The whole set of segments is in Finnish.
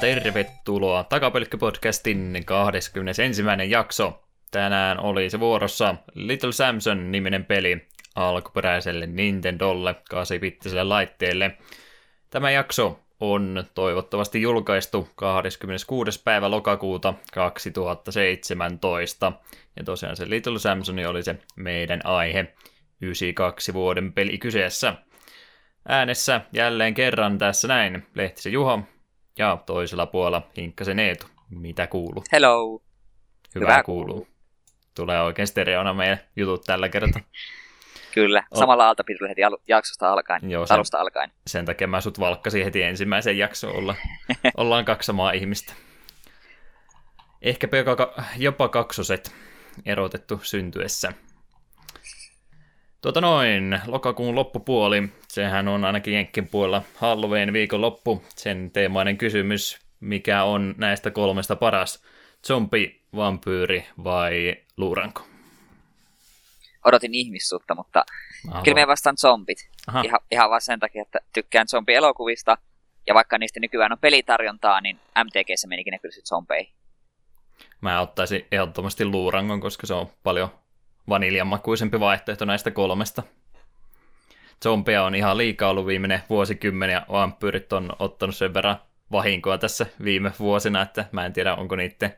tervetuloa Takapelkky-podcastin 21. jakso. Tänään oli se vuorossa Little Samson-niminen peli alkuperäiselle Nintendolle 8-bittiselle laitteelle. Tämä jakso on toivottavasti julkaistu 26. päivä lokakuuta 2017. Ja tosiaan se Little Samson oli se meidän aihe. 92 vuoden peli kyseessä. Äänessä jälleen kerran tässä näin Lehtisen Juho ja toisella puolella Hinkkasen Eetu. Mitä kuuluu? Hello. Hyvä, Hyvä kuuluu. kuuluu. Tulee oikein stereona meidän jutut tällä kertaa. Kyllä, samalla alta piti heti al- jaksosta alkaen, Joo, sen, alusta alkaen. Sen takia mä sut valkkasin heti ensimmäisen jakson, olla, ollaan kaksi samaa ihmistä. Ehkäpä jopa, jopa kaksoset erotettu syntyessä. Tuota noin, lokakuun loppupuoli, sehän on ainakin Jenkin puolella Halloween viikon loppu. Sen teemainen kysymys, mikä on näistä kolmesta paras, zombi, vampyyri vai luuranko? Odotin ihmissuutta, mutta Aha. kyllä me vastaan zombit. Ihan, ihan vaan sen takia, että tykkään zombielokuvista, ja vaikka niistä nykyään on pelitarjontaa, niin MTGssä menikin ne kyllä sitten zombeihin. Mä ottaisin ehdottomasti luurangon, koska se on paljon vaniljamakuisempi vaihtoehto näistä kolmesta. Zombia on ihan liikaa ollut viimeinen vuosikymmen ja vampyyrit on ottanut sen verran vahinkoa tässä viime vuosina, että mä en tiedä onko niiden,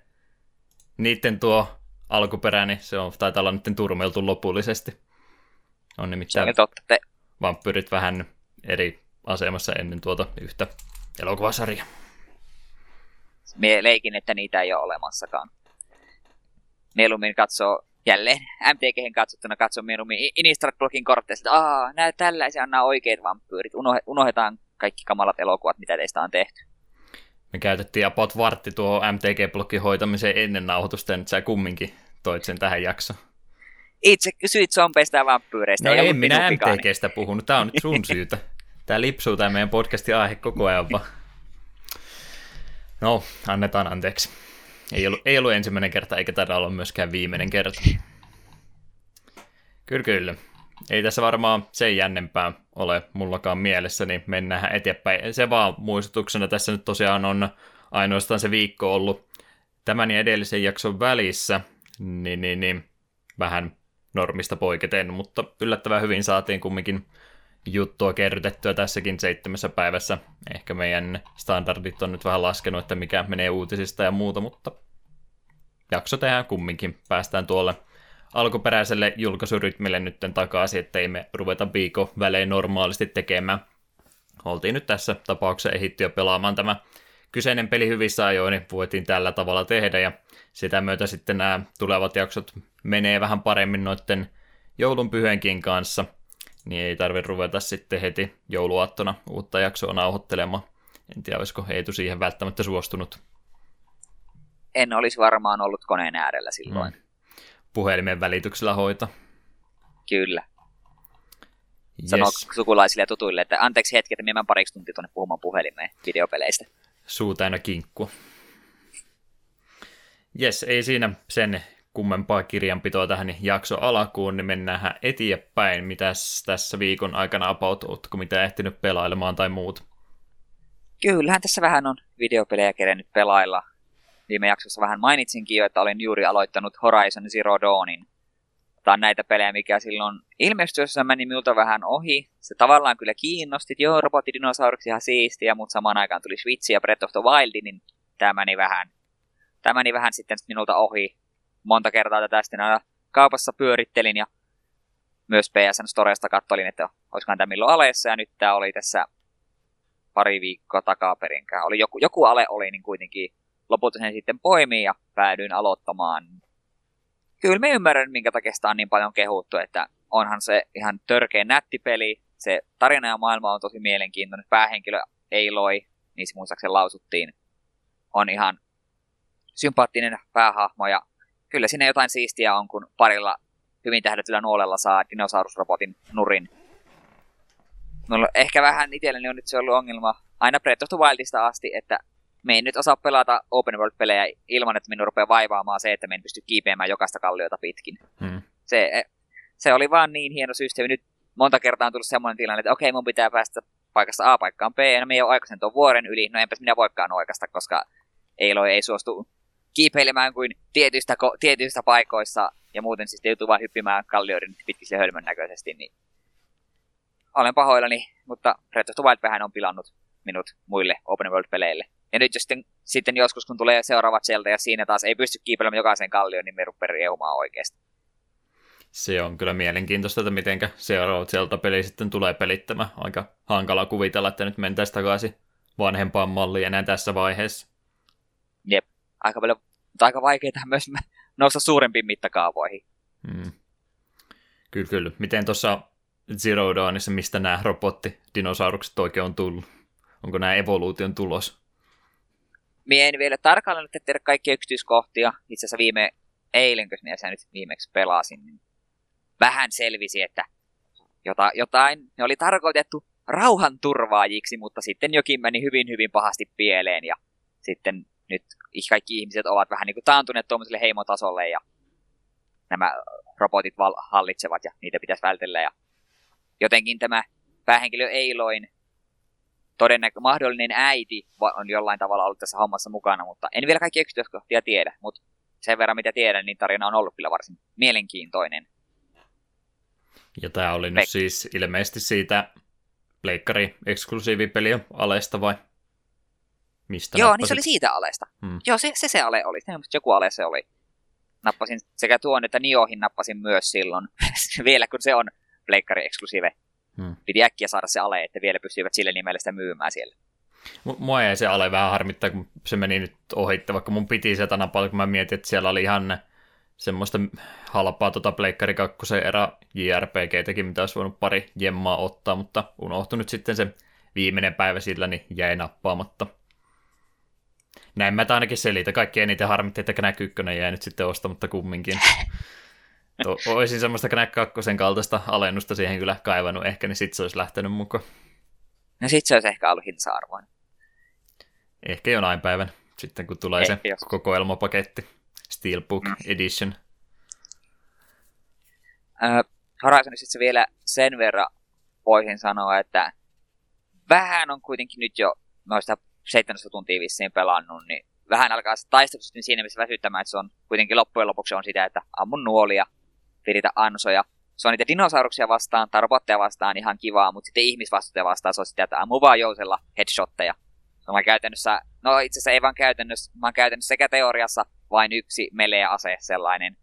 niiden tuo alkuperäinen, se on, taitaa olla niiden turmeltu lopullisesti. On nimittäin totta. Te... vampyyrit vähän eri asemassa ennen tuota yhtä elokuvasarjaa. Mie leikin, että niitä ei ole olemassakaan. Mieluummin katsoo jälleen MTGhen katsottuna katson mieluummin Innistrad Blogin kortteista, että aah, näy tällaisia, anna oikeat vampyyrit. unohdetaan kaikki kamalat elokuvat, mitä teistä on tehty. Me käytettiin about vartti tuo MTG-blogin hoitamiseen ennen nauhoitusta, nyt sä kumminkin toit sen tähän jaksoon. Itse kysyit zombeista ja vampyyreistä. No ei, en minä MTGstä puhunut, tämä on nyt sun syytä. Tämä lipsuu tämä meidän podcastin aihe koko ajan vaan. No, annetaan anteeksi. Ei ollut, ei ollut ensimmäinen kerta, eikä taida olla myöskään viimeinen kerta. Kyllä, kyllä. Ei tässä varmaan sen jännempää ole mullakaan mielessä, niin mennään eteenpäin. Se vaan muistutuksena tässä nyt tosiaan on ainoastaan se viikko ollut tämän ja edellisen jakson välissä, niin, niin, niin vähän normista poiketen, mutta yllättävän hyvin saatiin kumminkin juttua kerrytettyä tässäkin seitsemässä päivässä. Ehkä meidän standardit on nyt vähän laskenut, että mikä menee uutisista ja muuta, mutta jakso tehdään kumminkin. Päästään tuolle alkuperäiselle julkaisurytmille nytten takaisin, ettei me ruveta viikon välein normaalisti tekemään. Oltiin nyt tässä tapauksessa ehitty jo pelaamaan tämä kyseinen peli hyvissä ajoin, niin voitiin tällä tavalla tehdä, ja sitä myötä sitten nämä tulevat jaksot menee vähän paremmin noiden joulun pyhänkin kanssa – niin ei tarvitse ruveta sitten heti jouluaattona uutta jaksoa nauhoittelemaan. En tiedä, olisiko Heitu siihen välttämättä suostunut. En olisi varmaan ollut koneen äärellä silloin. Mm. Puhelimen välityksellä hoita. Kyllä. Sano yes. sukulaisille ja tutuille, että anteeksi hetki, että minä pariksi tuntia tuonne puhumaan puhelimeen videopeleistä. Suu täynnä kinkkua. Jes, ei siinä sen kummempaa kirjanpitoa tähän jakso alkuun, niin mennään eteenpäin. Mitäs tässä viikon aikana about, ootko mitä ehtinyt pelailemaan tai muut? Kyllähän tässä vähän on videopelejä kerennyt pelailla. Viime jaksossa vähän mainitsinkin jo, että olin juuri aloittanut Horizon Zero Dawnin. Tämä on näitä pelejä, mikä silloin ilmestyessä meni minulta vähän ohi. Se tavallaan kyllä kiinnosti, joo, robottidinosauriksi ihan siistiä, mutta samaan aikaan tuli Switch ja Breath of the Wild, niin tämä meni vähän, tämä meni vähän sitten minulta ohi monta kertaa tätä sitten aina kaupassa pyörittelin ja myös PSN Storesta kattelin, että olisikohan tämä milloin aleessa ja nyt tämä oli tässä pari viikkoa takaperinkään. Oli joku, joku ale oli, niin kuitenkin lopulta sen sitten poimiin ja päädyin aloittamaan. Kyllä me ymmärrän, minkä takia sitä on niin paljon kehuttu, että onhan se ihan törkeä nätti peli. Se tarina ja maailma on tosi mielenkiintoinen. Päähenkilö Eiloi, niin se muistaakseni lausuttiin, on ihan sympaattinen päähahmo ja kyllä siinä jotain siistiä on, kun parilla hyvin tähdetyllä nuolella saa dinosaurusrobotin nurin. Mulla ehkä vähän itselleni on nyt se ollut ongelma aina Breath of the Wildista asti, että me ei nyt osaa pelata open world-pelejä ilman, että minun rupeaa vaivaamaan se, että me en pysty kiipeämään jokaista kalliota pitkin. Hmm. Se, se oli vaan niin hieno systeemi. Nyt monta kertaa on tullut semmoinen tilanne, että okei, mun pitää päästä paikasta A paikkaan B, no minä oikaisen tuon vuoren yli, no enpäs minä voikaan oikasta, koska Eiloi ei suostu kiipeilemään kuin tietyistä, tietyistä paikoissa, ja muuten siis joutuu vain hyppimään kallioiden pitkissä hölmön näköisesti, niin olen pahoillani, mutta Breath of Wild vähän on pilannut minut muille open world-peleille. Ja nyt jos sitten, sitten joskus, kun tulee seuraavat sieltä ja siinä taas ei pysty kiipeilemään jokaisen kallioon, niin me rupeaa oikeasti. Se on kyllä mielenkiintoista, että miten seuraavat sieltä peli sitten tulee pelittämään. Aika hankala kuvitella, että nyt mentäisiin takaisin vanhempaan malliin enää tässä vaiheessa. Aika paljon, mutta aika vaikeaa myös nousta suurempiin mittakaavoihin. Hmm. Kyllä, kyllä. Miten tuossa Zero Dawnissa, mistä nämä robottidinosaurukset oikein on tullut? Onko nämä evoluution tulos? Mie en vielä tarkalleen nyt tiedä kaikkia yksityiskohtia. Itse asiassa viime eilen, kun minä nyt viimeksi pelasin, niin vähän selvisi, että jota, jotain ne oli tarkoitettu rauhanturvaajiksi, mutta sitten jokin meni hyvin, hyvin pahasti pieleen ja sitten nyt kaikki ihmiset ovat vähän niin kuin taantuneet tuommoiselle heimotasolle ja nämä robotit val- hallitsevat ja niitä pitäisi vältellä ja jotenkin tämä päähenkilö Eiloin todennäkö mahdollinen äiti on jollain tavalla ollut tässä hommassa mukana, mutta en vielä kaikki yksityiskohtia tiedä, mutta sen verran mitä tiedän, niin tarina on ollut kyllä varsin mielenkiintoinen. Ja tämä oli Pe- nyt siis ilmeisesti siitä pleikkari eksklusiivipeliä alesta vai mistä Joo, nappasit? niin se oli siitä alesta. Hmm. Joo, se, se se ale oli. Joku ale se oli. Nappasin sekä tuon että Niohin nappasin myös silloin, vielä kun se on pleikkari eksklusiive. Hmm. Piti äkkiä saada se ale, että vielä pystyivät sille nimellä sitä myymään siellä. Mua ei se ale vähän harmittaa, kun se meni nyt ohitte, vaikka mun piti sieltä napalla, kun mä mietin, että siellä oli ihan semmoista halpaa tota Pleikkari 2 erä JRPG-tekin, mitä olisi voinut pari jemmaa ottaa, mutta unohtui nyt sitten se viimeinen päivä sillä, niin jäi nappaamatta. Näin mä ainakin selitä. Kaikki eniten harmitti, että Knack 1 jäi nyt sitten ostamatta kumminkin. to, olisin semmoista Knack 2 kaltaista alennusta siihen kyllä kaivannut ehkä, niin sitten se olisi lähtenyt mukaan. No sit se olisi ehkä ollut hinsa-arvoinen. Ehkä jonain päivän, sitten kun tulee ehkä se jos. kokoelmapaketti. Steelbook mm. Edition. Äh, Horizonissa vielä sen verran voisin sanoa, että vähän on kuitenkin nyt jo noista 17 tuntia vissiin pelannut, niin vähän alkaa se taistelusti niin siinä missä väsyttämään, että se on kuitenkin loppujen lopuksi on sitä, että ammun nuolia, viritä ansoja. Se on niitä dinosauruksia vastaan tai robotteja vastaan ihan kivaa, mutta sitten ihmisvastuuta vastaan se on sitä, että ammu vaan jousella headshotteja. No mä käytännössä, no itse asiassa ei vaan käytännössä, mä käytännössä sekä teoriassa vain yksi melee-ase sellainen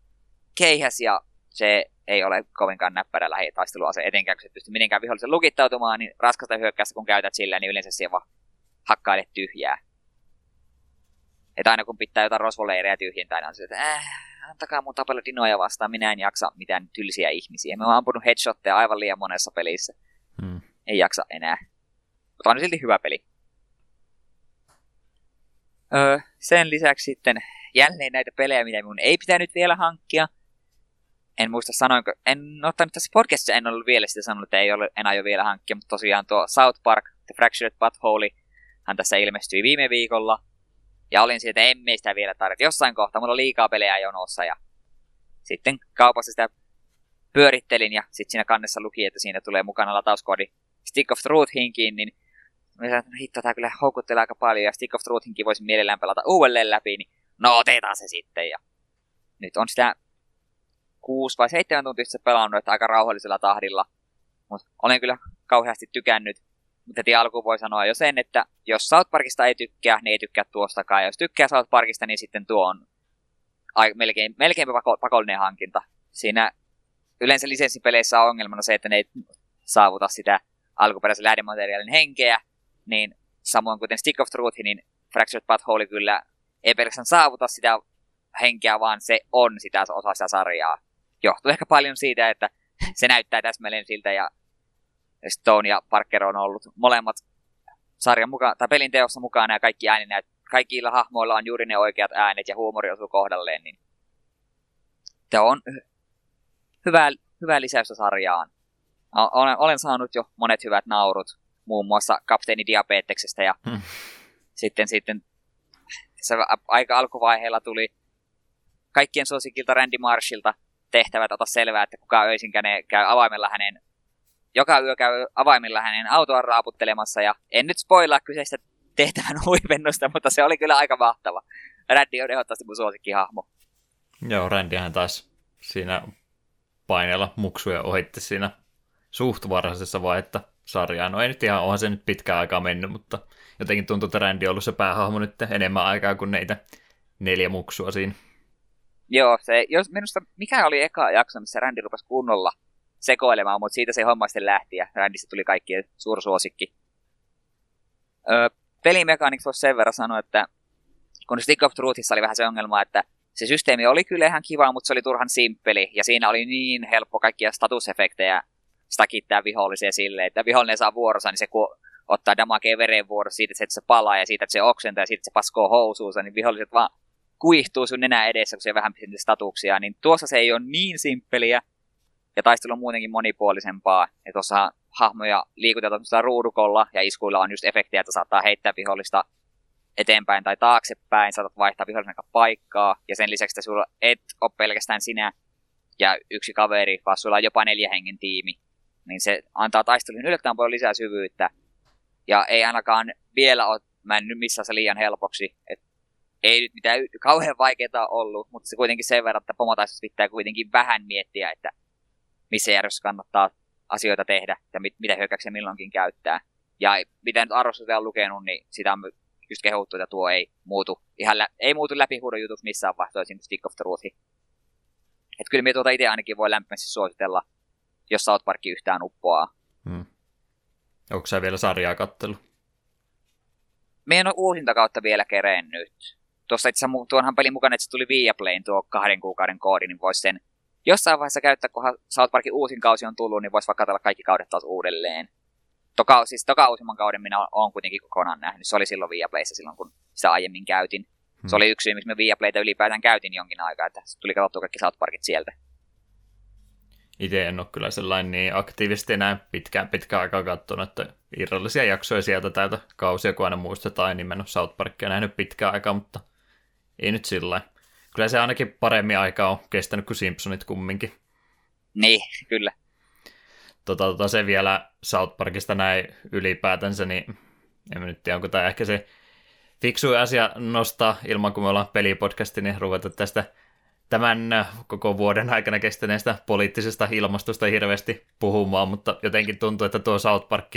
keihäs ja se ei ole kovinkaan näppärä lähitaisteluase, etenkään kun se pystyy mitenkään vihollisen lukittautumaan, niin raskasta hyökkäystä kun käytät sillä, niin yleensä siihen vaan hakkaile tyhjää. Että aina kun pitää jotain rosvoleirejä tyhjentää, niin on se, että äh, antakaa mun tapella dinoja vastaan, minä en jaksa mitään tylsiä ihmisiä. Mä oon ampunut headshotteja aivan liian monessa pelissä. Hmm. Ei jaksa enää. Mutta on silti hyvä peli. Öö, sen lisäksi sitten jälleen näitä pelejä, mitä minun ei pitänyt vielä hankkia. En muista sanoinko, en ottanut tässä podcastissa, en ollut vielä sitä sanonut, että ei ole enää jo vielä hankkia, mutta tosiaan tuo South Park, The Fractured Butthole, hän tässä ilmestyi viime viikolla. Ja olin siitä, että emme sitä vielä tarvitse. Jossain kohtaa mulla on liikaa pelejä jonossa ja sitten kaupassa sitä pyörittelin ja sitten siinä kannessa luki, että siinä tulee mukana latauskoodi Stick of Truth-hinkiin, niin mä sanoin, että no hitto, tämä kyllä houkuttelee aika paljon ja Stick of Truthinkin voisin mielellään pelata uudelleen läpi, niin no otetaan se sitten. Ja nyt on sitä kuusi vai seitsemän tuntia sitten pelannut, että aika rauhallisella tahdilla. Mutta olen kyllä kauheasti tykännyt. Mutta heti alkuun voi sanoa jo sen, että jos South Parkista ei tykkää, niin ei tykkää tuostakaan. Ja jos tykkää South Parkista, niin sitten tuo on melkein, melkein pakollinen hankinta. Siinä yleensä lisenssipeleissä on ongelmana se, että ne ei saavuta sitä alkuperäisen lähdemateriaalin henkeä, niin samoin kuten Stick of Truth, niin Fractured Butthole kyllä ei pelkästään saavuta sitä henkeä, vaan se on sitä osa sitä sarjaa. Johtuu ehkä paljon siitä, että se näyttää täsmälleen siltä ja Stone ja Parker on ollut molemmat sarjan mukaan, tai pelin teossa mukana ja kaikki ääninäyt, kaikilla hahmoilla on juuri ne oikeat äänet ja huumori osuu kohdalleen, niin se on hyvä, hyvä lisäystä sarjaan. Olen, olen saanut jo monet hyvät naurut, muun muassa kapteeni Diabeteksestä ja hmm. sitten, sitten se aika alkuvaiheella tuli kaikkien suosikilta Randy Marshilta tehtävät ota selvää, että kuka öisinkään ne käy avaimella hänen joka yö käy avaimilla hänen autoa raaputtelemassa, ja en nyt spoilaa kyseistä tehtävän huipennusta, mutta se oli kyllä aika mahtava. Randy on ehdottomasti mun suosikkihahmo. Joo, Randyhän taas siinä paineella muksuja ohitti siinä suht varhaisessa vaiheessa sarjaa. No ei nyt ihan, onhan se nyt pitkään aikaa mennyt, mutta jotenkin tuntuu, että Randy on ollut se päähahmo nyt enemmän aikaa kuin neitä neljä muksua siinä. Joo, se, jos minusta, mikä oli eka jakso, missä Randy rupesi kunnolla sekoilemaan, mutta siitä se homma sitten lähti ja Randystä tuli kaikkien suursuosikki. Öö, pelimekaniks voisi sen verran sanoa, että kun Stick of Truthissa oli vähän se ongelma, että se systeemi oli kyllä ihan kiva, mutta se oli turhan simppeli, ja siinä oli niin helppo kaikkia statusefektejä stakittää vihollisia silleen, että vihollinen saa vuorossa, niin se kun ottaa damakea veren vuorossa siitä, että se palaa ja siitä, että se oksentaa ja siitä, että se paskoo housuunsa, niin viholliset vaan kuihtuu sun nenä edessä, kun se vähän statuksia, niin tuossa se ei ole niin simppeliä, ja taistelu on muutenkin monipuolisempaa, ja tuossa hahmoja liikutetaan ruudukolla, ja iskuilla on just efektiä, että saattaa heittää vihollista eteenpäin tai taaksepäin, saatat vaihtaa vihollisen paikkaa, ja sen lisäksi että sulla et ole pelkästään sinä ja yksi kaveri, vaan sulla on jopa neljä hengen tiimi, niin se antaa taisteluun yllättävän paljon lisää syvyyttä, ja ei ainakaan vielä ole mennyt missään se liian helpoksi, et ei nyt mitään kauhean vaikeaa ollut, mutta se kuitenkin sen verran, että pomotaistossa pitää kuitenkin vähän miettiä, että missä järjestössä kannattaa asioita tehdä ja mit, mitä hyökkäyksiä milloinkin käyttää. Ja mitä nyt arvostusta on lukenut, niin sitä on just kehuttu, että tuo ei muutu, ihan lä- ei muutu läpihuudon jutuksi missään vaiheessa kuin Stick of Truth. Että kyllä minä tuota itse ainakin voi lämpimästi suositella, jos South Park yhtään uppoaa. Hmm. Onko sä vielä sarjaa kattelu? Me en ole uusinta kautta vielä kerennyt. Tuossa itse asiassa tuonhan pelin mukana, että se tuli Viaplayn tuo kahden kuukauden koodi, niin voisi sen jossain vaiheessa käyttää, kun South Parkin uusin kausi on tullut, niin voisi vaikka katsella kaikki kaudet taas uudelleen. Toka, siis toka uusimman kauden minä olen kuitenkin kokonaan nähnyt. Se oli silloin Viaplayssa silloin, kun sitä aiemmin käytin. Hmm. Se oli yksi syy, miksi me Viaplayta ylipäätään käytin jonkin aikaa, että tuli katsottua kaikki South Parkit sieltä. Itse en ole kyllä sellainen niin aktiivisesti enää pitkään, pitkään aikaa katsonut, että irrallisia jaksoja sieltä täältä kausia, kun aina muistetaan, niin en ole South Parkia nähnyt pitkään aikaa, mutta ei nyt sillä Kyllä se ainakin paremmin aikaa on kestänyt kuin Simpsonit kumminkin. Niin, kyllä. Tota, tota, se vielä South Parkista näin ylipäätänsä, niin en nyt tiedä, onko tämä ehkä se fiksu asia nostaa ilman, kun me ollaan pelipodcasti, niin ruveta tästä tämän koko vuoden aikana kestäneestä poliittisesta ilmastosta hirveästi puhumaan, mutta jotenkin tuntuu, että tuo South Park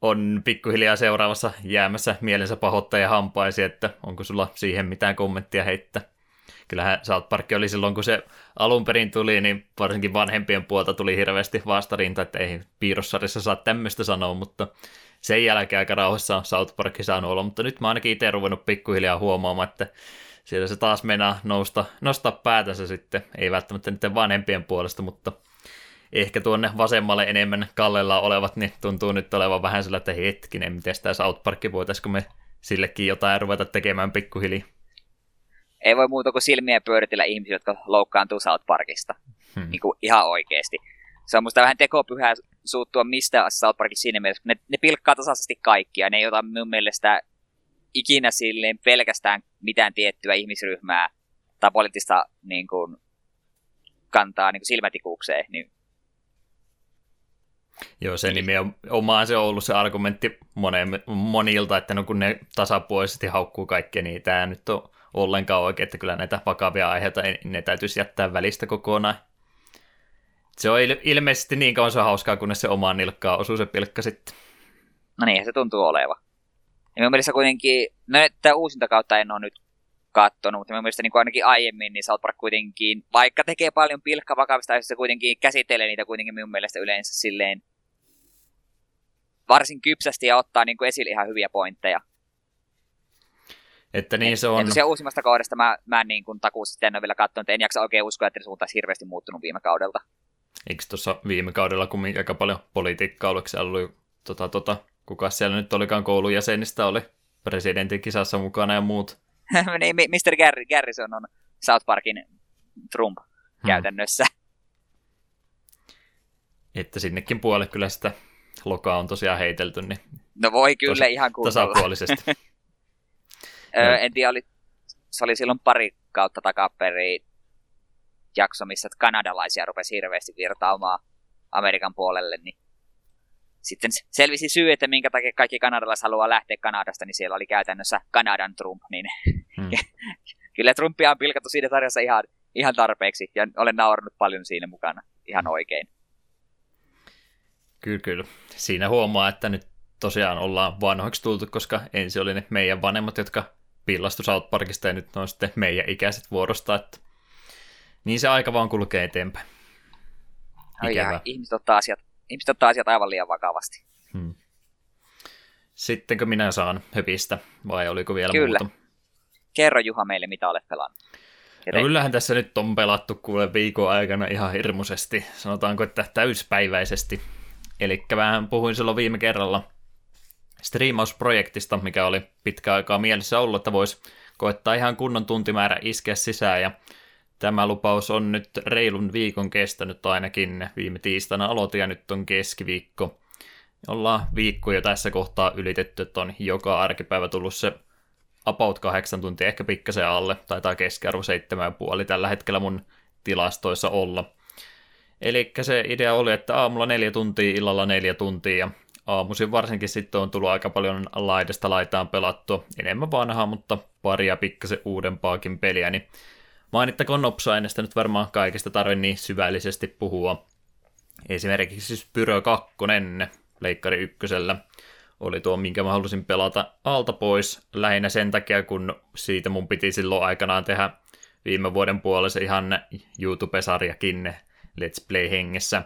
on pikkuhiljaa seuraavassa jäämässä mielensä pahoittaja hampaisi, että onko sulla siihen mitään kommenttia heittää? Kyllähän South Park oli silloin, kun se alun perin tuli, niin varsinkin vanhempien puolta tuli hirveästi vastarinta, että ei piirrossarissa saa tämmöistä sanoa, mutta sen jälkeen aika rauhassa on South Park saanut olla, mutta nyt mä ainakin itse ruvennut pikkuhiljaa huomaamaan, että siellä se taas mennään nousta, nostaa päätänsä sitten, ei välttämättä niiden vanhempien puolesta, mutta ehkä tuonne vasemmalle enemmän kallella olevat, niin tuntuu nyt olevan vähän sillä, että hetkinen, miten tämä South Park voitaisiko me sillekin jotain ruveta tekemään pikkuhiljaa ei voi muuta kuin silmiä pyöritellä ihmisiä, jotka loukkaantuu South Parkista. Hmm. Niin kuin ihan oikeasti. Se on musta vähän tekopyhää suuttua mistä South Parkin siinä mielessä, ne, ne pilkkaa tasaisesti kaikkia. Ne ei ota mun mielestä ikinä silleen pelkästään mitään tiettyä ihmisryhmää tai poliittista niin kuin, kantaa niin kuin silmätikuukseen. Niin Joo, se nimenomaan se on ollut se argumentti moneen, monilta, että no kun ne tasapuolisesti haukkuu kaikkea, niin tämä nyt on ollenkaan oikein, että kyllä näitä vakavia aiheita ne täytyisi jättää välistä kokonaan. Se on ilmeisesti niin kauan se on hauskaa, kunnes se omaan nilkkaan osuu se pilkka sitten. No niin, se tuntuu oleva. Ja minun mielestä kuitenkin, no tämä uusinta kautta en ole nyt katsonut, mutta minun mielestä niin kuin ainakin aiemmin, niin South kuitenkin, vaikka tekee paljon pilkka vakavista se kuitenkin käsittelee niitä kuitenkin minun mielestä yleensä silleen varsin kypsästi ja ottaa niin kuin esille ihan hyviä pointteja. Että niin se on. Ja tosiaan uusimmasta kaudesta mä, mä niin kuin takuusti en ole vielä katsonut, en jaksa oikein uskoa, että suunta olisi hirveästi muuttunut viime kaudelta. Eikö tuossa viime kaudella, kun aika paljon politiikkaa, oliko siellä ollut, tota, tota, kuka siellä nyt olikaan koulun jäsenistä, oli presidentin kisassa mukana ja muut? niin, Mr. Gar- Garrison on South Parkin Trump hmm. käytännössä. Että sinnekin puolelle kyllä sitä lokaa on tosiaan heitelty. Niin no voi kyllä tosi, ihan kunnolla. Tasapuolisesti. Öö, en tiedä, oli, se oli silloin pari kautta takaperi jakso, missä kanadalaisia rupesi hirveästi virtaamaan Amerikan puolelle, niin sitten selvisi syy, että minkä takia kaikki kanadalaiset haluaa lähteä Kanadasta, niin siellä oli käytännössä Kanadan Trump, niin hmm. kyllä Trumpia on pilkattu siinä tarjassa ihan, ihan tarpeeksi, ja olen naurannut paljon siinä mukana ihan oikein. Kyllä, kyllä. Siinä huomaa, että nyt tosiaan ollaan vanhoiksi tultu, koska ensin oli ne meidän vanhemmat, jotka pillastu South Parkista, ja nyt on sitten meidän ikäiset vuorosta, että niin se aika vaan kulkee eteenpäin. Ikävä. ihmiset ottaa asiat ihmiset ottaa asiat aivan liian vakavasti. Hmm. Sittenkö minä saan höpistä, vai oliko vielä Kyllä. muuta? Kerro Juha meille, mitä olet pelannut. No kyllähän tässä nyt on pelattu kuule viikon aikana ihan hirmuisesti, sanotaanko, että täyspäiväisesti. Eli vähän puhuin silloin viime kerralla striimausprojektista, mikä oli pitkä aikaa mielessä ollut, että voisi koettaa ihan kunnon tuntimäärä iskeä sisään, ja Tämä lupaus on nyt reilun viikon kestänyt ainakin. Viime tiistaina aloitin ja nyt on keskiviikko. Ollaan viikko jo tässä kohtaa ylitetty, että on joka arkipäivä tullut se about kahdeksan tuntia, ehkä pikkasen alle, taitaa keskiarvo seitsemän puoli tällä hetkellä mun tilastoissa olla. Eli se idea oli, että aamulla neljä tuntia, illalla neljä tuntia ja aamuisin varsinkin sitten on tullut aika paljon laidasta laitaan pelattua. Enemmän vanhaa, mutta paria pikkasen uudempaakin peliä, niin Mainittakoon nopsaineesta nyt varmaan kaikesta tarve niin syvällisesti puhua. Esimerkiksi siis Pyro 2, Leikkari ykkösellä, oli tuo, minkä mä halusin pelata alta pois. Lähinnä sen takia, kun siitä mun piti silloin aikanaan tehdä viime vuoden puolella ihan YouTube-sarjakin Let's Play-hengessä,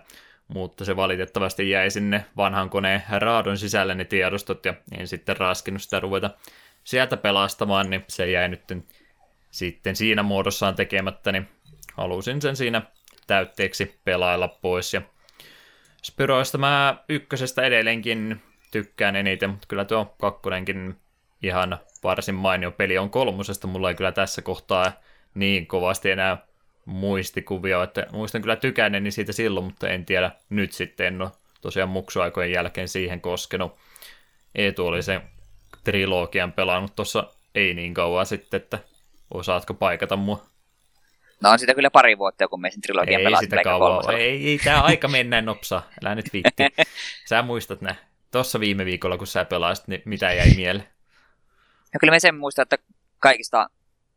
mutta se valitettavasti jäi sinne vanhan koneen raadon sisälle ne tiedostot, ja en sitten raskinut sitä ruveta sieltä pelastamaan, niin se jäi nyt sitten siinä muodossaan tekemättä, niin halusin sen siinä täytteeksi pelailla pois. Ja Spyroista mä ykkösestä edelleenkin tykkään eniten, mutta kyllä tuo kakkonenkin ihan varsin mainio peli on kolmosesta. Mulla ei kyllä tässä kohtaa niin kovasti enää muistikuvia, että muistan kyllä tykänneeni siitä silloin, mutta en tiedä nyt sitten, en ole tosiaan muksuaikojen jälkeen siihen koskenut. Eetu oli se trilogian pelannut tuossa ei niin kauan sitten, että Osaatko paikata mua? No on sitä kyllä pari vuotta, kun me sen trilogian Ei sitä kauan. Ei, ei tämä aika mennä nopsaa. Älä nyt viitti. Sä muistat nä. Tuossa viime viikolla, kun sä pelasit, niin mitä jäi mieleen? No kyllä me sen muistan, että kaikista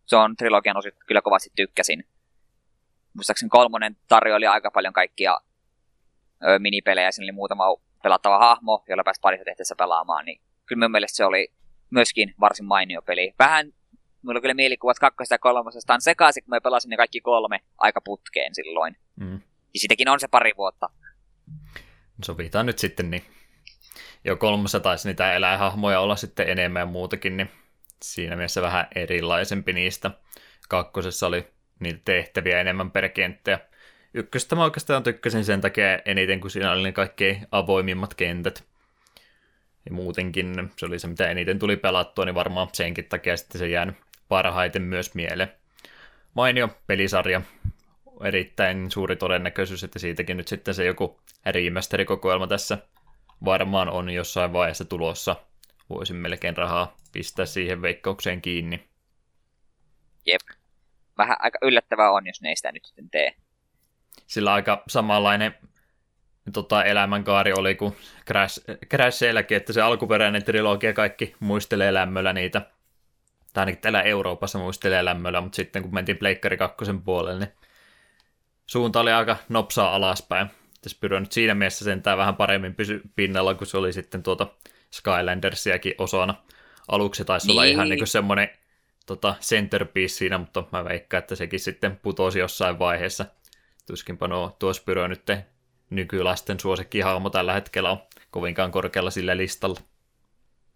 se on trilogian osit kyllä kovasti tykkäsin. Muistaakseni kolmonen tarjoili aika paljon kaikkia ö, minipelejä, siinä oli muutama pelattava hahmo, jolla pääsi parissa tehtäessä pelaamaan, niin kyllä mun mielestä se oli myöskin varsin mainio peli. Vähän mulla on kyllä mielikuvat kakkosesta ja kolmosesta on sekaisin, kun mä pelasin ne kaikki kolme aika putkeen silloin. Mm. Ja sitäkin on se pari vuotta. Sovitaan nyt sitten, niin jo kolmossa taisi niitä eläinhahmoja olla sitten enemmän ja muutakin, niin siinä mielessä vähän erilaisempi niistä. Kakkosessa oli niitä tehtäviä enemmän per kenttä. Ykköstä mä oikeastaan tykkäsin sen takia eniten, kun siinä oli ne kaikkein avoimimmat kentät. Ja muutenkin se oli se, mitä eniten tuli pelattua, niin varmaan senkin takia sitten se jäänyt parhaiten myös mieleen. Mainio pelisarja, erittäin suuri todennäköisyys, että siitäkin nyt sitten se joku remasterikokoelma tässä varmaan on jossain vaiheessa tulossa. Voisin melkein rahaa pistää siihen veikkaukseen kiinni. Jep. Vähän aika yllättävää on, jos ne ei sitä nyt sitten tee. Sillä aika samanlainen tota, elämänkaari oli kuin Crash, Crasheilläkin, että se alkuperäinen trilogia kaikki muistelee lämmöllä niitä tai ainakin täällä Euroopassa muistelee lämmöllä, mutta sitten kun mentiin Pleikkari kakkosen puolelle, niin suunta oli aika nopsaa alaspäin. Spyro nyt siinä mielessä sentään vähän paremmin pysy pinnalla, kun se oli sitten tuota Skylandersiakin osana. Aluksi taisi niin. olla ihan niin, niin semmoinen tota, centerpiece siinä, mutta mä veikkaan, että sekin sitten putosi jossain vaiheessa. Tuskinpa nuo tuo Spyro nyt nykylasten suosikkihahmo tällä hetkellä on kovinkaan korkealla sillä listalla.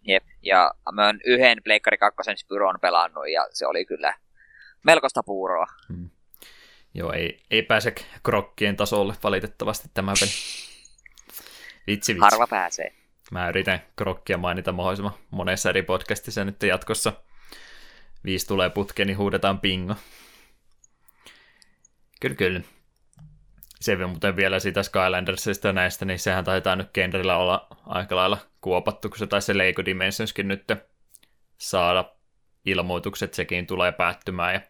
Jep, ja mä oon yhden Pleikkari 2 Spyron pelannut, ja se oli kyllä melkoista puuroa. Hmm. Joo, ei, ei pääse krokkien tasolle valitettavasti tämä peli. Vitsi, vitsi. Harva pääsee. Mä yritän krokkia mainita mahdollisimman monessa eri podcastissa nyt jatkossa. Viisi tulee putkeen, niin huudetaan pingo. Kyllä, kyllä se muuten vielä siitä Skylandersista näistä, niin sehän taitaa nyt genrellä olla aika lailla kuopattu, kun se taisi se Lego Dimensionskin nyt saada ilmoitukset, sekin tulee päättymään ja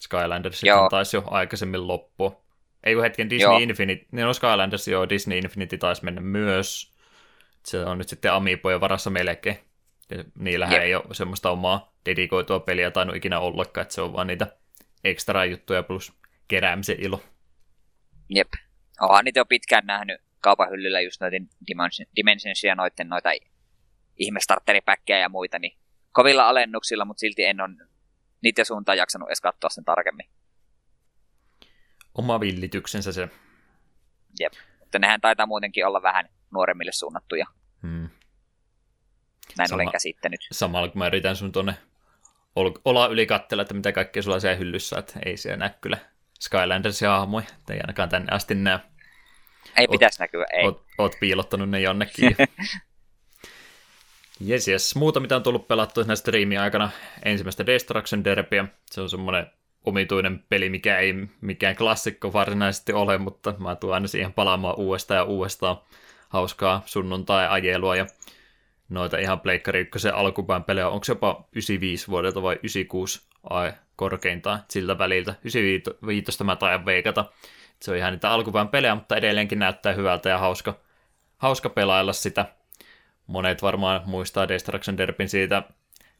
Skylanders taisi jo aikaisemmin loppua. Ei kun hetken Disney joo. Infinity, niin on Skylanders, joo, Disney Infinity taisi mennä myös. Se on nyt sitten Amiibojen varassa melkein. Ja niillähän Jep. ei ole semmoista omaa dedikoitua peliä tainnut ikinä ollakaan, että se on vaan niitä ekstra juttuja plus keräämisen ilo. Jep. Onhan niitä jo pitkään nähnyt kaupan hyllyllä just noiden Dimension- Dimensionsia noiden noita ihmestarteripäkkejä ja muita, niin kovilla alennuksilla, mutta silti en ole niiden suuntaan jaksanut edes katsoa sen tarkemmin. Oma villityksensä se. Jep. Mutta nehän taitaa muutenkin olla vähän nuoremmille suunnattuja. Näin Sama- olen käsittänyt. Samalla kun mä yritän sun tonne ol- olla yli katsella, että mitä kaikkea sulla siellä hyllyssä, että ei siellä näy kyllä Skylandersia hahmoja, että ei ainakaan tänne asti näy. Ei Oot- pitäisi näkyä, ei. Oot, oot piilottanut ne jonnekin. Jes, jes. Muuta, mitä on tullut pelattua näistä striimin aikana. Ensimmäistä Destruction Derbyä. Se on semmoinen omituinen peli, mikä ei mikään klassikko varsinaisesti ole, mutta mä tuon aina siihen palaamaan uudestaan ja uudestaan hauskaa sunnuntai-ajelua ja noita ihan Pleikkari 1 alkupään pelejä. Onko se jopa 95 vuodelta vai 96 ai, korkeintaan siltä väliltä? 95 mä taidan veikata. Se on ihan niitä alkupään pelejä, mutta edelleenkin näyttää hyvältä ja hauska, hauska pelailla sitä. Monet varmaan muistaa Destruction Derbin siitä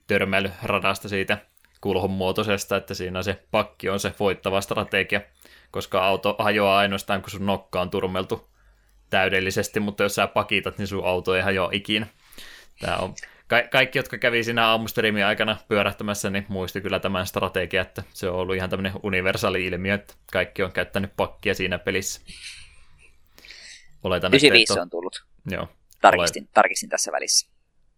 törmäilyradasta siitä kulhon muotoisesta, että siinä se pakki on se voittava strategia, koska auto hajoaa ainoastaan, kun sun nokka on turmeltu täydellisesti, mutta jos sä pakitat, niin sun auto ei hajoa ikinä. Tämä on ka- kaikki, jotka kävi siinä aamustriimin aikana pyörähtämässä, niin muisti kyllä tämän strategia, että se on ollut ihan tämmöinen universaali ilmiö, että kaikki on käyttänyt pakkia siinä pelissä. Oletan, että et 95 ole- on tullut. Joo, Tarkistin, tarkistin tässä välissä.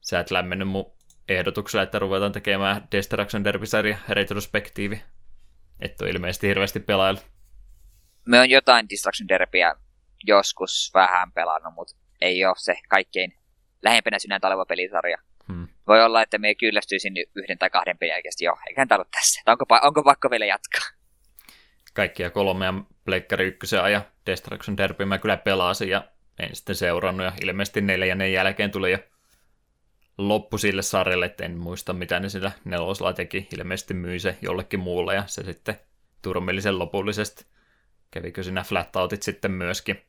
sä et lämmennyt mun ehdotuksella, että ruvetaan tekemään Destruction Derby-sarja retrospektiivi. Et ole ilmeisesti hirveästi pelailu. Me on jotain Distraction Derbyä joskus vähän pelannut, mutta ei ole se kaikkein lähempänä sydäntä oleva pelisarja. Hmm. Voi olla, että me kyllästyisin yhden tai kahden pelin jälkeen, jo, eiköhän tää ollut tässä. Onko, onko pakko vielä jatkaa? Kaikkia kolmea Pleikkari ykkösen ja Destruction Derby mä kyllä pelasin ja en sitten seurannut ja ilmeisesti neljännen jälkeen tuli jo loppu sille sarjalle, että en muista mitä ne sillä nelosella teki. Ilmeisesti myi se jollekin muulle ja se sitten turmeli sen lopullisesti. Kävikö siinä flatoutit sitten myöskin.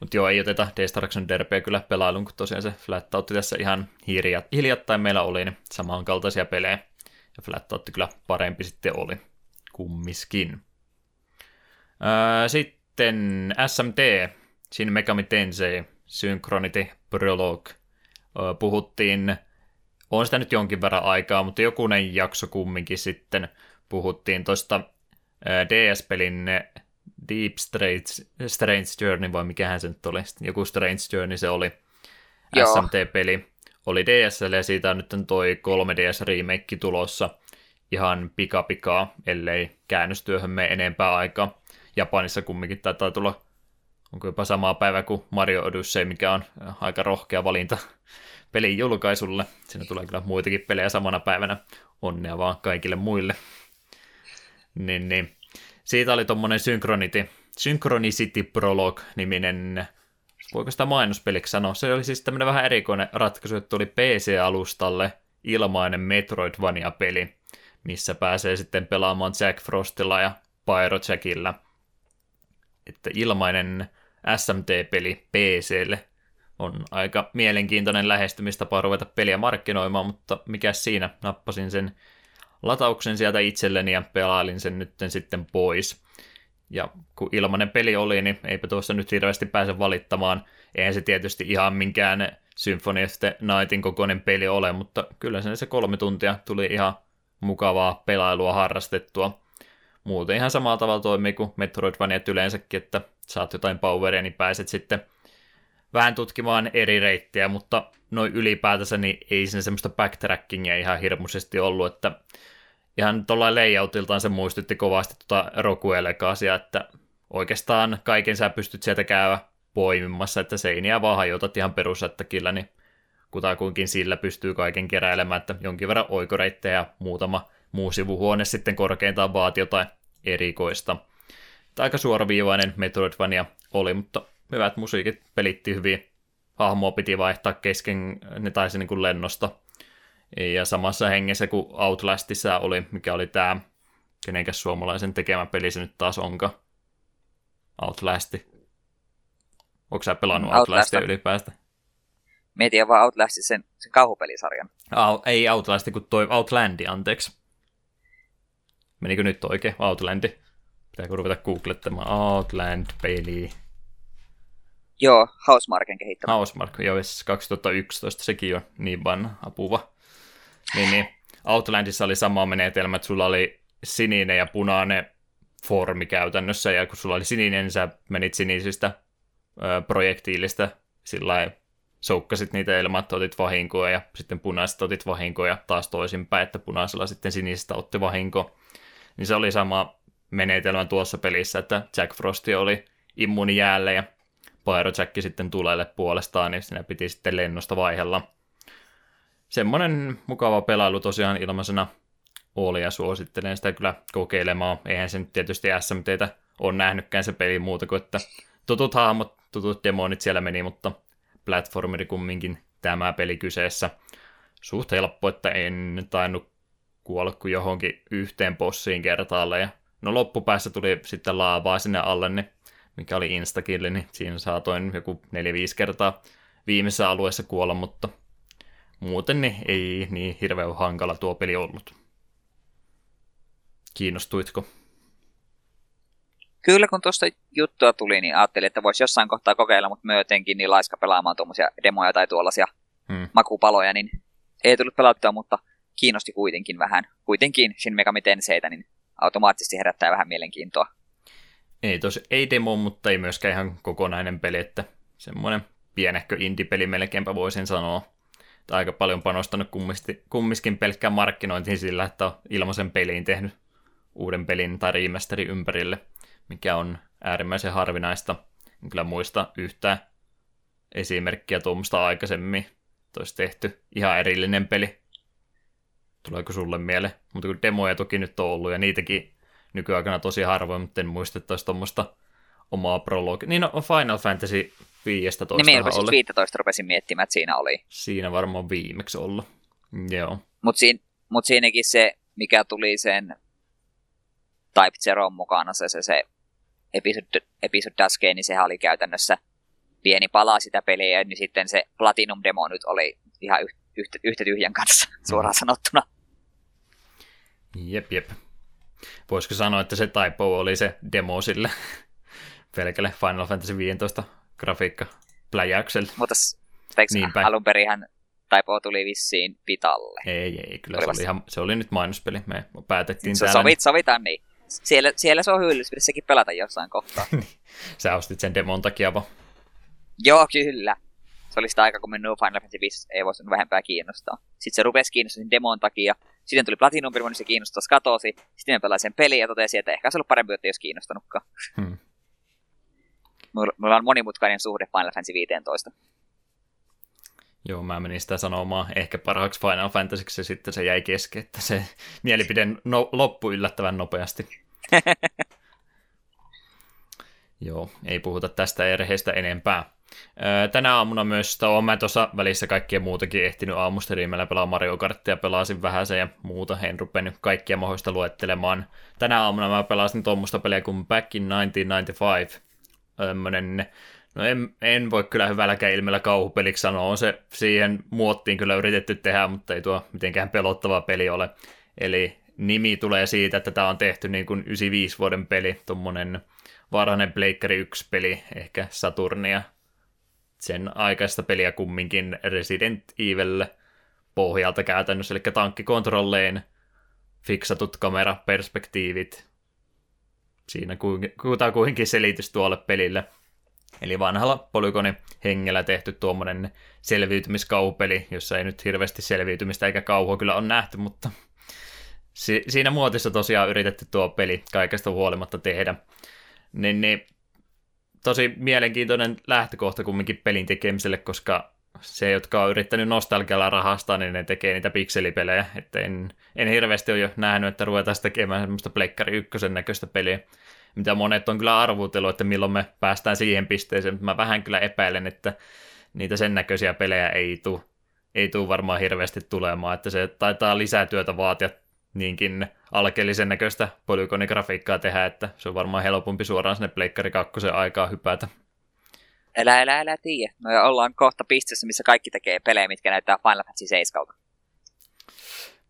Mutta joo, ei oteta Destruction Derbyä kyllä pelailun, kun tosiaan se flatoutti tässä ihan hiljat, hiljattain meillä oli, niin samankaltaisia pelejä. Ja flatoutti kyllä parempi sitten oli kummiskin. Öö, sitten SMT, Shin Megami Tensei, Synchronity Prologue. Öö, puhuttiin, on sitä nyt jonkin verran aikaa, mutta jokunen jakso kumminkin sitten puhuttiin tuosta öö, DS-pelin Deep Strange, Strange Journey, vai mikähän se nyt oli, joku Strange Journey se oli, Joo. SMT-peli, oli DSL ja siitä on nyt toi 3DS-remake tulossa ihan pikapikaa, ellei käännöstyöhön mene enempää aikaa. Japanissa kumminkin taitaa tulla, onko jopa samaa päivä kuin Mario Odyssey, mikä on aika rohkea valinta pelin julkaisulle. Siinä tulee kyllä muitakin pelejä samana päivänä. Onnea vaan kaikille muille. Niin, niin. Siitä oli tommonen Synchronity, Synchronicity Prologue-niminen, voiko sitä mainospeliksi sanoa? Se oli siis tämmöinen vähän erikoinen ratkaisu, että tuli PC-alustalle ilmainen Metroidvania-peli, missä pääsee sitten pelaamaan Jack Frostilla ja Pyrojackilla. Että ilmainen SMT-peli PClle on aika mielenkiintoinen lähestymistapa ruveta peliä markkinoimaan, mutta mikä siinä, nappasin sen latauksen sieltä itselleni ja pelailin sen nyt sitten pois. Ja kun ilmainen peli oli, niin eipä tuossa nyt hirveästi pääse valittamaan. Eihän se tietysti ihan minkään Symphony of the Nightin kokoinen peli ole, mutta kyllä sen se kolme tuntia tuli ihan mukavaa pelailua harrastettua. Muuten ihan samalla tavalla toimii kuin Metroidvania yleensäkin, että saat jotain poweria, niin pääset sitten vähän tutkimaan eri reittejä, mutta noin ylipäätänsä niin ei siinä semmoista backtrackingia ihan hirmuisesti ollut, että ihan tuolla layoutiltaan se muistutti kovasti tuota Rokuelegasia, että oikeastaan kaiken sä pystyt sieltä käydä poimimassa, että seiniä vaan hajotat ihan perusättäkillä, niin kutakuinkin sillä pystyy kaiken keräilemään, että jonkin verran oikoreittejä ja muutama muu sivuhuone sitten korkeintaan vaati jotain erikoista. Tämä aika suoraviivainen Metroidvania oli, mutta hyvät musiikit pelitti hyvin. Hahmoa piti vaihtaa kesken, ne taisi niin kuin lennosta. Ja samassa hengessä kuin Outlastissa oli, mikä oli tämä, kenenkäs suomalaisen tekemä peli se nyt taas onka. Outlasti. Onko sä pelannut Outlast. Outlastia ylipäästä? Mietin vaan Outlastin sen, sen kauhupelisarjan. Au, ei Outlast, kun toi Outlandi, anteeksi. Menikö nyt oikein? Outlandi. Pitääkö ruveta googlettamaan Outland-peli? Joo, Housemarken kehittämä. Housemark, joo, 2011 sekin on niin vanha apuva. Niin, niin. Outlandissa oli sama menetelmä, että sulla oli sininen ja punainen formi käytännössä, ja kun sulla oli sininen, niin sä menit sinisistä ö, projektiilista sillä soukkasit niitä ilman, otit vahinkoa, ja sitten punaisesta otit vahinkoa, ja taas toisinpäin, että punaisella sitten sinisistä otti vahinko. Niin se oli sama menetelmä tuossa pelissä, että Jack Frosti oli immuuni jäälle, ja Pyrojack sitten tulelle puolestaan, niin siinä piti sitten lennosta vaihella. Semmoinen mukava pelailu tosiaan ilmaisena oli ja suosittelen sitä kyllä kokeilemaan. Eihän se nyt tietysti SMTtä on nähnytkään se peli muuta kuin, että tutut hahmot, tutut demonit siellä meni, mutta platformeri kumminkin tämä peli kyseessä. Suht helppo, että en tainnut kuolla kuin johonkin yhteen bossiin kertaalle. Ja no loppupäässä tuli sitten laavaa sinne alle, niin mikä oli instakilli, niin siinä saatoin joku 4-5 kertaa viimeisessä alueessa kuolla, mutta muuten niin ei niin hirveän hankala tuo peli ollut. Kiinnostuitko? Kyllä, kun tuosta juttua tuli, niin ajattelin, että voisi jossain kohtaa kokeilla, mutta myötenkin niin laiska pelaamaan tuommoisia demoja tai tuollaisia hmm. makupaloja, niin ei tullut pelattua, mutta kiinnosti kuitenkin vähän. Kuitenkin Shin Megami Tenseitä, niin automaattisesti herättää vähän mielenkiintoa. Ei tosi, ei demo, mutta ei myöskään ihan kokonainen peli, että semmoinen pienehkö indie-peli melkeinpä voisin sanoa. Tai aika paljon panostanut kummiskin pelkkään markkinointiin sillä, että on ilmaisen peliin tehnyt uuden pelin tai remasterin ympärille, mikä on äärimmäisen harvinaista. En kyllä muista yhtään esimerkkiä tuommoista aikaisemmin. Olisi tehty ihan erillinen peli. Tuleeko sulle mieleen? Mutta kun demoja toki nyt on ollut ja niitäkin nykyaikana tosi harvoin, mutta en muista, että olisi tuommoista omaa prologia. Niin no, Final Fantasy 15 niin, oli. Siis 15 rupesin miettimään, että siinä oli. Siinä varmaan viimeksi ollut. Joo. Mutta siin, mut siinäkin se, mikä tuli sen Type Zeron mukana, se, se, se Episode, episode Daskeen, niin sehän oli käytännössä pieni pala sitä peliä, niin sitten se Platinum Demo nyt oli ihan yhtä, yhtä tyhjän kanssa, suoraan mm. sanottuna. Jep, jep. Voisiko sanoa, että se Typo oli se demo sille pelkälle Final Fantasy 15 grafiikka pläjäykselle. Mutta Niinpä. alun hän Typo tuli vissiin pitalle? Ei, ei, kyllä se oli, ihan, se oli nyt mainospeli. Me päätettiin so, täällä. Sovit, sovitaan niin. Siellä, siellä se on hyödyllistä sekin pelata jossain kohtaa. Sä ostit sen demon takia vaan. Joo, kyllä. Se oli sitä aikaa, kun minun Final Fantasy 5 ei voisi vähempää kiinnostaa. Sitten se rupesi kiinnostaa sen demon takia. Sitten tuli Platinum niin se kiinnostaa katosi. Sitten me pelasin sen peliä ja totesin, että ehkä se ollut parempi, että ei olisi kiinnostanutkaan. Hmm. Mulla on monimutkainen suhde Final Fantasy 15. Joo, mä menin sitä sanomaan ehkä parhaaksi Final Fantasyksi ja sitten se jäi kesken, että se mielipide no, loppui yllättävän nopeasti. Joo, ei puhuta tästä erheestä enempää. Tänä aamuna myös, tai olen mä tuossa välissä kaikkia muutakin ehtinyt aamusteliimellä pelaa Mario Karttia, pelasin vähän ja muuta, en rupennyt kaikkia mahdollista luettelemaan. Tänä aamuna mä pelasin tuommoista peliä kuin Back in 1995, tämmönen, no en, en voi kyllä hyvälläkään ilmellä kauhupeliksi sanoa, on se siihen muottiin kyllä yritetty tehdä, mutta ei tuo mitenkään pelottava peli ole. Eli nimi tulee siitä, että tämä on tehty niin kuin 95 vuoden peli, tuommoinen varhainen Pleikkari 1-peli, ehkä Saturnia. Sen aikaista peliä kumminkin Resident Evil pohjalta käytännössä, eli tankkikontrolleen fiksatut kameraperspektiivit. Siinä kuitenkin selitys tuolle pelille. Eli vanhalla polygoni hengellä tehty tuommoinen selviytymiskaupeli, jossa ei nyt hirveästi selviytymistä eikä kauhua kyllä on nähty, mutta si- siinä muotissa tosiaan yritetty tuo peli kaikesta huolimatta tehdä. Niin, niin tosi mielenkiintoinen lähtökohta kumminkin pelin tekemiselle, koska se, jotka on yrittänyt nostalgialla rahastaa, niin ne tekee niitä pikselipelejä. Että en, en hirveästi ole jo nähnyt, että ruvetaan tekemään semmoista Pleikkari ykkösen näköistä peliä, mitä monet on kyllä arvutellut, että milloin me päästään siihen pisteeseen, mutta mä vähän kyllä epäilen, että niitä sen näköisiä pelejä ei tule ei tule varmaan hirveästi tulemaan, että se taitaa lisää työtä vaatia niinkin alkeellisen näköistä polygonigrafiikkaa tehdä, että se on varmaan helpompi suoraan sinne Pleikkari 2 aikaa hypätä. Älä, älä, älä tiedä. Me ollaan kohta pisteessä, missä kaikki tekee pelejä, mitkä näyttää Final Fantasy 7.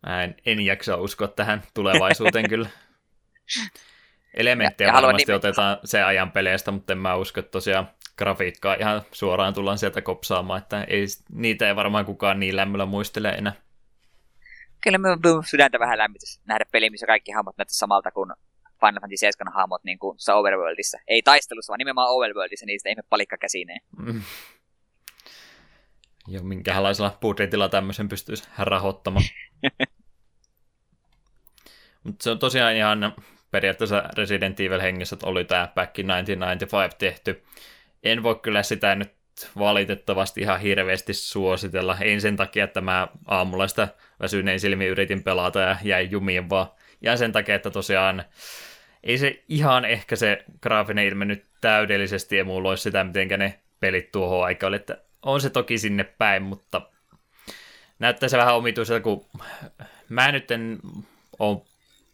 Mä en, en jaksa uskoa tähän tulevaisuuteen kyllä. Elementtejä Ja- ja varmasti otetaan se ajan peleistä, mutta en mä usko, että tosiaan grafiikkaa ihan suoraan tullaan sieltä kopsaamaan, että ei, niitä ei varmaan kukaan niin lämmöllä muistele enää. Kyllä minun minun sydäntä vähän lämmitys nähdä peli, missä kaikki hahmot näyttää samalta kuin Final Fantasy 7 hahmot niin kuin Overworldissa. Ei taistelussa, vaan nimenomaan Overworldissa niistä ihme palikka käsineen. Mm. Ja minkälaisella budjetilla tämmöisen pystyisi rahoittamaan. Mutta se on tosiaan ihan periaatteessa Resident Evil hengessä, että oli tämä Back in 1995 tehty. En voi kyllä sitä nyt valitettavasti ihan hirveästi suositella. Ei sen takia, että mä aamulla sitä väsyneen silmin yritin pelata ja jäin jumiin, vaan ja sen takia, että tosiaan ei se ihan ehkä se graafinen ilme nyt täydellisesti emuloi sitä, miten ne pelit tuohon aikaan oli, että on se toki sinne päin, mutta näyttää se vähän omituiselta, kun mä nyt en ole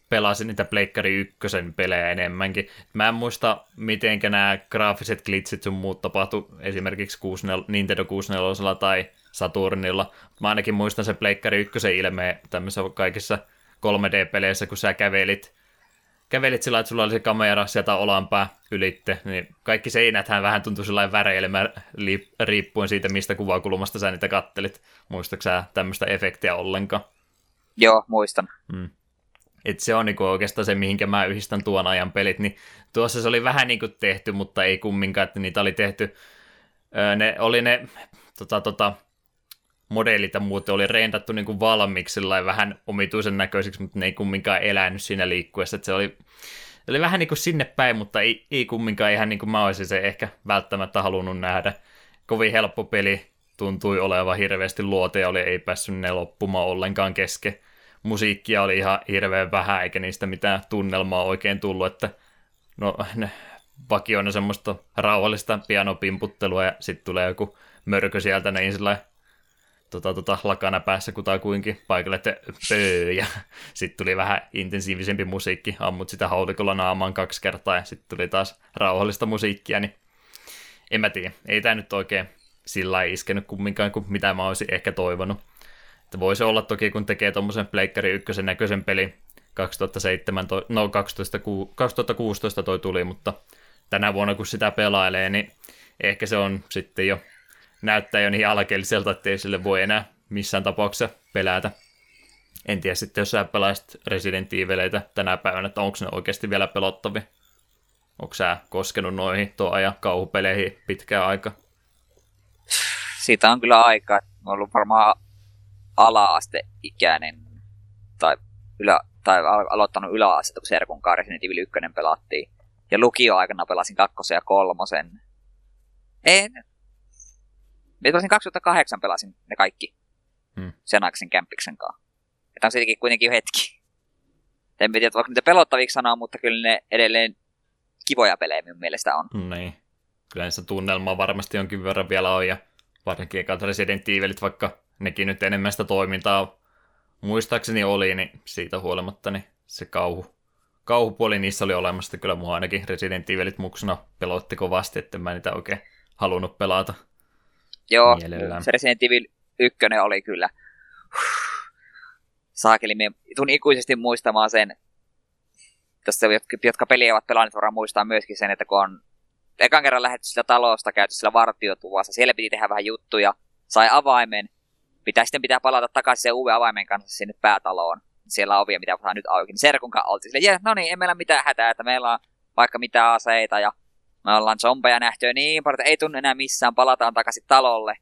pelasin niitä Pleikkari ykkösen pelejä enemmänkin. Mä en muista, miten nämä graafiset glitchit sun muut tapahtu esimerkiksi 64, Nintendo 64 tai Saturnilla. Mä ainakin muistan sen Pleikkari ykkösen ilmeen tämmöisissä kaikissa 3D-peleissä, kun sä kävelit, kävelit sillä, että sulla oli se kamera sieltä olanpää ylitte, niin kaikki seinäthän vähän tuntui sellainen väreilemään riippuen siitä, mistä kuvakulmasta sä niitä kattelit. Muistatko sä tämmöistä efektiä ollenkaan? Joo, muistan. Mm. Et se on niinku oikeastaan se, mihinkä mä yhdistän tuon ajan pelit, niin tuossa se oli vähän niinku tehty, mutta ei kumminkaan, että niitä oli tehty. Öö, ne oli ne tota, tota, modelit ja muut oli rendattu niinku valmiiksi vähän omituisen näköisiksi, mutta ne ei kumminkaan elänyt siinä liikkuessa. Et se oli, oli vähän niinku sinne päin, mutta ei, ei kumminkaan ihan niin kuin mä olisin se ehkä välttämättä halunnut nähdä. Kovin helppo peli tuntui olevan hirveästi luote oli, ei päässyt ne loppumaan ollenkaan kesken musiikkia oli ihan hirveän vähän, eikä niistä mitään tunnelmaa oikein tullut, että no ne vakioina semmoista rauhallista pianopimputtelua ja sitten tulee joku mörkö sieltä niin sillä tota, tota, lakana päässä kutakuinkin paikalle, että pöö, ja sitten tuli vähän intensiivisempi musiikki, ammut sitä haulikolla naamaan kaksi kertaa ja sitten tuli taas rauhallista musiikkia, niin en mä tiedä, ei tämä nyt oikein sillä iskenyt kumminkaan kuin mitä mä olisin ehkä toivonut. Että voisi olla toki, kun tekee tuommoisen Pleikkari ykkösen näköisen peli 2007, toi, no 12, 2016 toi tuli, mutta tänä vuonna kun sitä pelailee, niin ehkä se on sitten jo, näyttää jo niin alkeelliselta, että ei sille voi enää missään tapauksessa pelätä. En tiedä sitten, jos sä pelaisit Resident Evileitä tänä päivänä, että onko ne oikeasti vielä pelottavia. Onko sä koskenut noihin tuon ajan kauhupeleihin pitkään aika? Siitä on kyllä aikaa. Mä ollut varmaan ala-asteikäinen tai, ylä, tai al- aloittanut yläastetta, kun Serkun kanssa Resident Evil 1 pelattiin. Ja lukioaikana pelasin kakkosen ja kolmosen. En. Mä pelasin 2008 pelasin ne kaikki. Hmm. Sen aikaisen kämppiksen kanssa. Että on siitäkin kuitenkin jo hetki. En tiedä, voiko niitä pelottaviksi sanoa, mutta kyllä ne edelleen kivoja pelejä minun mielestä on. Niin. Kyllä se tunnelma varmasti jonkin verran vielä on, ja varsinkin ekat Resident Evilit, vaikka nekin nyt enemmän sitä toimintaa muistaakseni oli, niin siitä huolimatta niin se kauhu, kauhupuoli niissä oli olemassa. Kyllä mua ainakin Resident Evilit muksuna pelotti kovasti, että mä niitä oikein halunnut pelata. Joo, Mielellään. se Resident Evil 1 oli kyllä. Saakeli, me tuun ikuisesti muistamaan sen, tässä jotka, jotka peliä ovat pelanneet, varmaan muistaa myöskin sen, että kun on ekan kerran lähdetty sitä talosta, käyty sillä vartiotuvassa, siellä piti tehdä vähän juttuja, sai avaimen, pitää sitten pitää palata takaisin sen uuden avaimen kanssa sinne päätaloon. Siellä on ovia, mitä saa nyt auki. Niin Serkun kanssa oltiin silleen, no niin, ei meillä mitään hätää, että meillä on vaikka mitä aseita ja me ollaan zombeja nähty jo niin paljon, että ei tunnu enää missään, palataan takaisin talolle.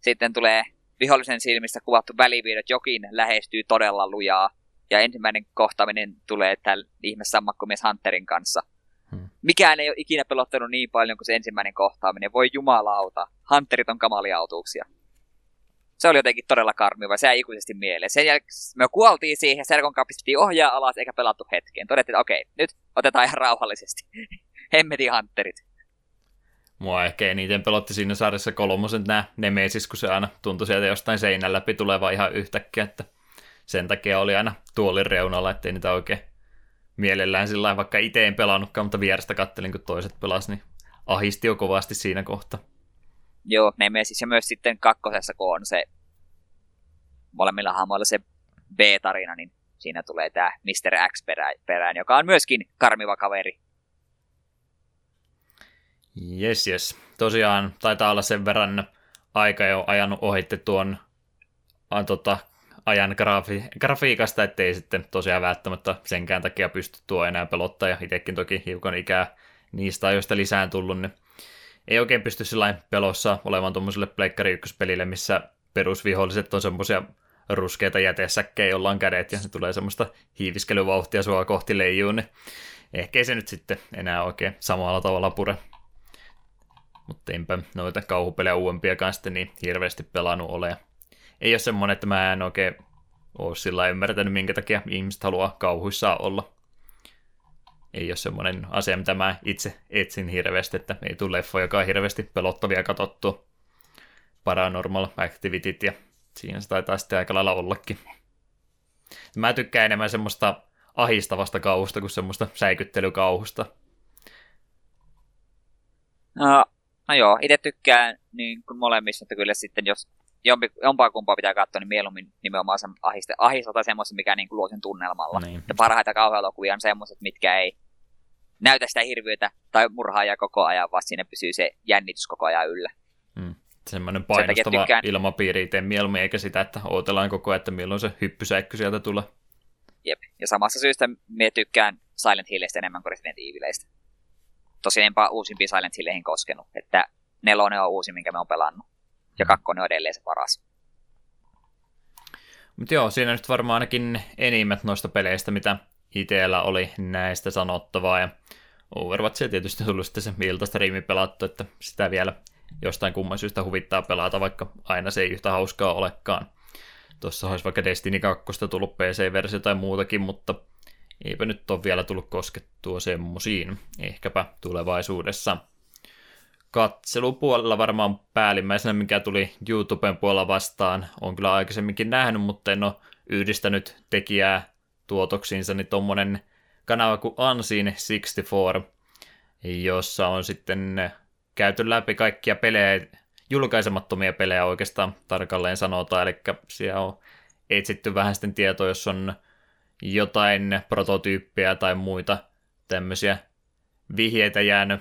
Sitten tulee vihollisen silmistä kuvattu väliviidot, jokin lähestyy todella lujaa. Ja ensimmäinen kohtaaminen tulee tällä ihmesammakkomies Hunterin kanssa. Hmm. Mikään ei ole ikinä pelottanut niin paljon kuin se ensimmäinen kohtaaminen. Voi jumalauta, Hunterit on kamalia autuuksia. Se oli jotenkin todella karmiva, se jäi ikuisesti mieleen. Sen jälkeen me kuoltiin siihen, Serkon kanssa pistettiin ohjaa alas eikä pelattu hetkeen. Todettiin, että okei, nyt otetaan ihan rauhallisesti. Hemmetin Hunterit. Mua ehkä eniten pelotti siinä sarjassa kolmosen nämä Nemesis, kun se aina tuntui sieltä jostain seinän läpi tuleva ihan yhtäkkiä, että sen takia oli aina tuolin reunalla, ettei niitä oikein mielellään sillä vaikka itse en pelannutkaan, mutta vierestä kattelin, kun toiset pelas, niin ahisti jo kovasti siinä kohtaa. Joo, Nemesis ja myös sitten kakkosessa, kun on se molemmilla hahmoilla se B-tarina, niin siinä tulee tämä Mr. X perään, joka on myöskin karmiva kaveri. Yes, yes. Tosiaan taitaa olla sen verran aika jo ajanut ohitte tuon a, tota, ajan grafi- grafiikasta, ettei sitten tosiaan välttämättä senkään takia pysty tuo enää pelottaa, ja itsekin toki hiukan ikää niistä ajoista lisään tullut, niin ei oikein pysty sillä pelossa olevan tuommoiselle Pleikkari 1 pelille, missä perusviholliset on semmoisia ruskeita jätesäkkejä, jolla on kädet ja se tulee semmoista hiiviskelyvauhtia sua kohti leijuun, niin ehkä ei se nyt sitten enää oikein samalla tavalla pure. Mutta enpä noita kauhupelejä uudempia kanssa niin hirveästi pelannut ole. Ei ole semmoinen, että mä en oikein ole sillä ymmärtänyt, minkä takia ihmiset haluaa kauhuissaan olla. Ei ole semmoinen asia, mitä mä itse etsin hirveästi, että ei tule leffoja, joka on hirveästi pelottavia katsottua. Paranormal Activityt ja Siinä se taitaa sitten aika lailla ollakin. Mä tykkään enemmän semmoista ahistavasta kauhusta kuin semmoista säikyttelykauhusta. No, no joo, itse tykkään niin kuin molemmissa, että kyllä sitten jos jompi, jompaa kumpaa pitää katsoa, niin mieluummin nimenomaan sen ahiste, ahistota semmoista, mikä niin kuin luo sen tunnelmalla. Niin. Ja parhaita kauhuelokuvia on semmoiset, mitkä ei näytä sitä hirviötä tai murhaajaa koko ajan, vaan siinä pysyy se jännitys koko ajan yllä. Hmm semmoinen painostava tykkään... ilmapiiri itse mieluummin, eikä sitä, että odotellaan koko ajan, että milloin se hyppysäikky sieltä tulee. Jep, ja samassa syystä me tykkään Silent Hillistä enemmän kuin Resident Evilistä. Tosi enempää uusimpiin Silent Hilleihin koskenut, että nelonen on uusi, minkä me on pelannut, ja mm. kakkonen on edelleen se paras. Mutta joo, siinä nyt varmaan ainakin enimmät noista peleistä, mitä itsellä oli näistä sanottavaa, ja Overwatchia tietysti tullut sitten se iltastriimi pelattu, että sitä vielä jostain kumman syystä huvittaa pelata, vaikka aina se ei yhtä hauskaa olekaan. Tuossa olisi vaikka Destiny 2 tullut PC-versio tai muutakin, mutta eipä nyt ole vielä tullut koskettua semmosiin, ehkäpä tulevaisuudessa. Katselupuolella varmaan päällimmäisenä, mikä tuli YouTuben puolella vastaan, on kyllä aikaisemminkin nähnyt, mutta en ole yhdistänyt tekijää tuotoksiinsa, niin tuommoinen kanava kuin Unseen 64, jossa on sitten käyty läpi kaikkia pelejä, julkaisemattomia pelejä oikeastaan tarkalleen sanotaan, eli siellä on etsitty vähän sitten tietoa, jos on jotain prototyyppejä tai muita tämmöisiä vihjeitä jäänyt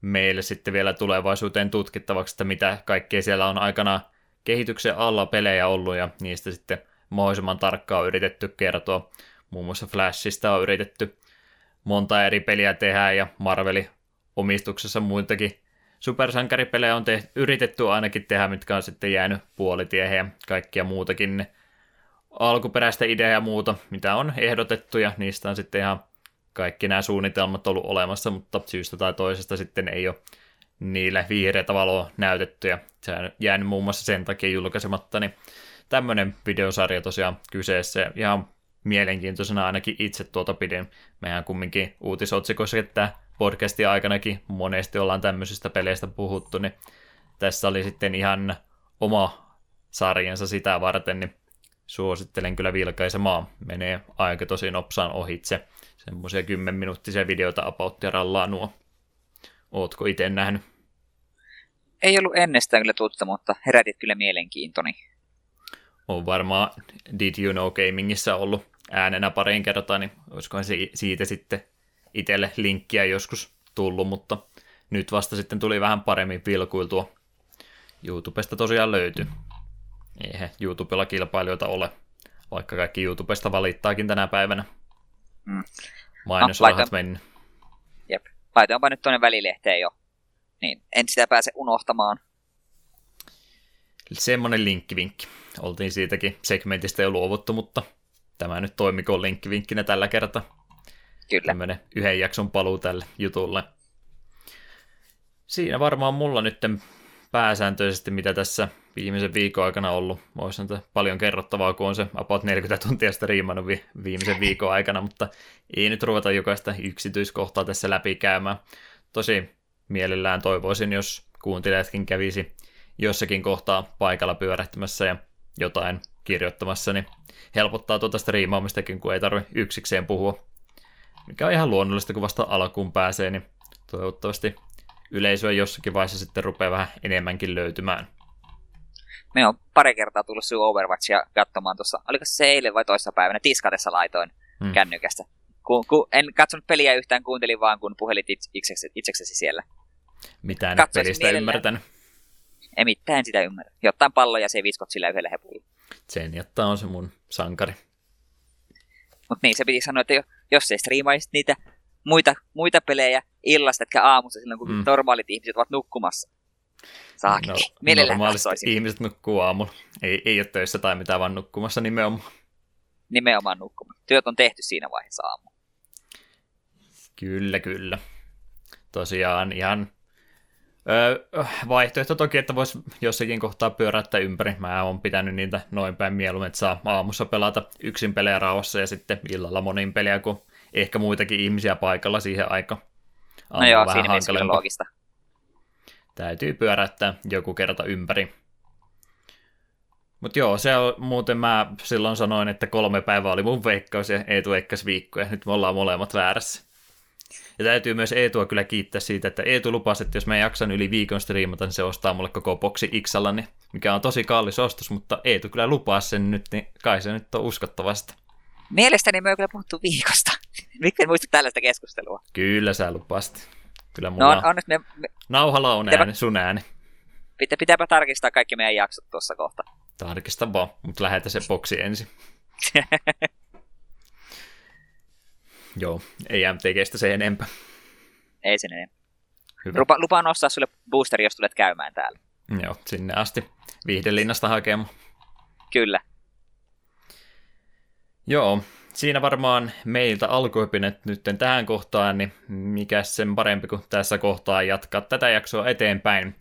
meille sitten vielä tulevaisuuteen tutkittavaksi, että mitä kaikkea siellä on aikana kehityksen alla pelejä ollut ja niistä sitten mahdollisimman tarkkaan yritetty kertoa. Muun muassa Flashista on yritetty monta eri peliä tehdä ja Marveli omistuksessa muitakin supersankaripelejä on tehty, yritetty ainakin tehdä, mitkä on sitten jäänyt puolitiehen ja kaikkia muutakin alkuperäistä ideaa ja muuta, mitä on ehdotettu ja niistä on sitten ihan kaikki nämä suunnitelmat ollut olemassa, mutta syystä tai toisesta sitten ei ole niille vihreätä valoa näytetty ja se on jäänyt muun muassa sen takia julkaisematta, niin tämmöinen videosarja tosiaan kyseessä ihan mielenkiintoisena ainakin itse tuota pidin. Mehän kumminkin uutisotsikoissa, että podcastin aikanakin monesti ollaan tämmöisistä peleistä puhuttu, niin tässä oli sitten ihan oma sarjansa sitä varten, niin suosittelen kyllä vilkaisemaan. Menee aika tosi nopsaan ohitse. Semmoisia 10 minuuttisia videoita apauttia rallaa nuo. Ootko itse nähnyt? Ei ollut ennestään kyllä tuttu, mutta herätit kyllä mielenkiintoni. On varmaan Did You Know Gamingissa ollut äänenä pariin kertaan, niin olisikohan se siitä sitten itselle linkkiä joskus tullut, mutta nyt vasta sitten tuli vähän paremmin vilkuiltua. YouTubesta tosiaan löytyy. Eihän YouTubella kilpailijoita ole, vaikka kaikki YouTubesta valittaakin tänä päivänä. Mm. Mainosrahat no, mennyt. Jep. Laitoinpa nyt tuonne välilehteen jo. Niin en sitä pääse unohtamaan. Semmonen linkkivinkki. Oltiin siitäkin segmentistä jo luovuttu, mutta tämä nyt toimikoon linkkivinkkinä tällä kertaa. Kyllä. Tämmöinen yhden jakson paluu tälle jutulle. Siinä varmaan mulla nyt pääsääntöisesti, mitä tässä viimeisen viikon aikana ollut. Voisi paljon kerrottavaa, kun on se about 40 tuntia sitä riimannut vi- viimeisen viikon aikana, mutta ei nyt ruveta jokaista yksityiskohtaa tässä läpikäymään. Tosi mielellään toivoisin, jos kuuntelijatkin kävisi jossakin kohtaa paikalla pyörähtämässä ja jotain kirjoittamassa, niin helpottaa tuota striimaamistakin, kun ei tarvitse yksikseen puhua mikä on ihan luonnollista, kun vasta alkuun pääsee, niin toivottavasti yleisöä jossakin vaiheessa sitten rupeaa vähän enemmänkin löytymään. Me on pari kertaa tullut sinun Overwatchia katsomaan tuossa, oliko se eilen vai toissa päivänä, tiskatessa laitoin hmm. kännykästä. Ku, ku, en katsonut peliä yhtään, kuuntelin vaan, kun puhelit itseksesi, itseksesi siellä. Mitään Katsoisin pelistä ymmärtänyt. Ei mitään sitä ymmärrä. Jotain palloja se viskot sillä yhdellä hepulla. Sen jotta on se mun sankari. Mutta niin, se piti sanoa, että jos ei striimaisit niitä muita, muita pelejä illasta, etkä aamussa silloin, kun mm. normaalit ihmiset ovat nukkumassa. Saakeli. No, Mielellään normaalisti ihmiset nukkuu aamulla. Ei, ei ole töissä tai mitään, vaan nukkumassa nimenomaan. Nimenomaan nukkumassa. Työt on tehty siinä vaiheessa aamulla. Kyllä, kyllä. Tosiaan ihan Öö, vaihtoehto toki, että voisi jossakin kohtaa pyöräyttää ympäri. Mä oon pitänyt niitä noin päin mieluummin, että saa aamussa pelata yksin pelejä rauhassa ja sitten illalla monin pelejä, kun ehkä muitakin ihmisiä paikalla siihen aikaan. No joo, vähän siinä mielessä loogista. Täytyy pyöräyttää joku kerta ympäri. Mutta joo, se on muuten mä silloin sanoin, että kolme päivää oli mun veikkaus ja Eetu veikkas viikko, ja nyt me ollaan molemmat väärässä. Ja täytyy myös Eetua kyllä kiittää siitä, että Eetu lupasi, että jos mä jaksan yli viikon striimata, niin se ostaa mulle koko boksi Xalla, niin mikä on tosi kallis ostos, mutta Eetu kyllä lupaa sen nyt, niin kai se nyt on uskottavasti. Mielestäni me on kyllä puhuttu viikosta. Miksi muista tällaista keskustelua? Kyllä sä lupasit. Kyllä mulla no, on, on nyt me, me... nauhalla on ääni, sun ääni. Pitä, pitääpä tarkistaa kaikki meidän jaksot tuossa kohta. Tarkista vaan, mutta lähetä se boksi ensin. Joo, ei MTGstä se enempää. Ei sen enempää. Hyvä. Lupa, lupaan nostaa sulle boosteri, jos tulet käymään täällä. Joo, sinne asti. Viihdelinnasta hakemaan. Kyllä. Joo, siinä varmaan meiltä alkuopinet nyt tähän kohtaan, niin mikä sen parempi kuin tässä kohtaa jatkaa tätä jaksoa eteenpäin.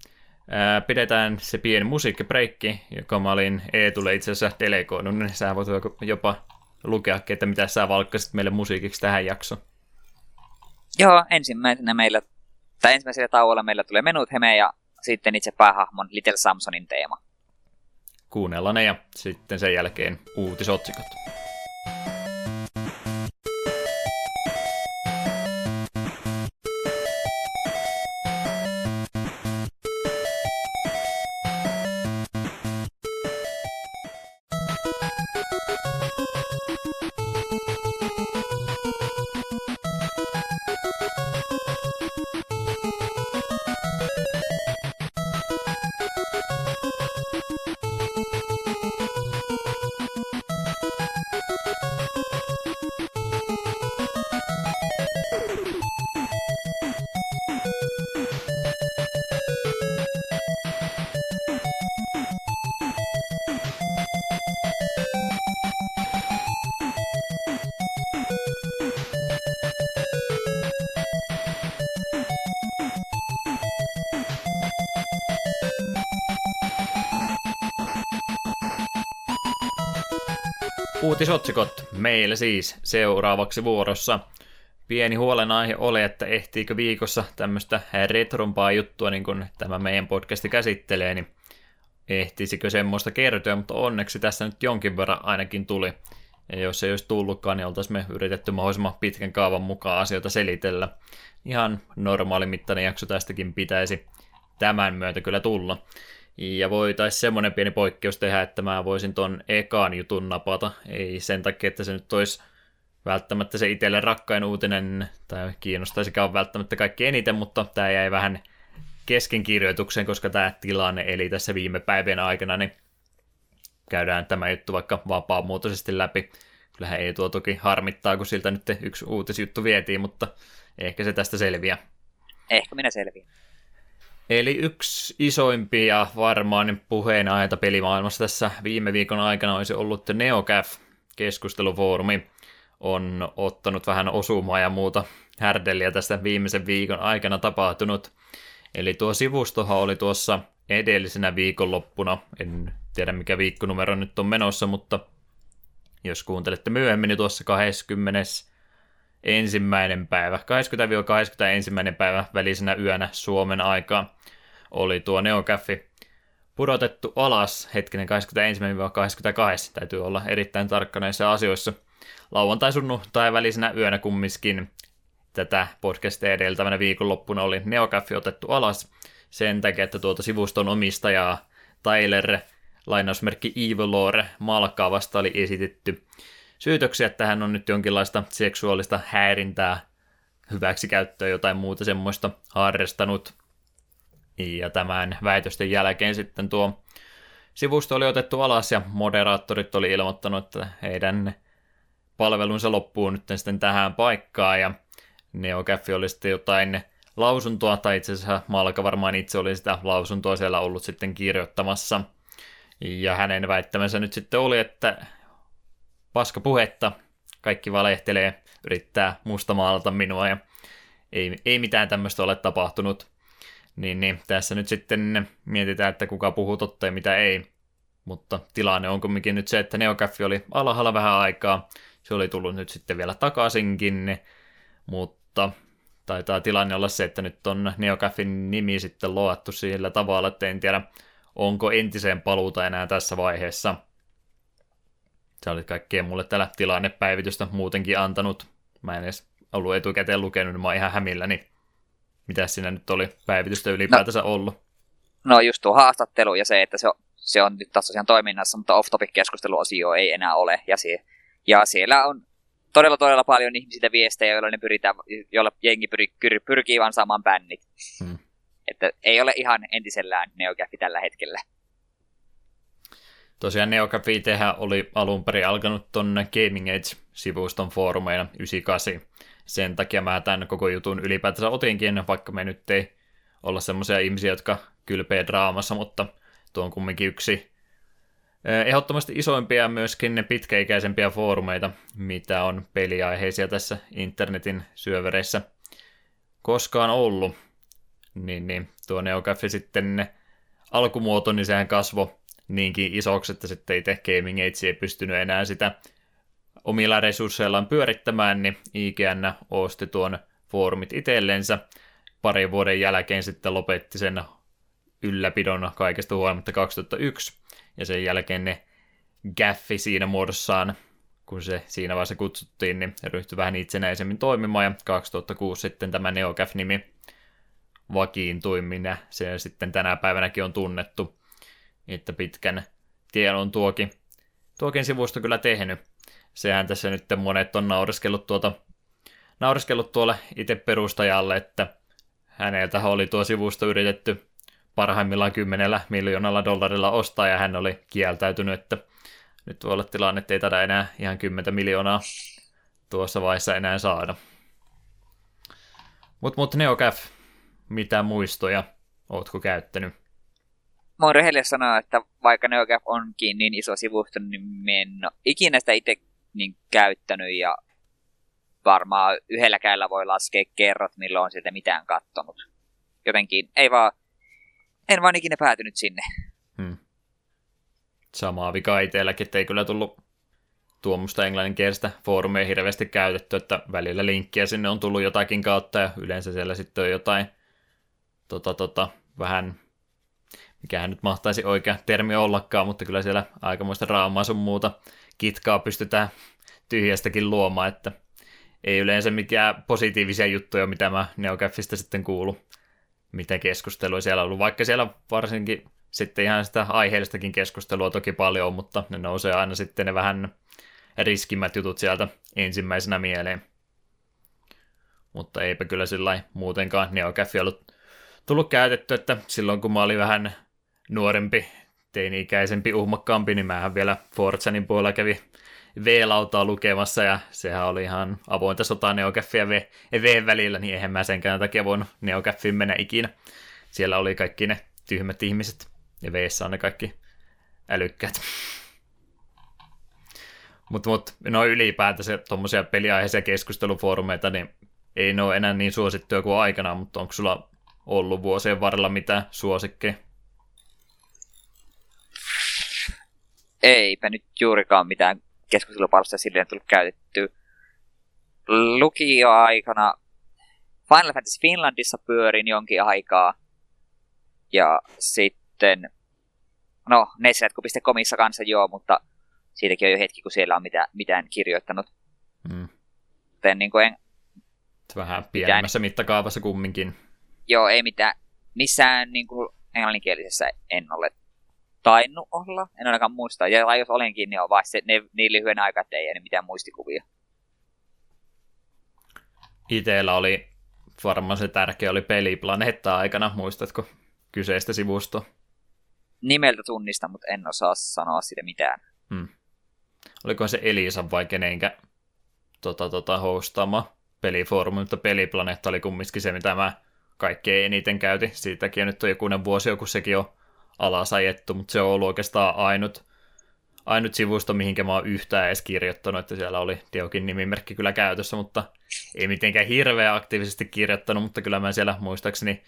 Ää, pidetään se pieni musiikkibreikki, joka mä olin Eetulle itse asiassa delegoinut, niin sä voit jopa lukea, että mitä sä valkkasit meille musiikiksi tähän jaksoon. Joo, ensimmäisenä meillä, tai ensimmäisellä tauolla meillä tulee Menut Heme ja sitten itse päähahmon Little Samsonin teema. Kuunnellaan ne ja sitten sen jälkeen uutisotsikot. Uutisotsikot meillä siis seuraavaksi vuorossa. Pieni huolenaihe oli, että ehtiikö viikossa tämmöistä retrompaa juttua, niin kuin tämä meidän podcasti käsittelee, niin ehtisikö semmoista kertoa, mutta onneksi tässä nyt jonkin verran ainakin tuli. Ja jos ei olisi tullutkaan, niin oltaisiin me yritetty mahdollisimman pitkän kaavan mukaan asioita selitellä. Ihan normaali mittainen jakso tästäkin pitäisi tämän myötä kyllä tulla. Ja voitaisiin semmoinen pieni poikkeus tehdä, että mä voisin ton ekaan jutun napata. Ei sen takia, että se nyt olisi välttämättä se itselle rakkain uutinen, tai kiinnostaisikaan välttämättä kaikki eniten, mutta tämä jäi vähän kesken kirjoitukseen, koska tämä tilanne eli tässä viime päivien aikana, niin käydään tämä juttu vaikka vapaamuotoisesti läpi. Kyllähän ei tuo toki harmittaa, kun siltä nyt yksi uutisjuttu vietiin, mutta ehkä se tästä selviää. Ehkä minä selviän. Eli yksi isoimpia varmaan puheenaiheita pelimaailmassa tässä viime viikon aikana olisi ollut NeoCaf keskustelufoorumi. On ottanut vähän osumaa ja muuta härdeliä tästä viimeisen viikon aikana tapahtunut. Eli tuo sivustohan oli tuossa edellisenä viikonloppuna, en tiedä mikä viikkonumero nyt on menossa, mutta jos kuuntelette myöhemmin, niin tuossa 20 ensimmäinen päivä, 20-21. päivä välisenä yönä Suomen aikaa oli tuo Neocaffi pudotettu alas hetkinen 21-22, täytyy olla erittäin tarkka näissä asioissa. Lauantai tai välisenä yönä kumminkin tätä podcastia edeltävänä viikonloppuna oli Neocaffi otettu alas sen takia, että tuota sivuston omistajaa Tyler lainausmerkki Evilore Malkaa vasta oli esitetty syytöksiä, että hän on nyt jonkinlaista seksuaalista häirintää, hyväksikäyttöä, jotain muuta semmoista harrastanut. Ja tämän väitösten jälkeen sitten tuo sivusto oli otettu alas ja moderaattorit oli ilmoittanut, että heidän palvelunsa loppuu nyt sitten tähän paikkaan ja Neocaffi oli sitten jotain lausuntoa, tai itse asiassa Malka varmaan itse oli sitä lausuntoa siellä ollut sitten kirjoittamassa. Ja hänen väittämänsä nyt sitten oli, että paska puhetta, kaikki valehtelee, yrittää mustamaalata minua ja ei, ei mitään tämmöistä ole tapahtunut. Niin, niin tässä nyt sitten mietitään, että kuka puhuu totta ja mitä ei. Mutta tilanne on kumminkin nyt se, että Neocaffi oli alhaalla vähän aikaa. Se oli tullut nyt sitten vielä takaisinkin, mutta taitaa tilanne olla se, että nyt on Neocaffin nimi sitten loattu sillä tavalla, että en tiedä, onko entiseen paluuta enää tässä vaiheessa. Se oli kaikkea mulle tällä tilannepäivitystä muutenkin antanut. Mä en edes ollut etukäteen lukenut, niin mä oon ihan hämilläni. Mitä siinä nyt oli päivitystä ylipäätänsä no, ollut? No just tuo haastattelu ja se, että se on, se on nyt taas toiminnassa, mutta off-topic-keskusteluosio ei enää ole. Ja, sie, ja siellä on todella todella paljon ihmisille viestejä, joilla ne pyritään, joilla jengi pyr, pyr, pyrkii vaan saamaan bännit. Hmm. Että ei ole ihan entisellään Neocafi tällä hetkellä. Tosiaan Neocafi tehdä oli alun perin alkanut ton Gaming Age-sivuston foorumeina 98. Sen takia mä tämän koko jutun ylipäätänsä otinkin, vaikka me nyt ei olla semmoisia ihmisiä, jotka kylpeä draamassa, mutta tuo on kumminkin yksi Ehdottomasti isoimpia myöskin ne pitkäikäisempiä foorumeita, mitä on peliaiheisia tässä internetin syövereissä koskaan ollut. Niin, niin tuo Neocaffi sitten alkumuoto, niin sehän kasvo niinkin isoksi, että sitten itse Gaming Age ei pystynyt enää sitä omilla resursseillaan pyörittämään, niin IGN osti tuon foorumit itsellensä. Parin vuoden jälkeen sitten lopetti sen ylläpidon kaikesta huolimatta 2001 ja sen jälkeen ne gaffi siinä muodossaan, kun se siinä vaiheessa kutsuttiin, niin ryhtyi vähän itsenäisemmin toimimaan, ja 2006 sitten tämä NeoGaf-nimi vakiintui, minä se sitten tänä päivänäkin on tunnettu, että pitkän tien on tuokin, tuokin sivusto kyllä tehnyt. Sehän tässä nyt monet on naureskellut tuota naureskellut tuolle itse perustajalle, että häneltä oli tuo sivusto yritetty parhaimmillaan kymmenellä miljoonalla dollarilla ostaa, ja hän oli kieltäytynyt, että nyt voi olla tilanne, että ei tada enää ihan 10 miljoonaa tuossa vaiheessa enää saada. Mutta mut NeoCaf, mitä muistoja ootko käyttänyt? Mä oon rehellisesti sanoa, että vaikka NeoCaf onkin niin iso sivusto, niin mä en ole ikinä sitä itse niin käyttänyt ja varmaan yhdellä käillä voi laskea kerrot, milloin on sieltä mitään kattonut. Jotenkin ei vaan en vaan ikinä päätynyt sinne. Hmm. Samaa vika itselläkin, että ei kyllä tullut tuommoista englanninkielistä foorumia hirveästi käytetty, että välillä linkkiä sinne on tullut jotakin kautta ja yleensä siellä sitten on jotain tota, tota, vähän, mikähän nyt mahtaisi oikea termi ollakaan, mutta kyllä siellä aikamoista raamaa sun muuta kitkaa pystytään tyhjästäkin luomaan, että ei yleensä mitään positiivisia juttuja, mitä mä Neocaffista sitten kuulu mitä keskustelua siellä on ollut, vaikka siellä varsinkin sitten ihan sitä aiheellistakin keskustelua toki paljon on, mutta ne nousee aina sitten ne vähän riskimmät jutut sieltä ensimmäisenä mieleen. Mutta eipä kyllä sillä muutenkaan Neocaffi ollut tullut käytetty, että silloin kun mä olin vähän nuorempi, teini-ikäisempi, uhmakkaampi, niin mähän vielä Forzanin puolella kävi V-lautaa lukemassa, ja sehän oli ihan avointa sotaa Neocaffia ja v, välillä, niin eihän mä senkään takia voinut Neocaffiin mennä ikinä. Siellä oli kaikki ne tyhmät ihmiset, ja v on ne kaikki älykkäät. Mutta mut, no ylipäätänsä tuommoisia peliaiheisia keskustelufoorumeita, niin ei ne ole enää niin suosittuja kuin aikanaan, mutta onko sulla ollut vuosien varrella mitään suosikkeja? Eipä nyt juurikaan mitään keskustelupalstoja silleen tullut käytetty. Lukioaikana Final Fantasy Finlandissa pyörin jonkin aikaa. Ja sitten, no netsetku.comissa kanssa joo, mutta siitäkin on jo hetki, kun siellä on mitään, mitään kirjoittanut. Mm. Joten niin kuin en, Vähän pienemmässä mittakaavassa kumminkin. Joo, ei mitään. Missään niin kuin, englanninkielisessä en ole tainnut olla. En ainakaan muista. Ja jos olenkin, niin on vaan se, ne, niin lyhyen aikaa, että ei ole mitään muistikuvia. Itellä oli varmaan se tärkeä oli peliplaneetta aikana, muistatko kyseistä sivustoa? Nimeltä tunnista, mutta en osaa sanoa siitä mitään. Hmm. Oliko se Elisa vai kenenkä tota, tota, hostaama pelifoorumi, mutta peliplaneetta oli kumminkin se, mitä mä kaikkein eniten käytin. Siitäkin nyt on jokunen vuosi, kun sekin on alasajettu, mutta se on ollut oikeastaan ainut, ainut sivusto, mihinkä mä oon yhtään edes kirjoittanut, että siellä oli Diokin nimimerkki kyllä käytössä, mutta ei mitenkään hirveän aktiivisesti kirjoittanut, mutta kyllä mä siellä muistaakseni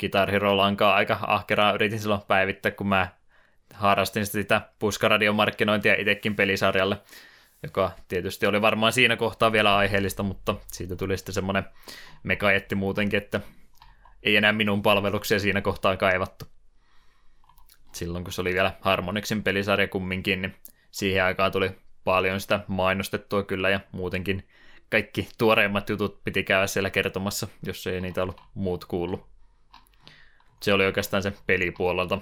Guitar Hero Lankaa aika ahkeraa yritin silloin päivittää, kun mä harrastin sitä puskaradiomarkkinointia itsekin pelisarjalle, joka tietysti oli varmaan siinä kohtaa vielä aiheellista, mutta siitä tuli sitten semmoinen mekajetti muutenkin, että ei enää minun palveluksia siinä kohtaa kaivattu. Silloin kun se oli vielä Harmonixin pelisarja kumminkin, niin siihen aikaan tuli paljon sitä mainostettua kyllä ja muutenkin kaikki tuoreimmat jutut piti käydä siellä kertomassa, jos ei niitä ollut muut kuullut. Se oli oikeastaan se pelipuolelta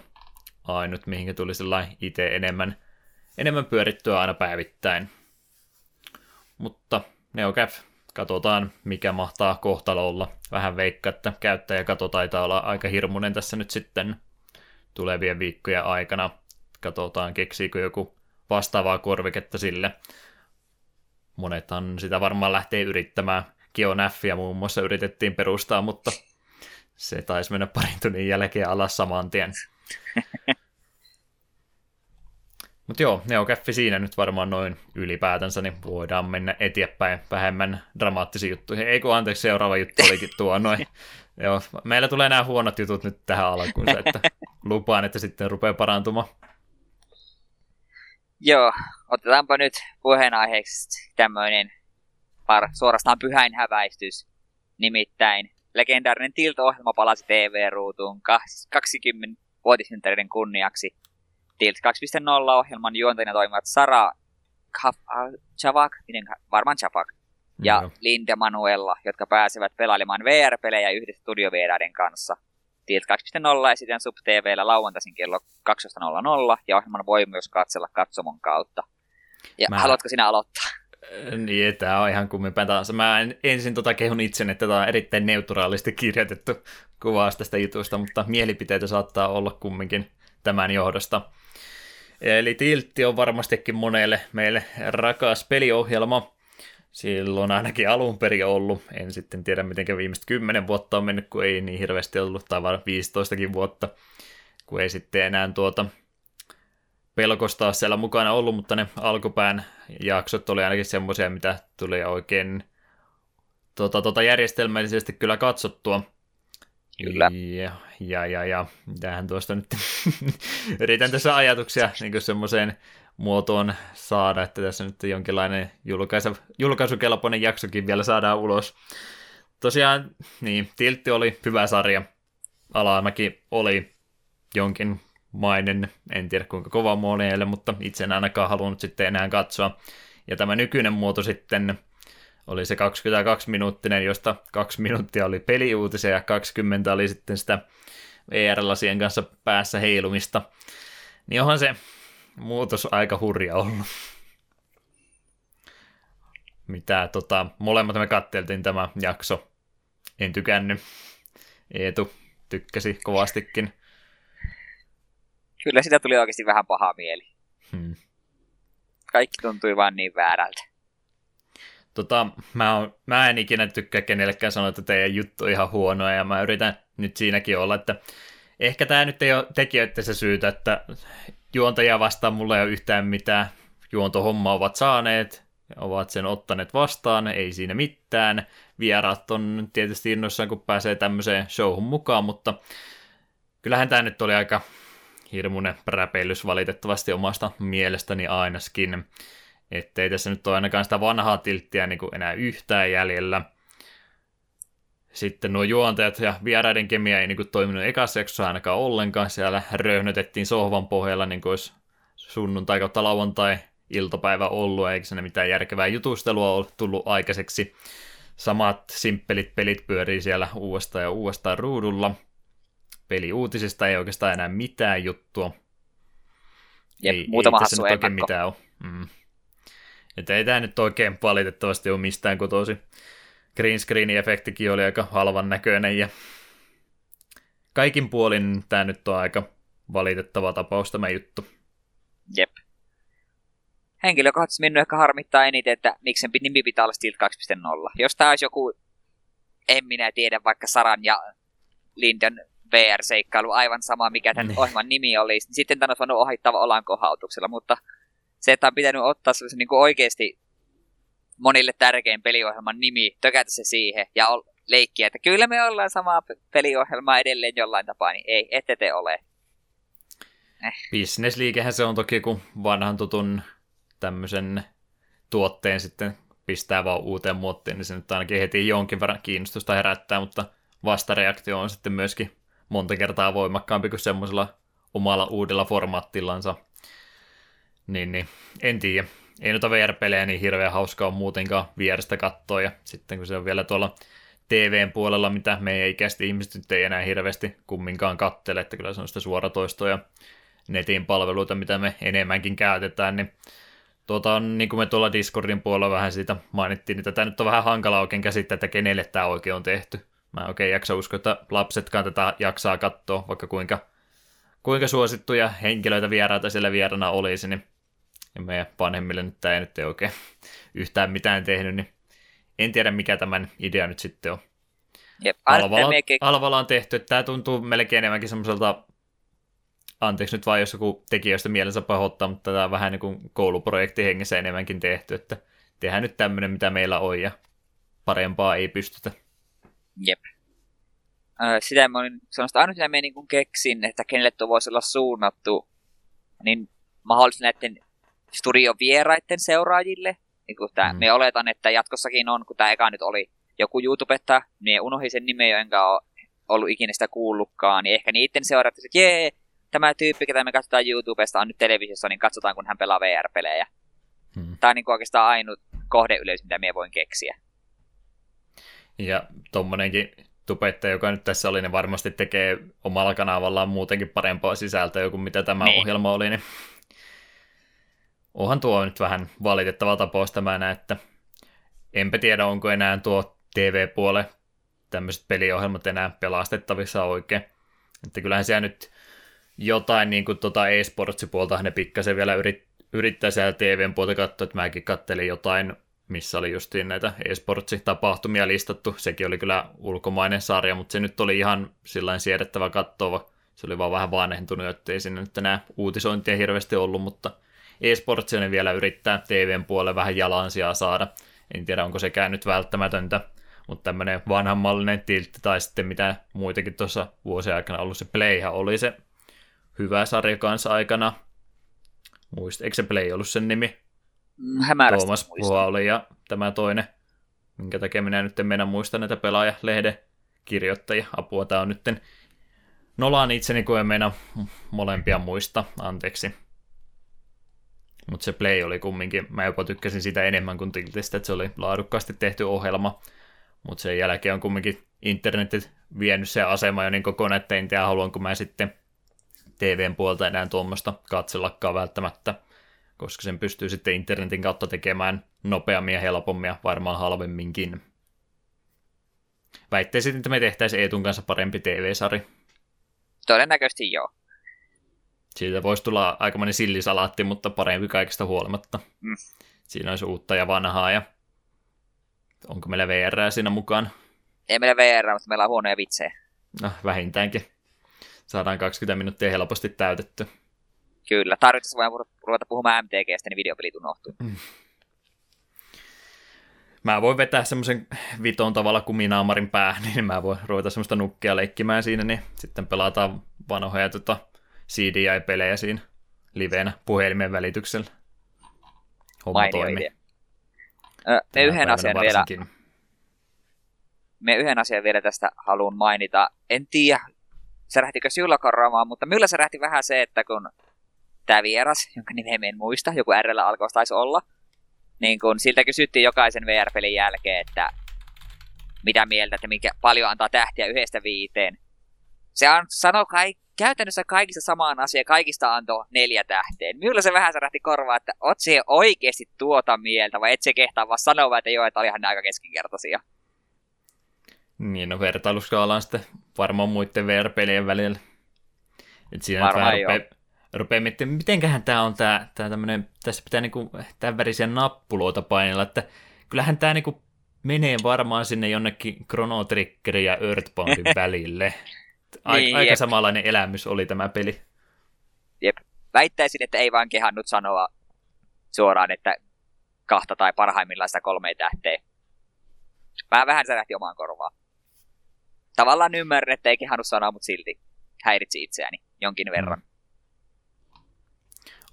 ainut, mihinkä tuli sellainen itse enemmän, enemmän pyörittyä aina päivittäin. Mutta NeoCaf, katsotaan mikä mahtaa kohtalo olla. Vähän veikka, että käyttäjäkato taitaa olla aika hirmuinen tässä nyt sitten tulevien viikkojen aikana. Katsotaan, keksiikö joku vastaavaa korviketta sille. Monethan sitä varmaan lähtee yrittämään. Kionäffiä muun muassa yritettiin perustaa, mutta se taisi mennä parin tunnin jälkeen alas saman tien. Mutta joo, Neokäffi siinä nyt varmaan noin ylipäätänsä, niin voidaan mennä eteenpäin vähemmän dramaattisiin juttuihin. Eikö anteeksi, seuraava juttu olikin tuo noin. joo, meillä tulee nämä huonot jutut nyt tähän alkuun, että lupaan, että sitten rupeaa parantumaan. Joo, otetaanpa nyt puheenaiheeksi tämmöinen suorastaan pyhäin häväistys. Nimittäin legendaarinen Tilt-ohjelma palasi TV-ruutuun 20-vuotisynttäreiden kunniaksi. Tilt 2.0-ohjelman juontajina toimivat Sara Chavak, varmaan Chavak, ja no. Linda Manuella, jotka pääsevät pelailemaan VR-pelejä yhdessä studiovieraiden kanssa. Tilt 2.0 esitän Sub TVllä lauantaisin kello 12.00 ja ohjelman voi myös katsella katsomon kautta. Ja Mä... haluatko sinä aloittaa? Niin, tämä on ihan kumminpäin taas. Mä en, ensin tota kehun itsen, että tämä on erittäin neutraalisti kirjoitettu kuvaus tästä jutusta, mutta mielipiteitä saattaa olla kumminkin tämän johdosta. Eli Tiltti on varmastikin monelle meille rakas peliohjelma. Silloin ainakin alun perin ollut. En sitten tiedä, miten viimeiset kymmenen vuotta on mennyt, kun ei niin hirveästi ollut, tai vaan 15 vuotta, kun ei sitten enää tuota pelkosta siellä mukana ollut, mutta ne alkupään jaksot oli ainakin semmoisia, mitä tuli oikein tota, tota järjestelmällisesti kyllä katsottua. Kyllä. Ja, ja, ja, ja tähän tuosta nyt yritän tässä ajatuksia niin semmoiseen muotoon saada, että tässä nyt jonkinlainen julkaisu, julkaisukelpoinen jaksokin vielä saadaan ulos. Tosiaan, niin, Tiltti oli hyvä sarja. Alamäki oli jonkin mainen, en tiedä kuinka kova monelle, mutta itse en ainakaan halunnut sitten enää katsoa. Ja tämä nykyinen muoto sitten oli se 22-minuuttinen, josta kaksi minuuttia oli peliuutisia ja 20 oli sitten sitä VR-lasien kanssa päässä heilumista. Niin onhan se muutos aika hurja ollut. Mitä tota, molemmat me katteltiin tämä jakso. En tykännyt. Eetu tykkäsi kovastikin. Kyllä sitä tuli oikeasti vähän paha mieli. Hmm. Kaikki tuntui vaan niin väärältä. Tota, mä, on, mä en ikinä tykkää kenellekään sanoa, että teidän juttu on ihan huonoa, ja mä yritän nyt siinäkin olla, että ehkä tämä nyt ei ole tekijöiden se syytä, että juontajia vastaan mulla ei ole yhtään mitään. Juontohomma ovat saaneet, ovat sen ottaneet vastaan, ei siinä mitään. Vieraat on tietysti innoissaan, kun pääsee tämmöiseen showhun mukaan, mutta kyllähän tämä nyt oli aika hirmuinen räpeilys valitettavasti omasta mielestäni ainakin. Ettei tässä nyt ole ainakaan sitä vanhaa tilttiä niin enää yhtään jäljellä. Sitten nuo juontajat ja vieraiden kemia ei niin kuin, toiminut ekassa jaksossa ainakaan ollenkaan. Siellä röhnötettiin sohvan pohjalla niin kuin olisi sunnuntai kautta lauantai iltapäivä ollut, eikä sinne mitään järkevää jutustelua ole tullut aikaiseksi. samat simppelit pelit pyörii siellä uudestaan ja uudestaan ruudulla. Peliuutisista ei oikeastaan enää mitään juttua. Jep, ei, muutama ei hassu oikein mitään ole. Mm. Että ei tämä nyt oikein valitettavasti ole mistään kotosi. Green screen-efektikin oli aika halvan näköinen ja kaikin puolin tämä nyt on aika valitettava tapaus tämä juttu. Jep. Henkilökohtaisesti minun ehkä harmittaa eniten, että miksen nimi pitää olla Steel 2.0. Jos tämä olisi joku, en minä tiedä, vaikka Saran ja Linden VR-seikkailu, aivan sama mikä tämän niin. ohjelman nimi oli, niin sitten tämä olisi voinut ohittava olan kohautuksella, mutta se, että on pitänyt ottaa sellaisen niin oikeasti monille tärkein peliohjelman nimi, tökätä se siihen ja leikkiä, että kyllä me ollaan samaa peliohjelmaa edelleen jollain tapaa, niin ei, ette te ole. Eh. Bisnesliikehän se on toki, kun vanhan tutun tämmöisen tuotteen sitten pistää vaan uuteen muottiin, niin se nyt ainakin heti jonkin verran kiinnostusta herättää, mutta vastareaktio on sitten myöskin monta kertaa voimakkaampi kuin semmoisella omalla uudella formaattillansa. Niin, niin en tiedä. Ei noita VR-pelejä niin hirveän hauskaa on muutenkaan vierestä katsoa, ja sitten kun se on vielä tuolla TVn puolella, mitä meidän ikäisesti ihmiset nyt ei enää hirveästi kumminkaan kattele, että kyllä se on sitä suoratoistoja netin palveluita, mitä me enemmänkin käytetään, niin tuota, niin kuin me tuolla Discordin puolella vähän siitä mainittiin, niin tätä nyt on vähän hankala oikein käsittää, että kenelle tämä oikein on tehty. Mä oikein jaksa uskoa, että lapsetkaan tätä jaksaa katsoa, vaikka kuinka, kuinka suosittuja henkilöitä vieraita siellä vierana olisi, niin ja meidän vanhemmille nyt tämä ei nyt ei oikein yhtään mitään tehnyt, niin en tiedä mikä tämän idea nyt sitten on. Jep, Alvala. Alvala on tehty, että tämä tuntuu melkein enemmänkin semmoiselta, anteeksi nyt vaan jos joku tekijöistä mielensä pahoittaa, mutta tämä on vähän niin kuin kouluprojekti hengessä enemmänkin tehty, että tehdään nyt tämmöinen, mitä meillä on ja parempaa ei pystytä. Jep. sitä mä olin sanonut, aina mitä mä niin keksin, että kenelle tuo voisi olla suunnattu, niin mahdollisesti näiden studion vieraiden seuraajille, niin kuin tää, mm. me oletan, että jatkossakin on, kun tämä eka nyt oli joku YouTubetta, niin unohdin sen nimen, enkä ole ollut ikinä sitä kuullutkaan, niin ehkä niiden seuraat, että jee, tämä tyyppi, ketä me katsotaan YouTubesta, on nyt televisiossa, niin katsotaan, kun hän pelaa VR-pelejä. Hmm. Tämä on niin oikeastaan ainut kohdeyleisö, mitä minä voin keksiä. Ja tuommoinenkin tubettaja, joka nyt tässä oli, niin varmasti tekee omalla kanavallaan muutenkin parempaa sisältöä kuin mitä tämä niin. ohjelma oli, niin onhan tuo nyt vähän valitettava tapaus tämä, että enpä tiedä, onko enää tuo TV-puole tämmöiset peliohjelmat enää pelastettavissa oikein. Että kyllähän siellä nyt jotain niin kuin tuota e-sportsipuolta ne pikkasen vielä yrit, yrittää siellä TVn puolta katsoa, että mäkin kattelin jotain, missä oli justiin näitä e-sportsi-tapahtumia listattu. Sekin oli kyllä ulkomainen sarja, mutta se nyt oli ihan sillain siedettävä katsoa. Se oli vaan vähän vanhentunut, ettei sinne nyt enää uutisointia hirveästi ollut, mutta eSportsia vielä yrittää TVn puolelle vähän jalansia saada. En tiedä, onko sekään nyt välttämätöntä, mutta tämmöinen vanhanmallinen tiltti tai sitten mitä muitakin tuossa vuosien aikana ollut se Playhan oli se hyvä sarja kanssa aikana. Muist, eikö se Play ollut sen nimi? Mm, hämärästi Tuomas Puha oli ja tämä toinen, minkä takia minä nyt en mennä muista näitä pelaajalehden kirjoittajia. Apua, tämä on nytten Nolaan itseni, kun en mennä molempia muista, anteeksi. Mutta se Play oli kumminkin, mä jopa tykkäsin sitä enemmän kuin Tiltistä, että se oli laadukkaasti tehty ohjelma. Mutta sen jälkeen on kumminkin internetit vienyt se asema jo niin kokonaan, että en tiedä haluanko mä sitten TVn puolta enää tuommoista katsellakaan välttämättä, koska sen pystyy sitten internetin kautta tekemään nopeammin ja helpommin ja varmaan halvemminkin. Väittäisin, että me tehtäisiin Eetun kanssa parempi TV-sari. Todennäköisesti joo. Siitä voisi tulla aikamoinen sillisalaatti, mutta parempi kaikesta huolimatta. Mm. Siinä olisi uutta ja vanhaa ja onko meillä VR siinä mukaan? Ei meillä VR, mutta meillä on huonoja vitsejä. No, vähintäänkin. Saadaan 20 minuuttia helposti täytetty. Kyllä, tarvittaessa voidaan ruveta puhumaan MTGstä, niin videopelit unohtuu. Mm. Mä voin vetää semmoisen viton tavalla kuminaamarin päähän, niin mä voin ruveta semmoista nukkia leikkimään siinä, niin sitten pelataan vanhoja tota, CDI-pelejä siinä livenä puhelimen välityksellä. Homma Mainio toimii. Ö, me yhden asian vielä me yhden asian vielä tästä haluan mainita. En tiedä, särähtikö sinulla korraamaan, mutta minulla särähti vähän se, että kun tämä vieras, jonka nimeä en muista, joku RL alkoi taisi olla, niin kun siltä kysyttiin jokaisen VR-pelin jälkeen, että mitä mieltä, että mikä paljon antaa tähtiä yhdestä viiteen. Se on, sanoo kai, käytännössä kaikista samaan asiaan, kaikista antoi neljä tähteen. Minulla se vähän särähti korvaa, että oot se oikeasti tuota mieltä, vai et se kehtaa vaan sanoa, että joo, että oli ihan aika keskinkertaisia. Niin, no vertailuskaala on sitten varmaan muiden VR-pelien välillä. Et siinä Varmaan vähän rupeaa, rupeaa miettimään, mitenköhän tämä on tämä, tämä tämmönen, tässä pitää niinku tämän värisiä nappuloita painella, että kyllähän tämä niinku menee varmaan sinne jonnekin Chrono Trigger ja Earthboundin välille. Aika, Niin, aika jep. samanlainen elämys oli tämä peli. Jep. Väittäisin, että ei vaan kehannut sanoa suoraan, että kahta tai parhaimmillaan sitä kolme tähteä. Vähän vähän särähti omaan korvaan. Tavallaan ymmärrän, että ei kehannut sanoa, mutta silti häiritsi itseäni jonkin verran.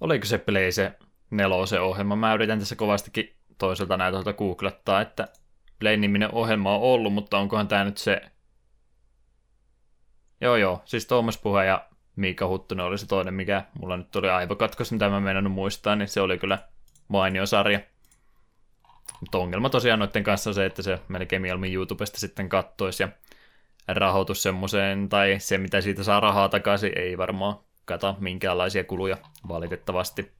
Oliko se Play se nelosen ohjelma? Mä yritän tässä kovastikin toiselta näytöltä googlettaa, että Play-niminen ohjelma on ollut, mutta onkohan tämä nyt se... Joo joo, siis Tuomas Puhe ja Miika Huttunen oli se toinen, mikä mulla nyt oli aivokatkos, mitä mä en muistaa, niin se oli kyllä mainio sarja. Mutta ongelma tosiaan noiden kanssa on se, että se melkein mieluummin YouTubesta sitten kattoisi ja rahoitus semmoiseen, tai se mitä siitä saa rahaa takaisin, ei varmaan kata minkäänlaisia kuluja valitettavasti.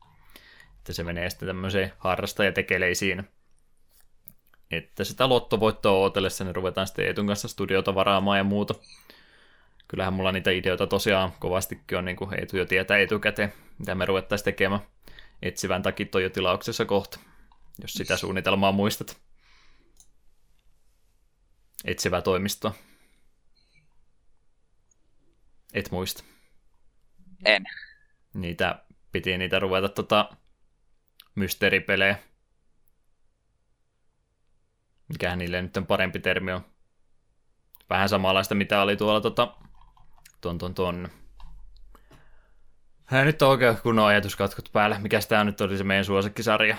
Että se menee sitten tämmöiseen harrastajatekeleisiin. Että sitä lottovoittoa ootellessa, niin ruvetaan sitten Eetun kanssa studiota varaamaan ja muuta. Kyllähän mulla niitä ideoita tosiaan kovastikin on, niin kuin Eetu jo tietää etukäteen, mitä me ruvettaisiin tekemään. Etsivän takit on jo tilauksessa kohta, jos sitä suunnitelmaa muistat. Etsivä toimisto. Et muista. En. Niitä piti niitä ruveta tota, mysteeripelejä. Mikähän niille nyt on parempi termi on. Vähän samanlaista, mitä oli tuolla tota, ton, ton, ton. Ja nyt on oikein kunnon ajatuskatkot päällä. Mikä tämä nyt oli se meidän suosikkisarja?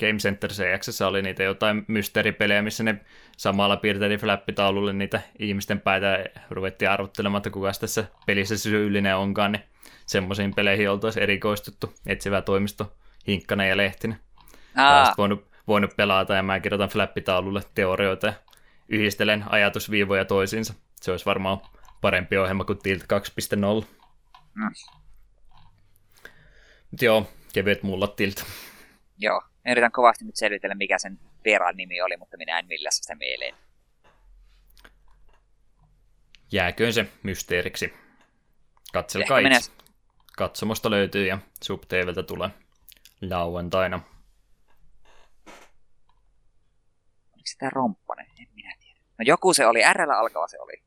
Game Center CX oli niitä jotain mysteeripelejä, missä ne samalla piirteli flappitaululle niitä ihmisten päitä ja ruvettiin arvottelemaan, että kuka tässä pelissä syyllinen onkaan, niin semmoisiin peleihin oltaisiin erikoistuttu. Etsivä toimisto, Hinkkanen ja Lehtinen. Aa, Olisit voinut, voinut pelata ja mä kirjoitan flappitaululle teorioita ja yhdistelen ajatusviivoja toisiinsa. Se olisi varmaan parempi ohjelma kuin Tilt 2.0. Mm. Mut joo, kevyet mulla Tilt. joo. Yritän kovasti nyt selvitellä, mikä sen vieraan nimi oli, mutta minä en millään sitä mieleen. Jääköön se mysteeriksi. Katselkaa Ehkä itse. Katsomosta löytyy ja SubTVltä tulee lauantaina. Oliko sitä Rompponen? En minä tiedä. No joku se oli, R alkava se oli.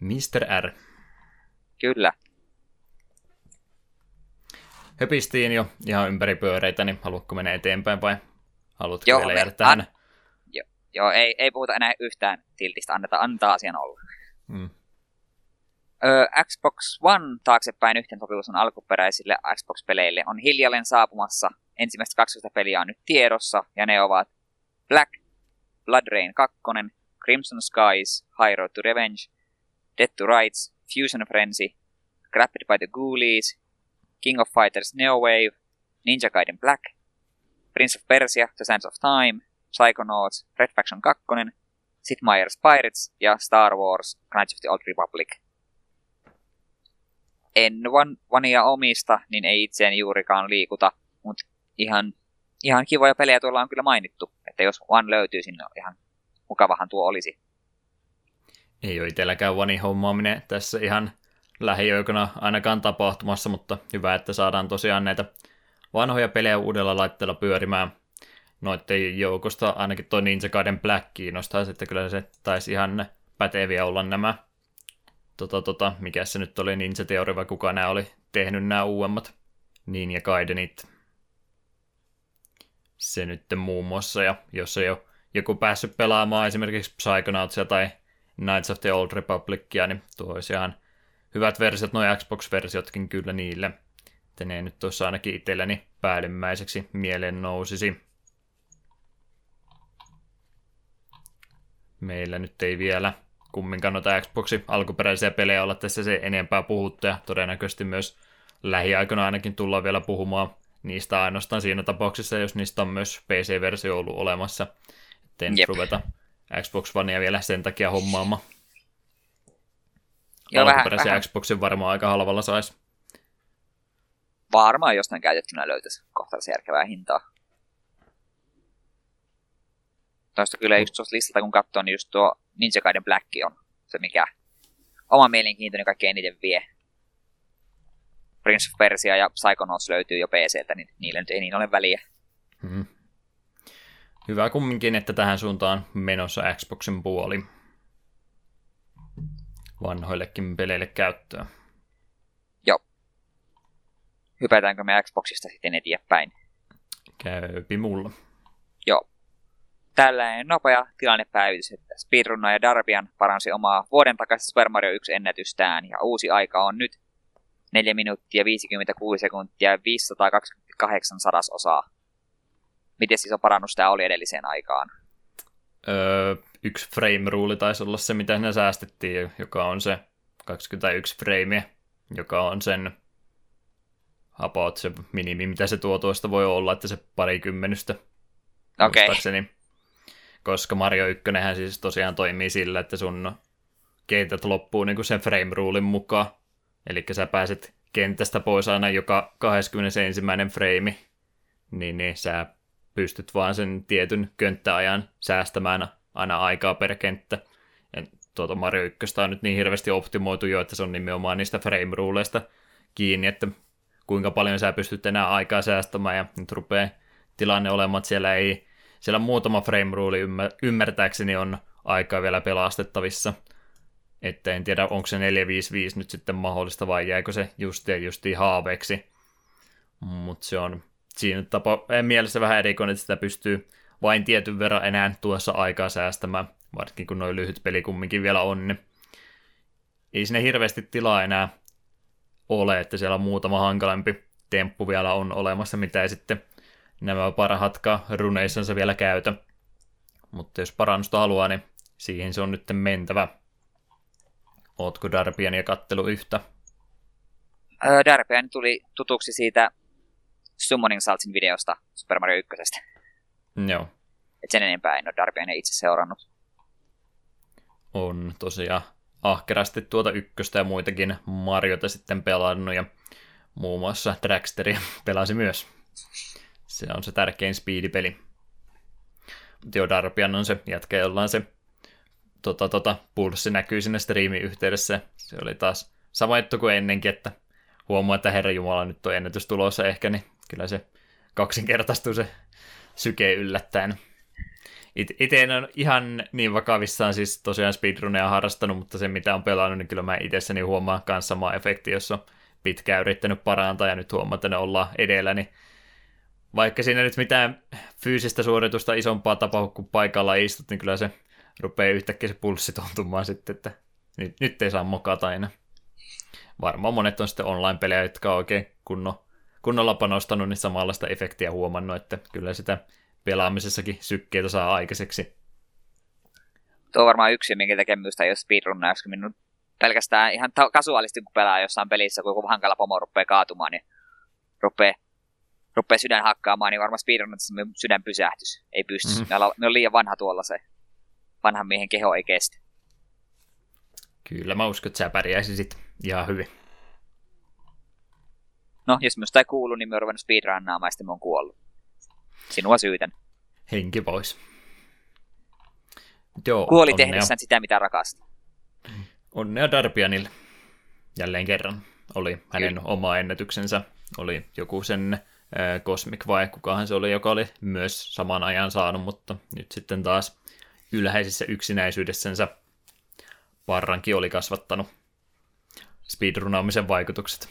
Mr. R. Kyllä. Höpistiin jo ihan ympäri pyöreitä, niin haluatko mennä eteenpäin vai haluatko Joo, vielä me- jäädä tähän? an- Joo, ei, ei puhuta enää yhtään tiltistä, anneta antaa asian olla. Mm. Öö, Xbox One taaksepäin yhteensopivuus on alkuperäisille Xbox-peleille on hiljalleen saapumassa. Ensimmäistä 12 peliä on nyt tiedossa, ja ne ovat Black, Blood Rain 2, Crimson Skies, High Road to Revenge, Dead to Rights, Fusion Frenzy, Grabbed by the Ghoulies, King of Fighters Neo Wave, Ninja Gaiden Black, Prince of Persia, The Sands of Time, Psychonauts, Red Faction 2, Sid Meier's Pirates ja Star Wars Knights of the Old Republic. En One, Onea omista, niin ei itseäni juurikaan liikuta, mutta ihan, ihan kivoja pelejä tuolla on kyllä mainittu. Että jos One löytyy, niin ihan mukavahan tuo olisi. Ei ole itselläkään One hommaaminen tässä ihan lähiöikönä ainakaan tapahtumassa, mutta hyvä, että saadaan tosiaan näitä vanhoja pelejä uudella laitteella pyörimään. Noitten joukosta ainakin toi Ninja Gaiden Black kiinnostaisi, että kyllä se taisi ihan päteviä olla nämä, tota, tota, mikä se nyt oli, Ninja Theory vai kuka nämä oli tehnyt nämä uudemmat Ninja Gaidenit. Se nyt muun muassa, ja jos ei ole joku päässyt pelaamaan esimerkiksi Psychonautsia tai Knights of the Old Republicia, niin tuo olisi ihan hyvät versiot, nuo Xbox-versiotkin kyllä niille. Että ne nyt tuossa ainakin itselleni päällimmäiseksi mieleen nousisi. Meillä nyt ei vielä kumminkaan noita Xboxin alkuperäisiä pelejä olla tässä se enempää puhuttu, ja todennäköisesti myös lähiaikoina ainakin tullaan vielä puhumaan niistä ainoastaan siinä tapauksessa, jos niistä on myös PC-versio ollut olemassa. Ettei nyt Jep. ruveta Xbox Onea vielä sen takia hommaamaan. Joo, Alkuperäisen vähän. Xboxin varmaan aika halvalla saisi. Varmaan jostain käytettynä löytäisi kohtalaisen järkevää hintaa. Toista kyllä just tuosta listalta kun katsoo, niin just tuo Ninja Gaiden Black on se, mikä oma mielenkiintoni kaikkein eniten vie. Prince of Persia ja Psychonauts löytyy jo PCltä, niin niillä nyt ei niin ole väliä. Hmm. Hyvä kumminkin, että tähän suuntaan menossa Xboxin puoli. Vanhoillekin peleille käyttöä. Hypätäänkö me Xboxista sitten eteenpäin? Käypi mulla. Joo. Tällainen nopea tilannepäivitys, että Speedrunner ja Darbian paransi omaa vuoden takaisin Super Mario 1 ennätystään, ja uusi aika on nyt 4 minuuttia 56 sekuntia ja 528 sadasosaa. Miten siis on parannus tämä oli edelliseen aikaan? Öö, yksi frame-ruuli taisi olla se, mitä ne säästettiin, joka on se 21 framea, joka on sen about se minimi, mitä se tuo tuosta voi olla, että se parikymmenystä Okei, muistaakseni. Koska Mario 1 siis tosiaan toimii sillä, että sun kentät loppuu niin kuin sen frame rulin mukaan. Eli sä pääset kentästä pois aina joka 21. frame, niin, niin sä pystyt vaan sen tietyn könttäajan säästämään aina aikaa per kenttä. Ja tuota Mario 1 on nyt niin hirveästi optimoitu jo, että se on nimenomaan niistä frame ruleista kiinni, että kuinka paljon sä pystyt enää aikaa säästämään, ja nyt rupeaa tilanne olemaan, että siellä ei, siellä muutama frame rule ymmär, ymmärtääkseni on aikaa vielä pelastettavissa, että en tiedä, onko se 455 nyt sitten mahdollista vai jäikö se just ja justiin haaveeksi, mutta se on siinä tapa, mielessä vähän erikoinen, että sitä pystyy vain tietyn verran enää tuossa aikaa säästämään, varsinkin kun noin lyhyt peli kumminkin vielä on, niin ei sinne hirveästi tilaa enää ole, että siellä muutama hankalampi temppu vielä on olemassa, mitä ei sitten nämä parhaatkaan runeissansa vielä käytä. Mutta jos parannusta haluaa, niin siihen se on nyt mentävä. Ootko Darbian ja kattelu yhtä? Darbian tuli tutuksi siitä Summoning Saltsin videosta Super Mario 1. Joo, Et sen enempää en ole Darbiania itse seurannut. on tosiaan ahkerasti tuota ykköstä ja muitakin Mariota sitten pelannut ja muun muassa Dragsteria pelasi myös. Se on se tärkein speedipeli. Joo, Darbian on se jätkä, jolla on se tota, tota, pulssi näkyy sinne striimin yhteydessä. Se oli taas sama juttu kuin ennenkin, että huomaa, että Herra Jumala nyt on ennätys tulossa ehkä, niin kyllä se kaksinkertaistuu se syke yllättäen. Itse en ole ihan niin vakavissaan siis tosiaan speedruneja harrastanut, mutta se mitä on pelannut, niin kyllä mä itsessäni huomaan myös sama efekti, jos on pitkään yrittänyt parantaa ja nyt huomaa, että ne ollaan edellä, niin vaikka siinä nyt mitään fyysistä suoritusta isompaa tapahtuu, kun paikalla istut, niin kyllä se rupeaa yhtäkkiä se pulssi tuntumaan sitten, että nyt, nyt ei saa mokata enää. Varmaan monet on sitten online-pelejä, jotka on oikein kunno, kunnolla panostanut, niin samanlaista efektiä huomannut, että kyllä sitä pelaamisessakin sykkeitä saa aikaiseksi. Tuo on varmaan yksi, minkä takia minusta ole speedrunna, koska minun pelkästään ihan ta- kasuaalisti, kun pelaa jossain pelissä, kun joku hankala pomo rupeaa kaatumaan, niin rupeaa, rupeaa sydän hakkaamaan, niin varmaan speedrunnassa sydän pysähtys. Ei pysty. Mhm. Mm-hmm. Me, on liian vanha tuolla se. Vanhan miehen keho ei kestä. Kyllä mä uskon, että sä pärjäisit ihan hyvin. No, jos minusta ei kuulu, niin me on ruvennut speedrunnaamaan ja on kuollut. Sinua syytän. Henki pois. Joo, Kuoli onnea, tehdessään sitä, mitä rakastaa. onnea Darbianille. Jälleen kerran oli hänen Kyllä. oma ennätyksensä. Oli joku sen äh, Cosmic vai kukahan se oli, joka oli myös saman ajan saanut, mutta nyt sitten taas ylhäisessä yksinäisyydessänsä Parrankin oli kasvattanut speedrunaamisen vaikutukset.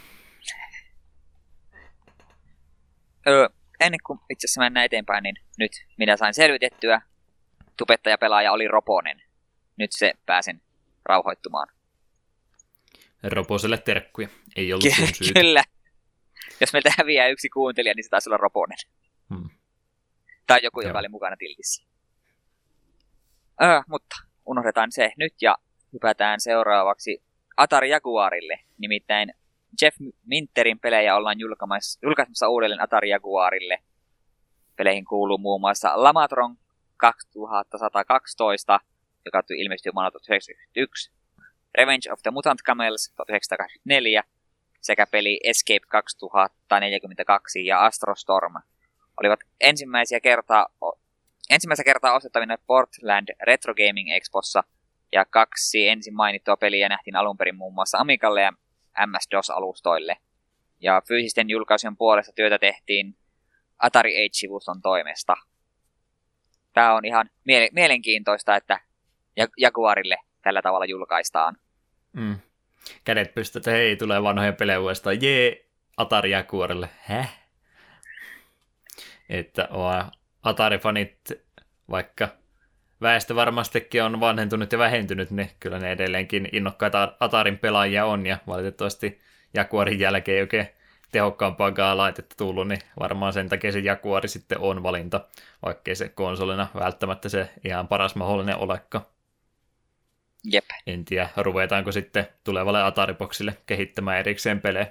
Öö, ennen kuin itse asiassa mennään eteenpäin, niin nyt minä sain selvitettyä. Tubettajapelaaja oli Roponen. Nyt se pääsen rauhoittumaan. Roposelle terkkuja. Ei ollut sun Ky- syytä. Kyllä. Jos meiltä häviää yksi kuuntelija, niin se taisi olla Roponen. Hmm. Tai joku, Joo. joka oli mukana tiltissä. Öö, mutta unohdetaan se nyt ja hypätään seuraavaksi Atari Jaguarille. Nimittäin Jeff Minterin pelejä ollaan julkaisemassa, uudelleen Atari Jaguarille. Peleihin kuuluu muun muassa Lamatron 2112, joka ilmestyi vuonna 1991, Revenge of the Mutant Camels 1984 sekä peli Escape 2042 ja Astrostorm olivat ensimmäisiä kertaa, ensimmäistä kertaa osoittavina Portland Retro Gaming Expossa ja kaksi ensin mainittua peliä nähtiin alun perin muun muassa Amigalle ja MS-DOS-alustoille. Ja fyysisten julkaisujen puolesta työtä tehtiin Atari Age-sivuston toimesta. Tämä on ihan mie- mielenkiintoista, että Jaguarille tällä tavalla julkaistaan. Mm. Kädet pystyt, hei, tulee vanhoja pelejä uudestaan. Jee, Atari Jaguarille. Häh? Että Atari-fanit, vaikka väestö varmastikin on vanhentunut ja vähentynyt, niin kyllä ne edelleenkin innokkaita Atarin pelaajia on, ja valitettavasti Jaguarin jälkeen ei oikein tehokkaampaakaan laitetta tullut, niin varmaan sen takia se Jaguari sitten on valinta, vaikkei se konsolina välttämättä se ihan paras mahdollinen olekka. Jep. En tiedä, ruvetaanko sitten tulevalle Atari-boksille kehittämään erikseen pelejä.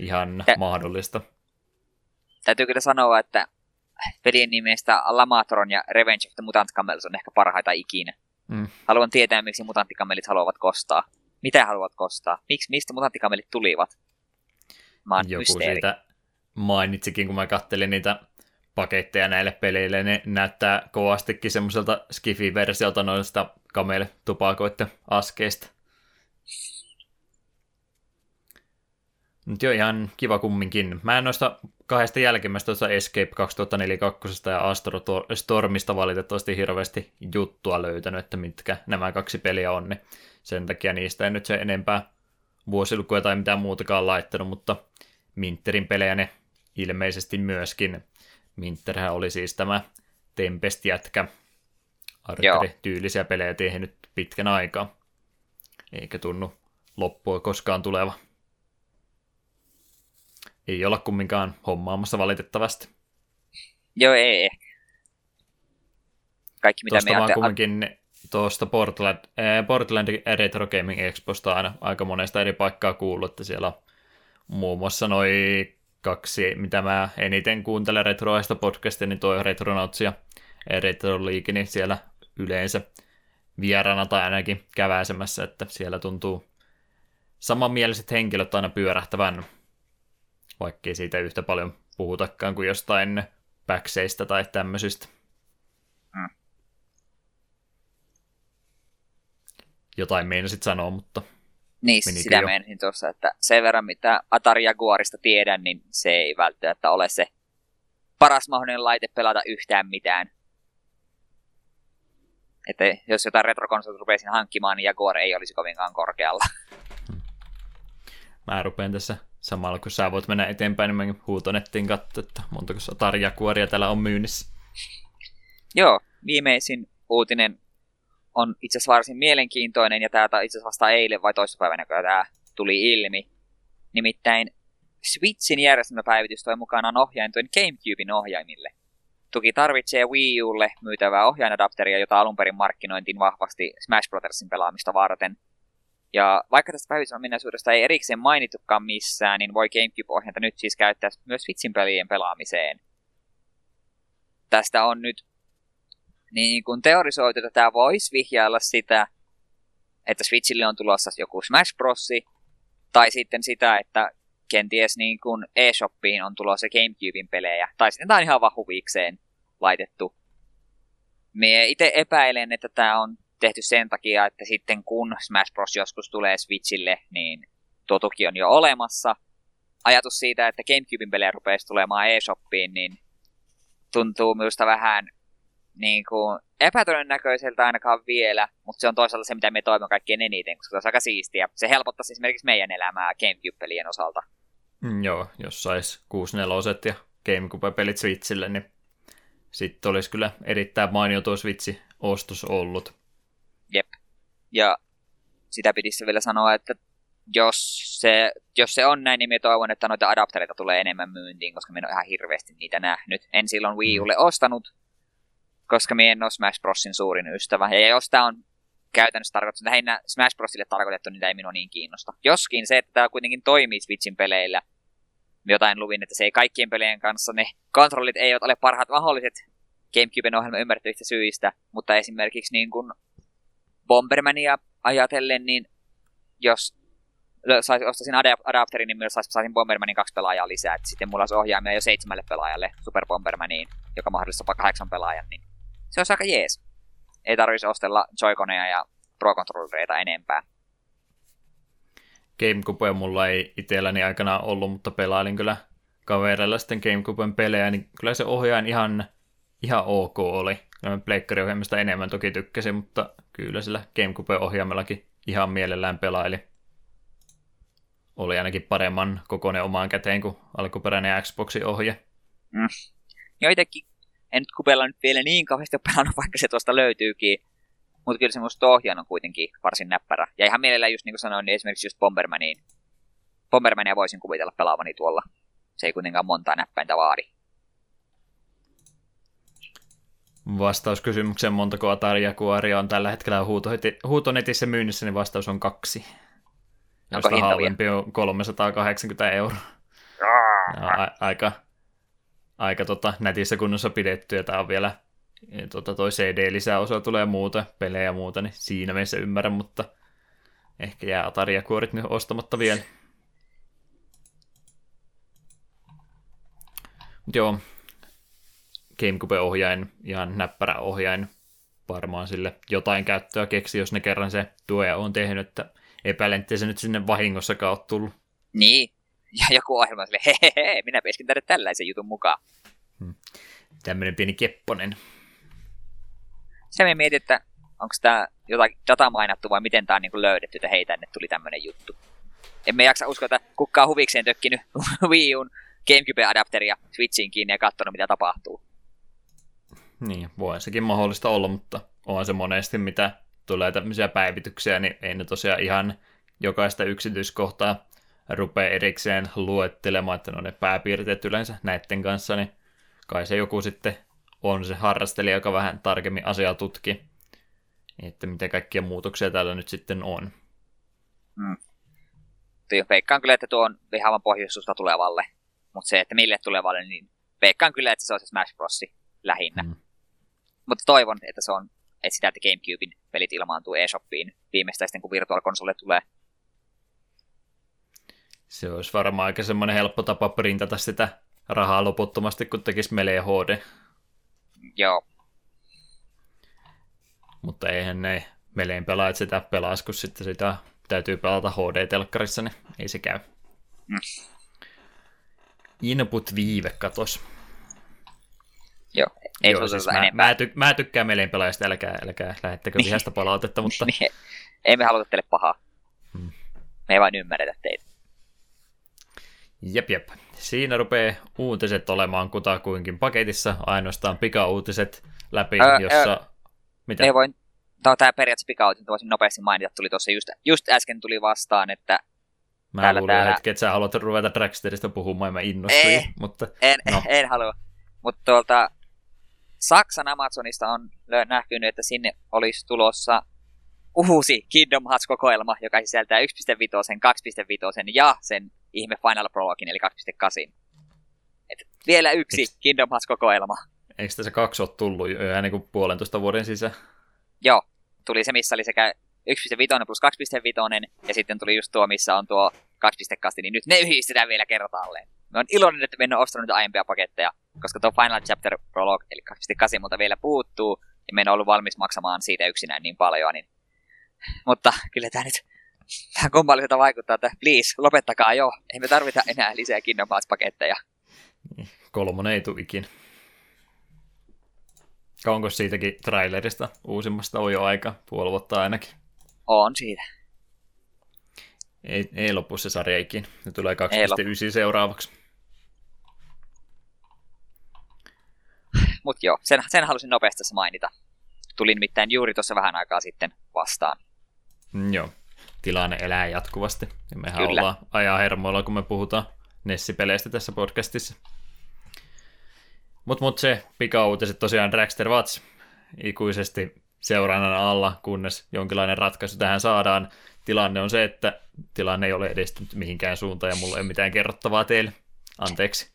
Ihan ja. mahdollista. Täytyy kyllä sanoa, että pelien nimestä Lamatron ja Revenge of the Mutant Camels on ehkä parhaita ikinä. Mm. Haluan tietää, miksi mutanttikamelit haluavat kostaa. Mitä haluavat kostaa? Miksi, mistä mutanttikamelit tulivat? Mä Joku mysteeri. siitä mainitsikin, kun mä kattelin niitä paketteja näille peleille. Ne näyttää kovastikin semmoiselta Skifi-versiolta noista kamele-tupakoiden askeista. Mutta jo ihan kiva kumminkin. Mä en noista kahdesta jälkimmäistä tuossa Escape 2042 ja Astro Stormista valitettavasti hirveästi juttua löytänyt, että mitkä nämä kaksi peliä on, niin sen takia niistä en nyt se enempää vuosilukuja tai mitään muutakaan laittanut, mutta Minterin pelejä ne ilmeisesti myöskin. Minterhän oli siis tämä Tempest-jätkä, arcade-tyylisiä pelejä tehnyt pitkän aikaa, eikä tunnu loppua koskaan tuleva ei olla kumminkaan hommaamassa valitettavasti. Joo, ei ehkä. Kaikki mitä Tuosta me vaan kumminkin tuosta Portland, äh, Portland Retro Gaming Exposta aina aika monesta eri paikkaa kuullut, että siellä on muun muassa noin kaksi, mitä mä eniten kuuntelen retroista podcastia, niin toi Retronauts ja Retro League, niin siellä yleensä vierana tai ainakin käväisemässä, että siellä tuntuu samanmieliset henkilöt aina pyörähtävän vaikkei siitä yhtä paljon puhutakaan kuin jostain backseista tai tämmöisistä. Mm. Jotain meinasit sanoa, mutta... Niin, sitä jo? meinasin tuossa, että sen verran mitä Atari Jaguarista tiedän, niin se ei välttämättä ole se paras mahdollinen laite pelata yhtään mitään. Että jos jotain retrokonsolit rupeisin hankkimaan, niin Jaguar ei olisi kovinkaan korkealla. Mä rupean tässä samalla kun sä voit mennä eteenpäin, niin mä huutonettiin katsoa, että montako tarjakuoria täällä on myynnissä. Joo, viimeisin uutinen on itse asiassa varsin mielenkiintoinen, ja tämä itse asiassa vasta eilen vai toissapäivänä, kun tämä tuli ilmi. Nimittäin Switchin järjestelmäpäivitys toi mukanaan ohjaintojen GameCubein ohjaimille. Tuki tarvitsee Wii Ulle myytävää ohjainadapteria, jota alun perin markkinointiin vahvasti Smash Brothersin pelaamista varten – ja vaikka tästä päivitysmenneisyydestä ei erikseen mainitukaan missään, niin voi GameCube-ohjainta nyt siis käyttää myös Switchin pelien pelaamiseen. Tästä on nyt niin kuin teorisoitu, että tämä voisi vihjailla sitä, että Switchille on tulossa joku Smash Bros. Tai sitten sitä, että kenties niin kuin eShopiin on tulossa GameCubein pelejä. Tai sitten tämä on ihan vahuviikseen laitettu. Me itse epäilen, että tämä on tehty sen takia, että sitten kun Smash Bros. joskus tulee Switchille, niin tuo tuki on jo olemassa. Ajatus siitä, että Gamecubein pelejä rupeaisi tulemaan eShopiin, niin tuntuu minusta vähän niin kuin epätodennäköiseltä ainakaan vielä, mutta se on toisaalta se, mitä me toivomme kaikkein eniten, koska se on aika siistiä. Se helpottaisi esimerkiksi meidän elämää Gamecube-pelien osalta. Mm, joo, jos sais 64 ja Gamecube-pelit Switchille, niin sitten olisi kyllä erittäin mainio tuo Switch-ostos ollut. Jep. Ja sitä pitäisi vielä sanoa, että jos se, jos se on näin, niin minä toivon, että noita adaptereita tulee enemmän myyntiin, koska minä olen ihan hirveästi niitä nähnyt. En silloin Wii Ulle ostanut, koska minä en ole Smash Brosin suurin ystävä. Ja jos tämä on käytännössä tarkoitettu, lähinnä Smash Brosille tarkoitettu, niin tämä ei minua niin kiinnosta. Joskin se, että tämä kuitenkin toimii Switchin peleillä, jotain luvin, että se ei kaikkien pelien kanssa, ne kontrollit eivät ole parhaat mahdolliset, Gamecuben ohjelma ymmärrettävistä syistä, mutta esimerkiksi niin kuin Bombermania ajatellen, niin jos sais, ostaisin adapterin, niin myös saisin Bombermanin kaksi pelaajaa lisää. Et sitten mulla olisi ohjaimia jo seitsemälle pelaajalle Super Bombermaniin, joka mahdollistaa kahdeksan pelaajan, niin se on aika jees. Ei tarvitsisi ostella Joy-Coneja ja Pro Controllereita enempää. Gamecube mulla ei itselläni aikana ollut, mutta pelailin kyllä kavereilla sitten Gamecuben pelejä, niin kyllä se ohjaajan ihan, ihan ok oli. Pleikkari-ohjelmista enemmän toki tykkäsin, mutta kyllä sillä Gamecube-ohjaimellakin ihan mielellään pelaili. Oli ainakin paremman kokoinen omaan käteen kuin alkuperäinen Xboxin ohje. Mm. Joitakin, en nyt kupella nyt vielä niin kauheasti pelannut, vaikka se tuosta löytyykin. Mutta kyllä se musta ohjaan on kuitenkin varsin näppärä. Ja ihan mielellään just niin kuin sanoin, niin esimerkiksi just Bombermaniin. Bombermania voisin kuvitella pelaavani tuolla. Se ei kuitenkaan montaa näppäintä vaadi. Vastaus kysymykseen, montako Atari Jaguaria on tällä hetkellä huutonetissä myynnissä, niin vastaus on kaksi. Onko josta halvempi on 380 euroa. A- aika aika tota, netissä kunnossa pidetty, ja tämä on vielä tota, toi CD-lisäosa tulee muuta, pelejä ja muuta, niin siinä mielessä ymmärrän, mutta ehkä jää Atari ja kuorit nyt ostamatta vielä. Mut joo, Gamecube-ohjain, ihan näppärä ohjain, varmaan sille jotain käyttöä keksi, jos ne kerran se tuoja on tehnyt, että epäilen, se nyt sinne vahingossakaan ole tullut. Niin, ja joku ohjelma sille, hehehe, minä peskin tänne tällaisen jutun mukaan. Hmm. Tämmöinen pieni kepponen. Se me mietin, että onko tämä jotain data mainattu vai miten tämä on niin löydetty, että hei, tänne tuli tämmöinen juttu. Emme jaksa uskoa, että kukaan huvikseen tökkinyt Wii Uun Gamecube-adapteria Switchiin kiinni ja katsonut, mitä tapahtuu. Niin, voi sekin mahdollista olla, mutta on se monesti, mitä tulee tämmöisiä päivityksiä, niin ei ne tosiaan ihan jokaista yksityiskohtaa rupeaa erikseen luettelemaan, että ne on ne pääpiirteet yleensä näiden kanssa, niin kai se joku sitten on se harrastelija, joka vähän tarkemmin asiaa tutki, että mitä kaikkia muutoksia täällä nyt sitten on. Mm. Veikkaan kyllä, että tuo on vihaavan pohjoisuusta tulevalle, mutta se, että mille tulevalle, niin veikkaan kyllä, että se on se Smash Bros. lähinnä. Mm. Mutta toivon, että se on, että sitä, että Gamecubein pelit ilmaantuu eShopiin viimeistään sitten, kun Virtual Console tulee. Se olisi varmaan aika semmoinen helppo tapa printata sitä rahaa loputtomasti, kun tekisi Melee HD. Joo. Mutta eihän ne Meleen pelaajat sitä pelaisi, kun sitten sitä täytyy pelata HD-telkkarissa, niin ei se käy. Mm. Input-viive katos. Joo, ei Joo, siis mä, mä, ty, mä, tykkään Meleen pelaajista, älkää, älkää lähettäkö vihasta palautetta, mutta... niin, ei me haluta teille pahaa. Hmm. Me ei vain ymmärretä teitä. Jep, jep. Siinä rupeaa uutiset olemaan kutakuinkin paketissa, ainoastaan pikauutiset läpi, öö, jossa... Öö, Mitä? Ei voin... No, tämä periaatteessa pikauutiset voisin nopeasti mainita, tuli tuossa just, just äsken tuli vastaan, että Mä täällä, luulen täällä... hetki, että sä haluat ruveta Dragsterista puhumaan, mä innostuin, ei, mutta... En, no. en halua. Mutta tuolta Saksan Amazonista on nähnyt, että sinne olisi tulossa uusi Kingdom Hearts-kokoelma, joka sisältää 1.5, 2.5 ja sen ihme Final Prologin, eli 2.8. Et vielä yksi Eiks... Kingdom Hearts-kokoelma. Eikö tässä kaksi ole tullut jo ennen kuin puolentoista vuoden sisään? Joo, tuli se, missä oli sekä 1.5 plus 2.5, ja sitten tuli just tuo, missä on tuo 2.8, niin nyt ne yhdistetään vielä kertaalleen. Mä oon iloinen, että en ole ostanut aiempia paketteja, koska tuo Final Chapter Prologue, eli 2.8, mutta vielä puuttuu, ja mä en ollut valmis maksamaan siitä yksinään niin paljon, niin... Mutta kyllä tämä nyt vähän kummalliselta vaikuttaa, että please, lopettakaa jo. Ei me tarvita enää lisää Kingdom Hearts-paketteja. Kolmonen ei tule ikinä. Onko siitäkin trailerista uusimmasta on jo aika, puoli vuotta ainakin? On siitä. Ei, ei lopu se sarja ikinä. Ne tulee 2.9 seuraavaksi. Mutta joo, sen, sen halusin nopeasti tässä mainita. Tulin nimittäin juuri tuossa vähän aikaa sitten vastaan. Mm, joo tilanne elää jatkuvasti. Ja mehän Kyllä. ollaan ajaa hermoilla, kun me puhutaan Nessi-peleistä tässä podcastissa. Mutta mut se pikauutiset tosiaan Dragster Watch ikuisesti seurannan alla, kunnes jonkinlainen ratkaisu tähän saadaan. Tilanne on se, että tilanne ei ole edistynyt mihinkään suuntaan ja mulla ei ole mitään kerrottavaa teille. Anteeksi.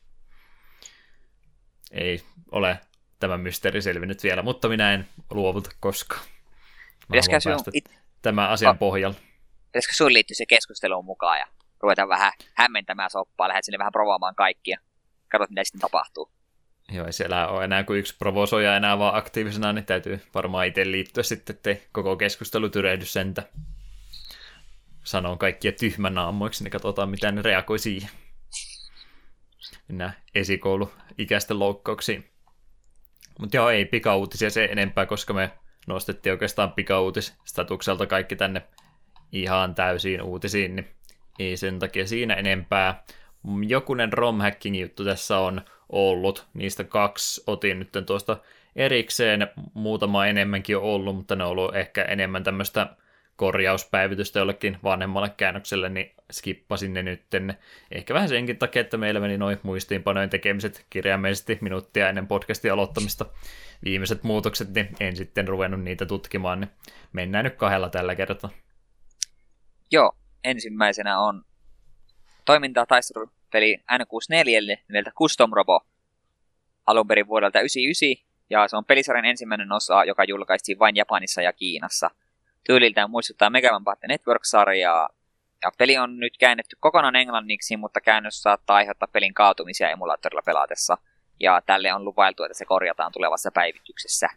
Ei ole tämä mysteeri selvinnyt vielä, mutta minä en luovuta koskaan. Mä Pitäisikö sinun päästä it- tämän asian Ah. pohjalla. Pitäisikö sun liittyä se keskusteluun mukaan ja ruveta vähän hämmentämään soppaa, lähdet sinne vähän provaamaan kaikkia. Katsot, mitä sitten tapahtuu. Joo, ei siellä ole enää kuin yksi provosoija enää vaan aktiivisena, niin täytyy varmaan itse liittyä sitten, ettei koko keskustelu tyrehdy sentä. Sanon kaikkia tyhmän aamuiksi, niin katsotaan, miten ne reagoi siihen. Nämä esikouluikäisten loukkauksiin. Mutta joo, ei pikauutisia se enempää, koska me nostettiin oikeastaan pikauutisstatukselta kaikki tänne ihan täysiin uutisiin, niin ei sen takia siinä enempää. Jokunen romhacking juttu tässä on ollut, niistä kaksi otin nyt tuosta erikseen, muutama enemmänkin on ollut, mutta ne on ollut ehkä enemmän tämmöistä korjauspäivitystä jollekin vanhemmalle käännökselle, niin skippasin ne nytten. Ehkä vähän senkin takia, että meillä meni noin muistiinpanojen tekemiset kirjaimellisesti minuuttia ennen podcastin aloittamista. Viimeiset muutokset, niin en sitten ruvennut niitä tutkimaan, niin mennään nyt kahdella tällä kertaa. Joo, ensimmäisenä on toimintaa taistelupeli N64 nimeltä Custom Robo alun perin vuodelta 1999, ja se on pelisarjan ensimmäinen osa, joka julkaistiin vain Japanissa ja Kiinassa. Tyyliltään muistuttaa Mega Man Battle Network-sarjaa, ja peli on nyt käännetty kokonaan englanniksi, mutta käännös saattaa aiheuttaa pelin kaatumisia emulaattorilla pelaatessa, ja tälle on lupailtu, että se korjataan tulevassa päivityksessä.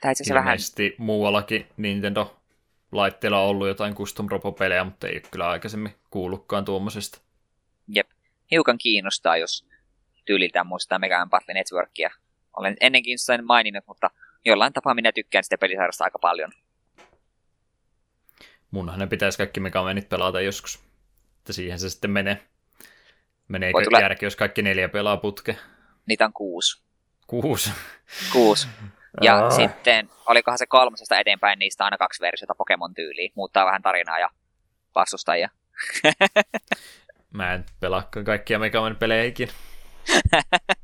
Tämä itse asiassa vähän Ilmeisesti muuallakin Nintendo laitteella on ollut jotain custom robo-pelejä, mutta ei kyllä aikaisemmin kuullutkaan tuommoisesta. Jep. Hiukan kiinnostaa, jos tyyliltään muistaa Mega Man Battle Networkia. Olen ennenkin sen maininnut, mutta jollain tapaa minä tykkään sitä pelisarjasta aika paljon. Munhan ne pitäisi kaikki Megamenit pelata joskus. Että siihen se sitten menee. Meneekö Voi tulla- järki, jos kaikki neljä pelaa putke? Niitä on kuusi. Kuusi. Kuusi. Ja Aa. sitten, olikohan se kolmosesta eteenpäin, niistä aina kaksi versiota Pokemon-tyyliin. Muuttaa vähän tarinaa ja vastustajia. Mä en pelaa kaikkia Megaman pelejä ikinä.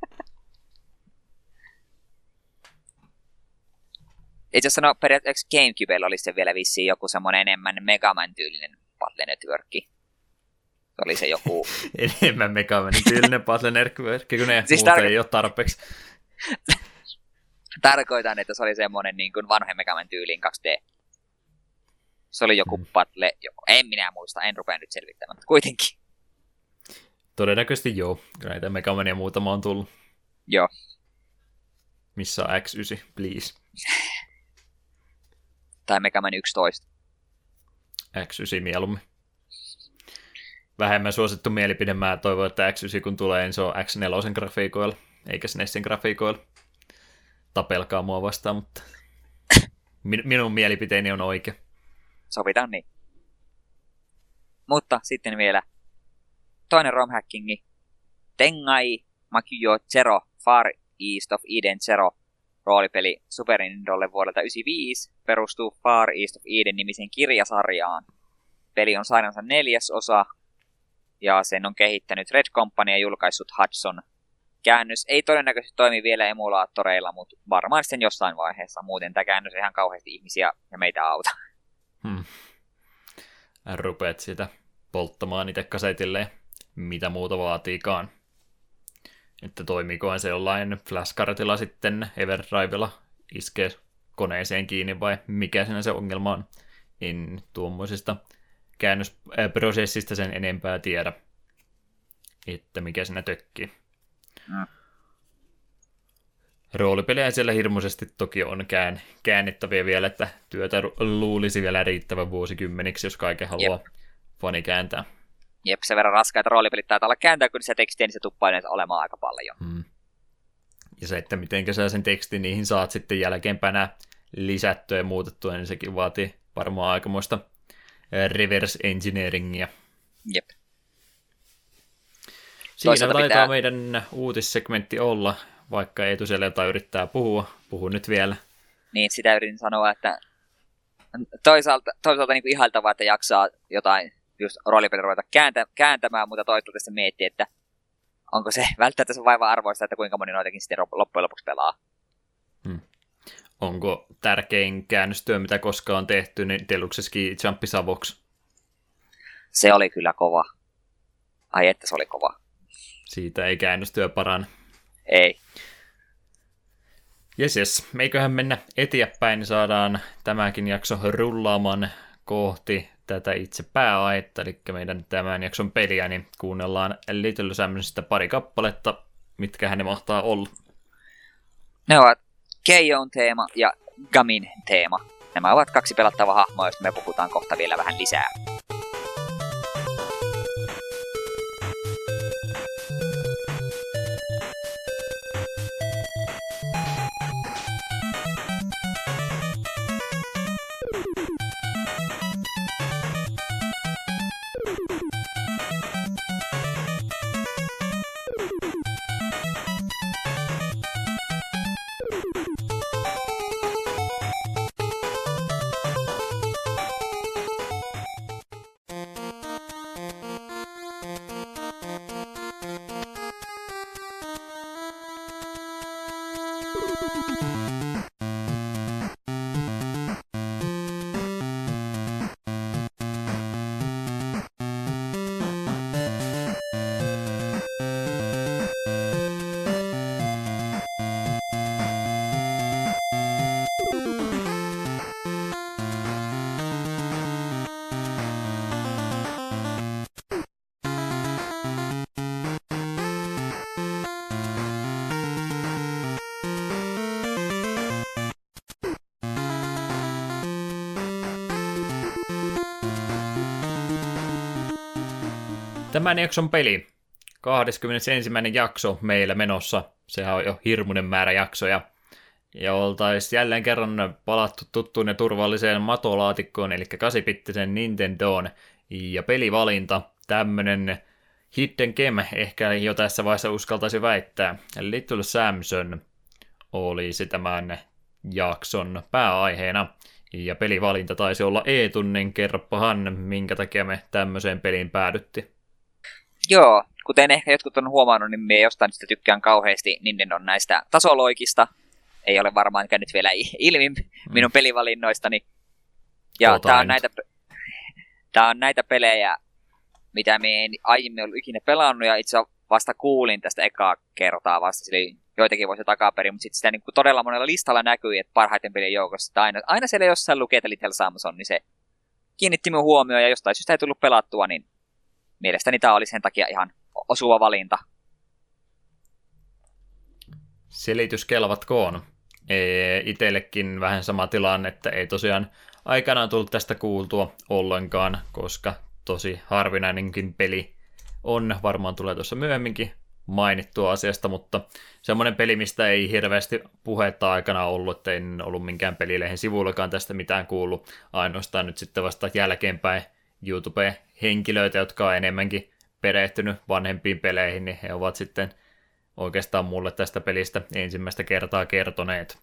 Itse asiassa no, periaatteessa Gamecubella oli se vielä vissiin joku semmoinen enemmän Megaman-tyylinen Battle Network. Se oli se joku... Enemmän Megamanin tyylinen Battle Network, kun ne Siis tarko- ei ole tarpeeksi. Tarkoitan, että se oli semmoinen niin kuin vanhojen Megaman tyyliin 2D. Se oli joku Mm. battle, joku, en minä muista, en rupea nyt selvittämään, mutta kuitenkin. Todennäköisesti joo. Näitä Megamania muutama on tullut. Joo. Missä on X9, please? Tai Megaman 11. X9 mieluummin. Vähemmän suosittu mielipide. Mä toivon, että X9 kun tulee, niin se on X4 grafiikoilla, eikä SNESin grafiikoilla. Tapelkaa mua vastaan, mutta min- minun mielipiteeni on oikea. Sovitaan niin. Mutta sitten vielä toinen romhackingi. Tengai Makuyo Zero Far East of Eden Zero roolipeli Super Nintendolle vuodelta 1995 perustuu Far East of Eden nimisen kirjasarjaan. Peli on sarjansa neljäs osa ja sen on kehittänyt Red Company ja julkaissut Hudson. Käännös ei todennäköisesti toimi vielä emulaattoreilla, mutta varmaan sitten jossain vaiheessa. Muuten tämä käännös ihan kauheasti ihmisiä ja meitä auta. Hmm. Rupeat sitä polttamaan itse kasetille mitä muuta vaatiikaan. Että toimiikohan se jollain flashkartilla sitten Everdrivella iskee koneeseen kiinni vai mikä siinä se ongelma on. En tuommoisesta käännösprosessista sen enempää tiedä, että mikä siinä tökkii. Mm. Roolipelejä siellä hirmuisesti toki on kään, käännettäviä vielä, että työtä luulisi vielä riittävän vuosikymmeniksi, jos kaiken haluaa fani kääntää. Jep, sen verran raskaita roolipelit taitaa olla kääntää, kun se tekstiä, niin se tuppaa yleensä olemaan aika paljon. Hmm. Ja se, että miten sä sen tekstin niihin saat sitten jälkeenpäin lisättyä ja muutettua, niin sekin vaatii varmaan aikamoista reverse engineeringia. Jep. Siinä Toisaalta taitaa pitää- meidän uutissegmentti olla, vaikka ei siellä jotain yrittää puhua. Puhun nyt vielä. Niin, sitä yritin sanoa, että toisaalta, toisaalta niin kuin ihailtavaa, että jaksaa jotain just roolipeli ruveta kääntä, kääntämään, mutta se miettii, että onko se välttämättä se vaiva arvoista, että kuinka moni noitakin sitten loppujen lopuksi pelaa. Onko tärkein käännöstyö, mitä koskaan on tehty, niin Deluxe Ski Jumpi Savox. Se oli kyllä kova. Ai että se oli kova. Siitä ei käännöstyö parane. Ei. Jes, jes. Meiköhän mennä eteenpäin, niin saadaan tämäkin jakso rullaamaan kohti tätä itse pääaetta, eli meidän tämän jakson peliä, niin kuunnellaan Little Samsonista pari kappaletta, mitkä ne mahtaa olla. Ne ovat Keijon teema ja Gamin teema. Nämä ovat kaksi pelattavaa hahmoa, joista me puhutaan kohta vielä vähän lisää. Tämän jakson peli, 21. jakso meillä menossa. Sehän on jo hirmuinen määrä jaksoja. Ja oltaisiin jälleen kerran palattu tuttuun ja turvalliseen matolaatikkoon, eli 8 Nintendoon. Ja pelivalinta, tämmönen hidden gem, ehkä jo tässä vaiheessa uskaltaisi väittää. Little Samson olisi tämän jakson pääaiheena. Ja pelivalinta taisi olla E-tunnin, kerropahan, minkä takia me tämmöiseen peliin päädytti. Joo, kuten ehkä jotkut on huomannut, niin me jostain sitä tykkään kauheasti Nintendon näistä tasoloikista. Ei ole varmaan käynyt vielä ilmi minun mm. pelivalinnoistani. Ja tämä on, näitä, tää on näitä pelejä, mitä me en aiemmin ollut ikinä pelannut, ja itse vasta kuulin tästä ekaa kertaa vasta, sillä joitakin vuosia takaperin, mutta sitten sitä niin kuin todella monella listalla näkyi, että parhaiten pelien joukossa, että aina, aina siellä jossain lukee, että Little Samson, niin se kiinnitti minun huomioon, ja jostain syystä ei tullut pelattua, niin mielestäni tämä oli sen takia ihan osuva valinta. Selitys kelvatkoon. Itellekin vähän sama tilanne, että ei tosiaan aikanaan tullut tästä kuultua ollenkaan, koska tosi harvinainenkin peli on. Varmaan tulee tuossa myöhemminkin mainittua asiasta, mutta semmoinen peli, mistä ei hirveästi puhetta aikana ollut, että en ollut minkään pelilehen sivuillakaan tästä mitään kuullut. Ainoastaan nyt sitten vasta jälkeenpäin YouTube-henkilöitä, jotka on enemmänkin perehtynyt vanhempiin peleihin, niin he ovat sitten oikeastaan mulle tästä pelistä ensimmäistä kertaa kertoneet.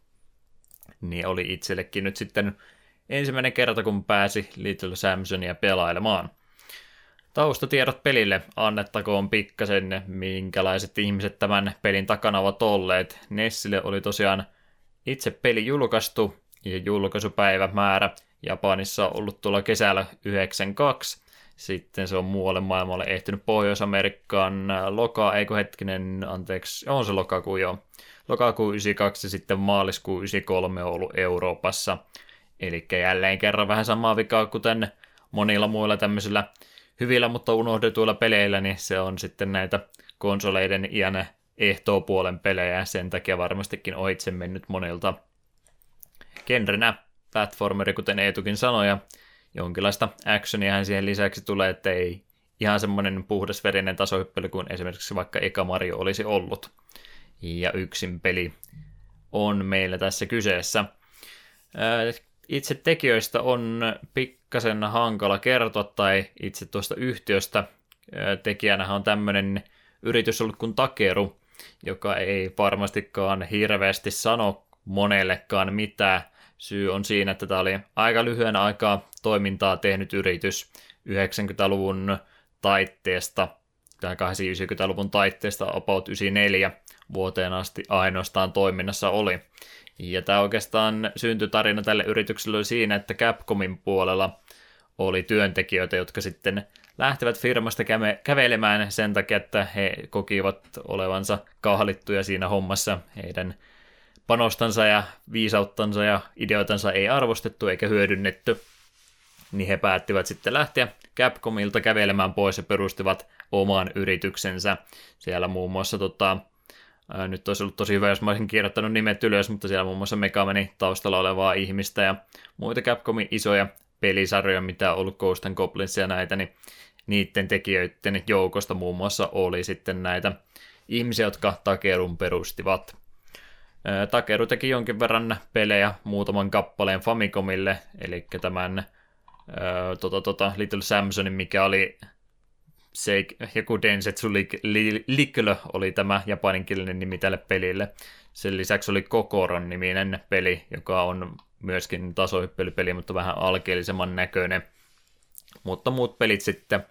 Niin oli itsellekin nyt sitten ensimmäinen kerta, kun pääsi Little Samsonia pelailemaan. Taustatiedot pelille annettakoon pikkasen, minkälaiset ihmiset tämän pelin takana ovat olleet. Nessille oli tosiaan itse peli julkaistu ja julkaisupäivämäärä Japanissa ollut tuolla kesällä 92. Sitten se on muualle maailmalle ehtinyt Pohjois-Amerikkaan loka, eikö hetkinen, anteeksi, on se lokakuu jo. Lokakuu 92 ja sitten maaliskuu 93 on ollut Euroopassa. Eli jälleen kerran vähän samaa vikaa kuten monilla muilla tämmöisillä hyvillä, mutta unohdetuilla peleillä, niin se on sitten näitä konsoleiden iän ehtoopuolen pelejä, sen takia varmastikin ohitse mennyt monilta. Genrenä platformeri, kuten Eetukin sanoi, ja jonkinlaista actionia siihen lisäksi tulee, että ei ihan semmoinen puhdasverinen tasohyppely kuin esimerkiksi vaikka Eka Mario olisi ollut. Ja yksin peli on meillä tässä kyseessä. Itse tekijöistä on pikkasen hankala kertoa, tai itse tuosta yhtiöstä tekijänä on tämmöinen yritys ollut kuin Takeru, joka ei varmastikaan hirveästi sano monellekaan mitään, Syy on siinä, että tämä oli aika lyhyen aikaa toimintaa tehnyt yritys 90-luvun taitteesta tai 80-luvun taitteesta about 94 vuoteen asti ainoastaan toiminnassa oli. Ja tämä oikeastaan syntytarina tälle yritykselle siinä, että Capcomin puolella oli työntekijöitä, jotka sitten lähtevät firmasta kävelemään sen takia, että he kokivat olevansa kahlittuja siinä hommassa. Heidän panostansa ja viisauttansa ja ideoitansa ei arvostettu eikä hyödynnetty, niin he päättivät sitten lähteä Capcomilta kävelemään pois ja perustivat oman yrityksensä. Siellä muun muassa tota, ää, nyt olisi ollut tosi hyvä, jos mä olisin kirjoittanut nimet ylös, mutta siellä muun muassa Megamani taustalla olevaa ihmistä ja muita Capcomin isoja pelisarjoja, mitä on ollut Ghost and Goblins ja näitä, niin niiden tekijöiden joukosta muun muassa oli sitten näitä ihmisiä, jotka Takerun perustivat. Takeru teki jonkin verran pelejä muutaman kappaleen Famicomille, eli tämän tota, tota, Little Samsonin, mikä oli se, joku Densetsu Likkölö oli tämä japaninkielinen nimi tälle pelille. Sen lisäksi oli Kokoron niminen peli, joka on myöskin tasohyppelypeli, mutta vähän alkeellisemman näköinen. Mutta muut pelit sitten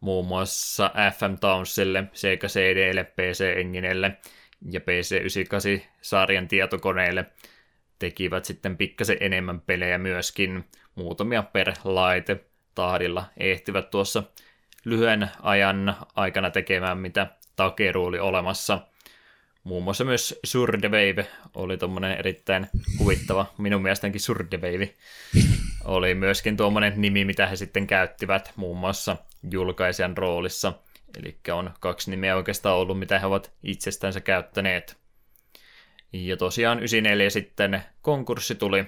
muun muassa FM Townsille, Sega CDlle, PC Enginelle ja PC98-sarjan tietokoneille tekivät sitten pikkasen enemmän pelejä myöskin, muutamia per laite tahdilla ehtivät tuossa lyhyen ajan aikana tekemään, mitä Takeru oli olemassa. Muun muassa myös Surdewave oli tuommoinen erittäin huvittava, minun mielestäni Surdewave oli myöskin tuommoinen nimi, mitä he sitten käyttivät muun muassa julkaisijan roolissa. Eli on kaksi nimeä oikeastaan ollut, mitä he ovat itsestänsä käyttäneet. Ja tosiaan 94 sitten konkurssi tuli,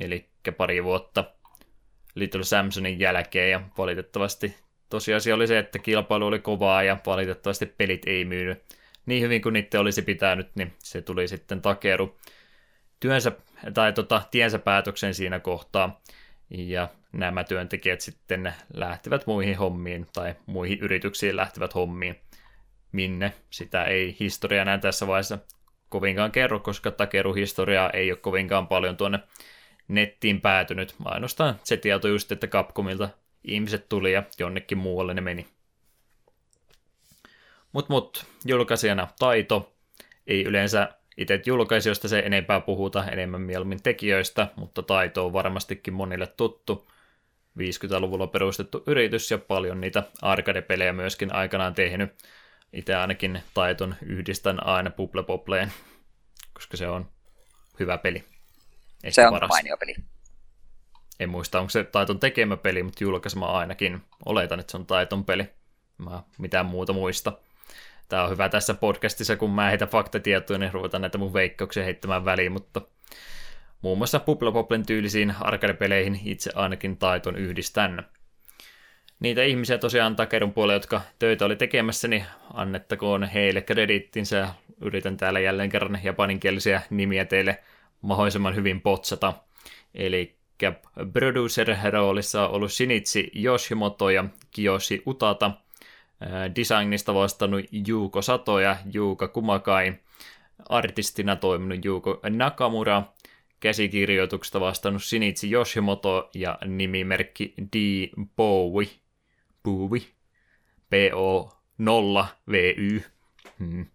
eli pari vuotta Little Samsonin jälkeen, ja valitettavasti tosiasia oli se, että kilpailu oli kovaa, ja valitettavasti pelit ei myynyt niin hyvin kuin niitä olisi pitänyt, niin se tuli sitten takeru työnsä, tai tota, tiensä päätöksen siinä kohtaa, ja nämä työntekijät sitten lähtivät muihin hommiin, tai muihin yrityksiin lähtivät hommiin, minne sitä ei historia enää tässä vaiheessa kovinkaan kerro, koska Takeru-historiaa ei ole kovinkaan paljon tuonne nettiin päätynyt. Ainoastaan se tieto just, että Capcomilta ihmiset tuli ja jonnekin muualle ne meni. Mut mut, julkaisijana taito. Ei yleensä itse julkaisijoista se enempää puhuta, enemmän mieluummin tekijöistä, mutta taito on varmastikin monille tuttu. 50-luvulla perustettu yritys ja paljon niitä arcade-pelejä myöskin aikanaan tehnyt. Itse ainakin taiton yhdistän aina Bubble Popleen, koska se on hyvä peli. Ehkä se on paras. mainio peli. En muista, onko se taiton tekemä peli, mutta julkaisema ainakin. Oletan, että se on taiton peli. Mä mitään muuta muista. Tämä on hyvä tässä podcastissa, kun mä heitä faktatietoja, niin ruvetaan näitä mun veikkauksia heittämään väliin, mutta muun muassa Poplin tyylisiin arcade-peleihin itse ainakin taiton yhdistän niitä ihmisiä tosiaan Takerun puolella, jotka töitä oli tekemässä, niin annettakoon heille kredittinsä. Yritän täällä jälleen kerran japaninkielisiä nimiä teille mahdollisimman hyvin potsata. Eli producer-roolissa on ollut Shinichi Yoshimoto ja Kiyoshi Utata, designista vastannut Juuko Sato ja Juuka Kumakai, artistina toiminut Juuko Nakamura, käsikirjoituksesta vastannut Shinichi Yoshimoto ja nimimerkki D. Bowie. Bowie. P-O-0-V-Y. Hmm.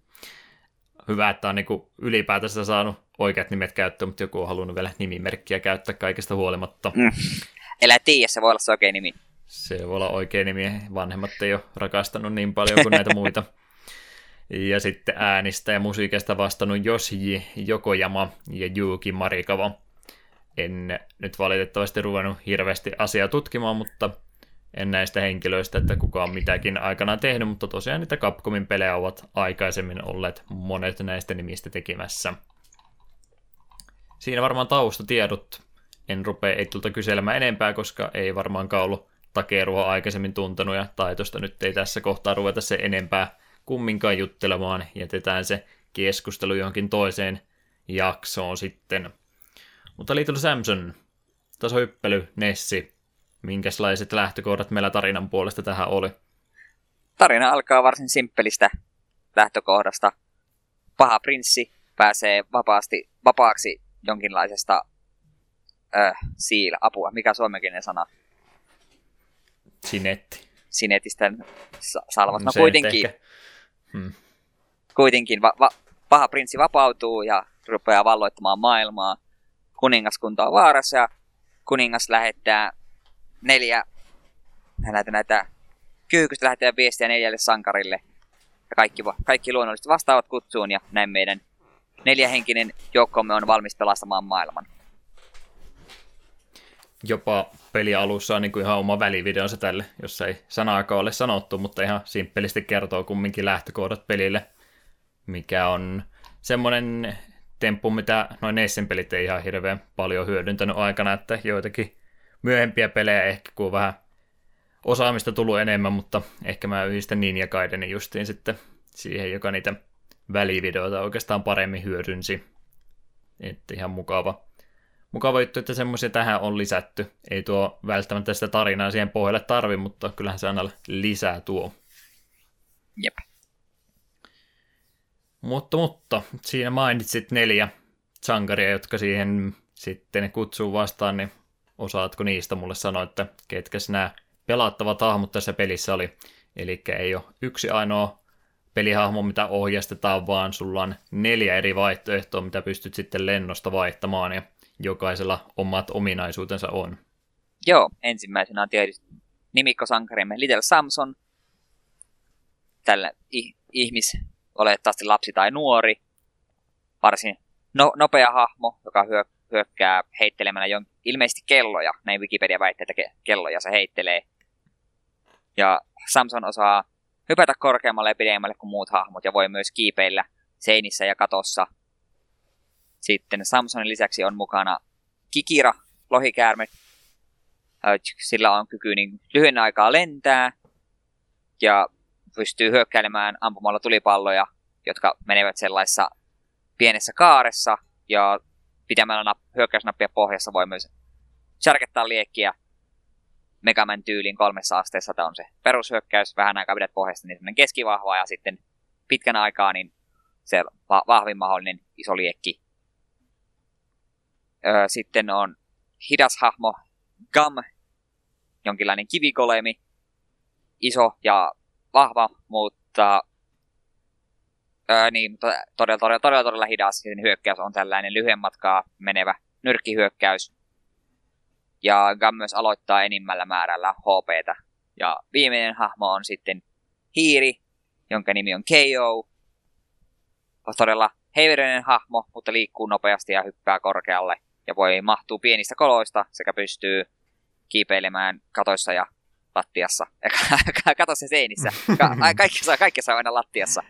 Hyvä, että on niin ylipäätänsä saanut oikeat nimet käyttöön, mutta joku on halunnut vielä nimimerkkiä käyttää kaikesta huolimatta. Mm. Elä tiedä, se voi olla se oikein nimi. Se voi olla oikein nimi. Vanhemmat ei ole rakastanut niin paljon kuin näitä muita. Ja sitten äänistä ja musiikista vastannut Yoshi Jokojama ja Yuki Marikava. En nyt valitettavasti ruvennut hirveästi asiaa tutkimaan, mutta en näistä henkilöistä, että kuka on mitäkin aikana tehnyt, mutta tosiaan niitä Capcomin pelejä ovat aikaisemmin olleet monet näistä nimistä tekemässä. Siinä varmaan taustatiedot. En rupea Eitulta kyselemään enempää, koska ei varmaankaan ollut takerua aikaisemmin tuntenut ja taitosta nyt ei tässä kohtaa ruveta se enempää kumminkaan juttelemaan. Jätetään se keskustelu johonkin toiseen jaksoon sitten. Mutta Little Samson, tasohyppely, Nessi, minkälaiset lähtökohdat meillä tarinan puolesta tähän oli? Tarina alkaa varsin simppelistä lähtökohdasta. Paha prinssi pääsee vapaasti, vapaaksi jonkinlaisesta äh, siila, apua, mikä suomenkielinen sana? Sinetti. Sinetistä salvat. No, no kuitenkin, hmm. kuitenkin va- va- paha prinssi vapautuu ja rupeaa valloittamaan maailmaa. Kuningaskunta on vaarassa ja kuningas lähettää neljä näitä, näitä kyykystä lähettää viestiä neljälle sankarille. Ja kaikki, kaikki luonnollisesti vastaavat kutsuun ja näin meidän neljähenkinen joukkomme on valmis pelastamaan maailman. Jopa peli alussa on niin kuin ihan oma välivideonsa tälle, jossa ei sanaakaan ole sanottu, mutta ihan simppelisti kertoo kumminkin lähtökohdat pelille, mikä on semmoinen temppu, mitä noin Nessen pelit ei ihan hirveän paljon hyödyntänyt aikana, että joitakin myöhempiä pelejä ehkä kun vähän osaamista tullut enemmän, mutta ehkä mä yhdistän Ninja Gaidenin justiin sitten siihen, joka niitä välivideoita oikeastaan paremmin hyödynsi. Että ihan mukava, mukava juttu, että semmoisia tähän on lisätty. Ei tuo välttämättä sitä tarinaa siihen pohjalle tarvi, mutta kyllähän se aina lisää tuo. Jep. Mutta, mutta siinä mainitsit neljä sankaria, jotka siihen sitten kutsuu vastaan, niin osaatko niistä mulle sanoa, että ketkä nämä pelattavat hahmot tässä pelissä oli. Eli ei ole yksi ainoa pelihahmo, mitä ohjastetaan, vaan sulla on neljä eri vaihtoehtoa, mitä pystyt sitten lennosta vaihtamaan, ja jokaisella omat ominaisuutensa on. Joo, ensimmäisenä on tietysti nimikkosankarimme Little Samson, tällä ihmis, oletettavasti lapsi tai nuori, varsin no, nopea hahmo, joka hyö, hyökkää heittelemällä jon, ilmeisesti kelloja, näin Wikipedia väittää, että ke, kelloja se heittelee. Ja Samson osaa hypätä korkeammalle ja pidemmälle kuin muut hahmot ja voi myös kiipeillä seinissä ja katossa. Sitten Samsonin lisäksi on mukana Kikira, lohikäärme. Sillä on kyky niin lyhyen aikaa lentää ja pystyy hyökkäilemään ampumalla tulipalloja, jotka menevät sellaisessa pienessä kaaressa ja pitämällä nap- hyökkäysnappia pohjassa voi myös särkettaa liekkiä Megaman tyylin kolmessa asteessa. Tämä on se perushyökkäys, vähän aikaa pidät pohjasta, niin keskivahva ja sitten pitkän aikaa niin se va- vahvin mahdollinen iso liekki. Öö, sitten on hidas hahmo Gam, jonkinlainen kivikolemi, iso ja vahva, mutta öö, niin, mutta todella, todella, todella, todella hidas. Sen hyökkäys on tällainen lyhyen matkaa menevä nyrkkihyökkäys. Ja Gam myös aloittaa enimmällä määrällä HPtä. Ja viimeinen hahmo on sitten Hiiri, jonka nimi on KO. On todella heiveröinen hahmo, mutta liikkuu nopeasti ja hyppää korkealle. Ja voi mahtua pienistä koloista sekä pystyy kiipeilemään katoissa ja lattiassa. Katossa seinissä. Ka- kaikki, saa, kaikki saa aina lattiassa.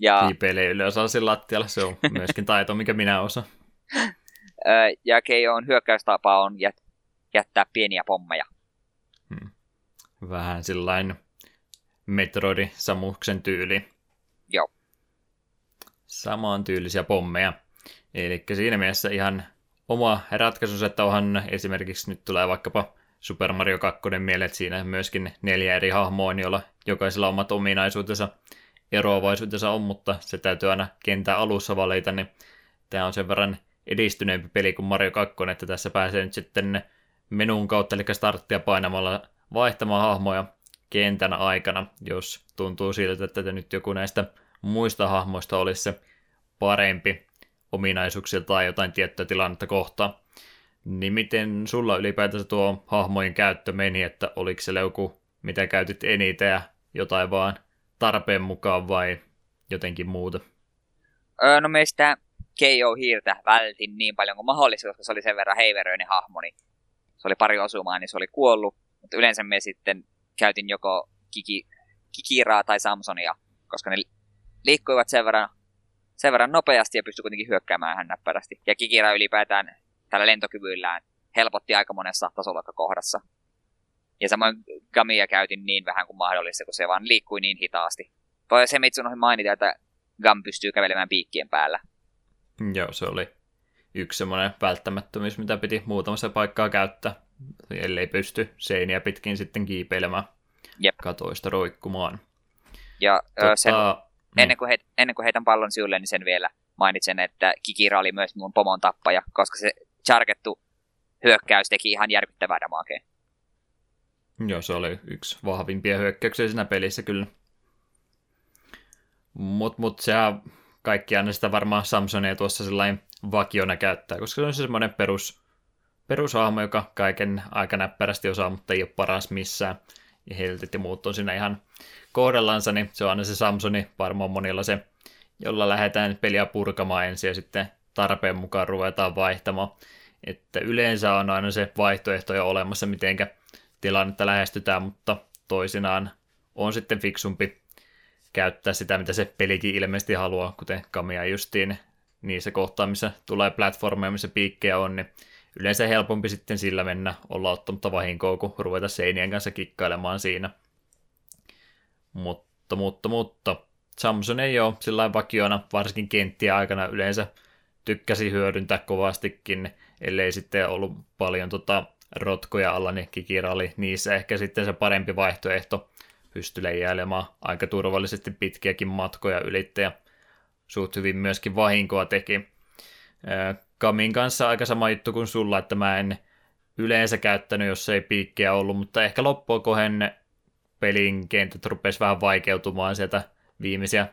Ja... Kiipeilee yleensä lattialla, se on myöskin taito, mikä minä osaan. ja KOn hyökkäystapa on jät- jättää pieniä pommeja. Hmm. Vähän sillain Metroidi Samuksen tyyli. Joo. Samaan tyylisiä pommeja. Eli siinä mielessä ihan oma ratkaisu, että onhan esimerkiksi nyt tulee vaikkapa Super Mario 2 mieleen, että siinä myöskin neljä eri hahmoa, joilla jokaisella omat ominaisuutensa eroavaisuutensa on, mutta se täytyy aina kentän alussa valita, niin tämä on sen verran edistyneempi peli kuin Mario 2, että tässä pääsee nyt sitten menun kautta, eli starttia painamalla vaihtamaan hahmoja kentän aikana, jos tuntuu siltä, että nyt joku näistä muista hahmoista olisi se parempi ominaisuuksia tai jotain tiettyä tilannetta kohtaa. Niin miten sulla ylipäätänsä tuo hahmojen käyttö meni, että oliko se joku, mitä käytit eniten ja jotain vaan tarpeen mukaan vai jotenkin muuta? Öö, no meistä KO-hiirtä vältin niin paljon kuin mahdollista, koska se oli sen verran heiveröinen hahmo, niin se oli pari osumaa, niin se oli kuollut. Mutta yleensä me sitten käytin joko Kiki, Kikiraa tai Samsonia, koska ne liikkuivat sen verran, sen verran nopeasti ja pystyi kuitenkin hyökkäämään hän näppärästi. Ja Kikira ylipäätään tällä lentokyvyillään helpotti aika monessa kohdassa. Ja samoin Gamia käytin niin vähän kuin mahdollista, kun se vaan liikkui niin hitaasti. Toi se Mitsun mainita, että Gam pystyy kävelemään piikkien päällä. Joo, se oli yksi semmoinen välttämättömyys, mitä piti muutamassa paikkaa käyttää, ellei pysty seiniä pitkin sitten kiipeilemään Jep. katoista roikkumaan. Ja tota, sen, niin. ennen, kuin heit, ennen kuin heitän pallon siulle, niin sen vielä mainitsen, että Kikira oli myös mun pomon tappaja, koska se charkettu hyökkäys teki ihan järkyttävää damakea. Joo, se oli yksi vahvimpia hyökkäyksiä siinä pelissä kyllä. Mutta mut sehän kaikki aina sitä varmaan Samsonia tuossa sellainen vakiona käyttää, koska se on semmoinen perus, perushahmo, joka kaiken aika näppärästi osaa, mutta ei ole paras missään. Ja heltit ja muut on siinä ihan kohdellansa, niin se on aina se Samsoni, varmaan monilla se jolla lähdetään peliä purkamaan ensin ja sitten tarpeen mukaan ruvetaan vaihtamaan. Että yleensä on aina se vaihtoehto jo olemassa, mitenkä tilannetta lähestytään, mutta toisinaan on sitten fiksumpi käyttää sitä, mitä se pelikin ilmeisesti haluaa, kuten Kamia justiin niissä kohtaa, missä tulee platformeja, missä piikkejä on, niin yleensä helpompi sitten sillä mennä olla ottamatta vahinkoa, kun ruveta seinien kanssa kikkailemaan siinä. Mutta, mutta, mutta Samsung ei ole sillä vakiona, varsinkin kenttiä aikana yleensä tykkäsi hyödyntää kovastikin, ellei sitten ollut paljon tota rotkoja alla, niin Kikira oli niissä ehkä sitten se parempi vaihtoehto pystyi leijailemaan aika turvallisesti pitkiäkin matkoja ylittäjä. Suht hyvin myöskin vahinkoa teki. Kamin kanssa aika sama juttu kuin sulla, että mä en yleensä käyttänyt, jos ei piikkiä ollut, mutta ehkä loppua kohen pelin kentät rupesi vähän vaikeutumaan sieltä viimeisiä,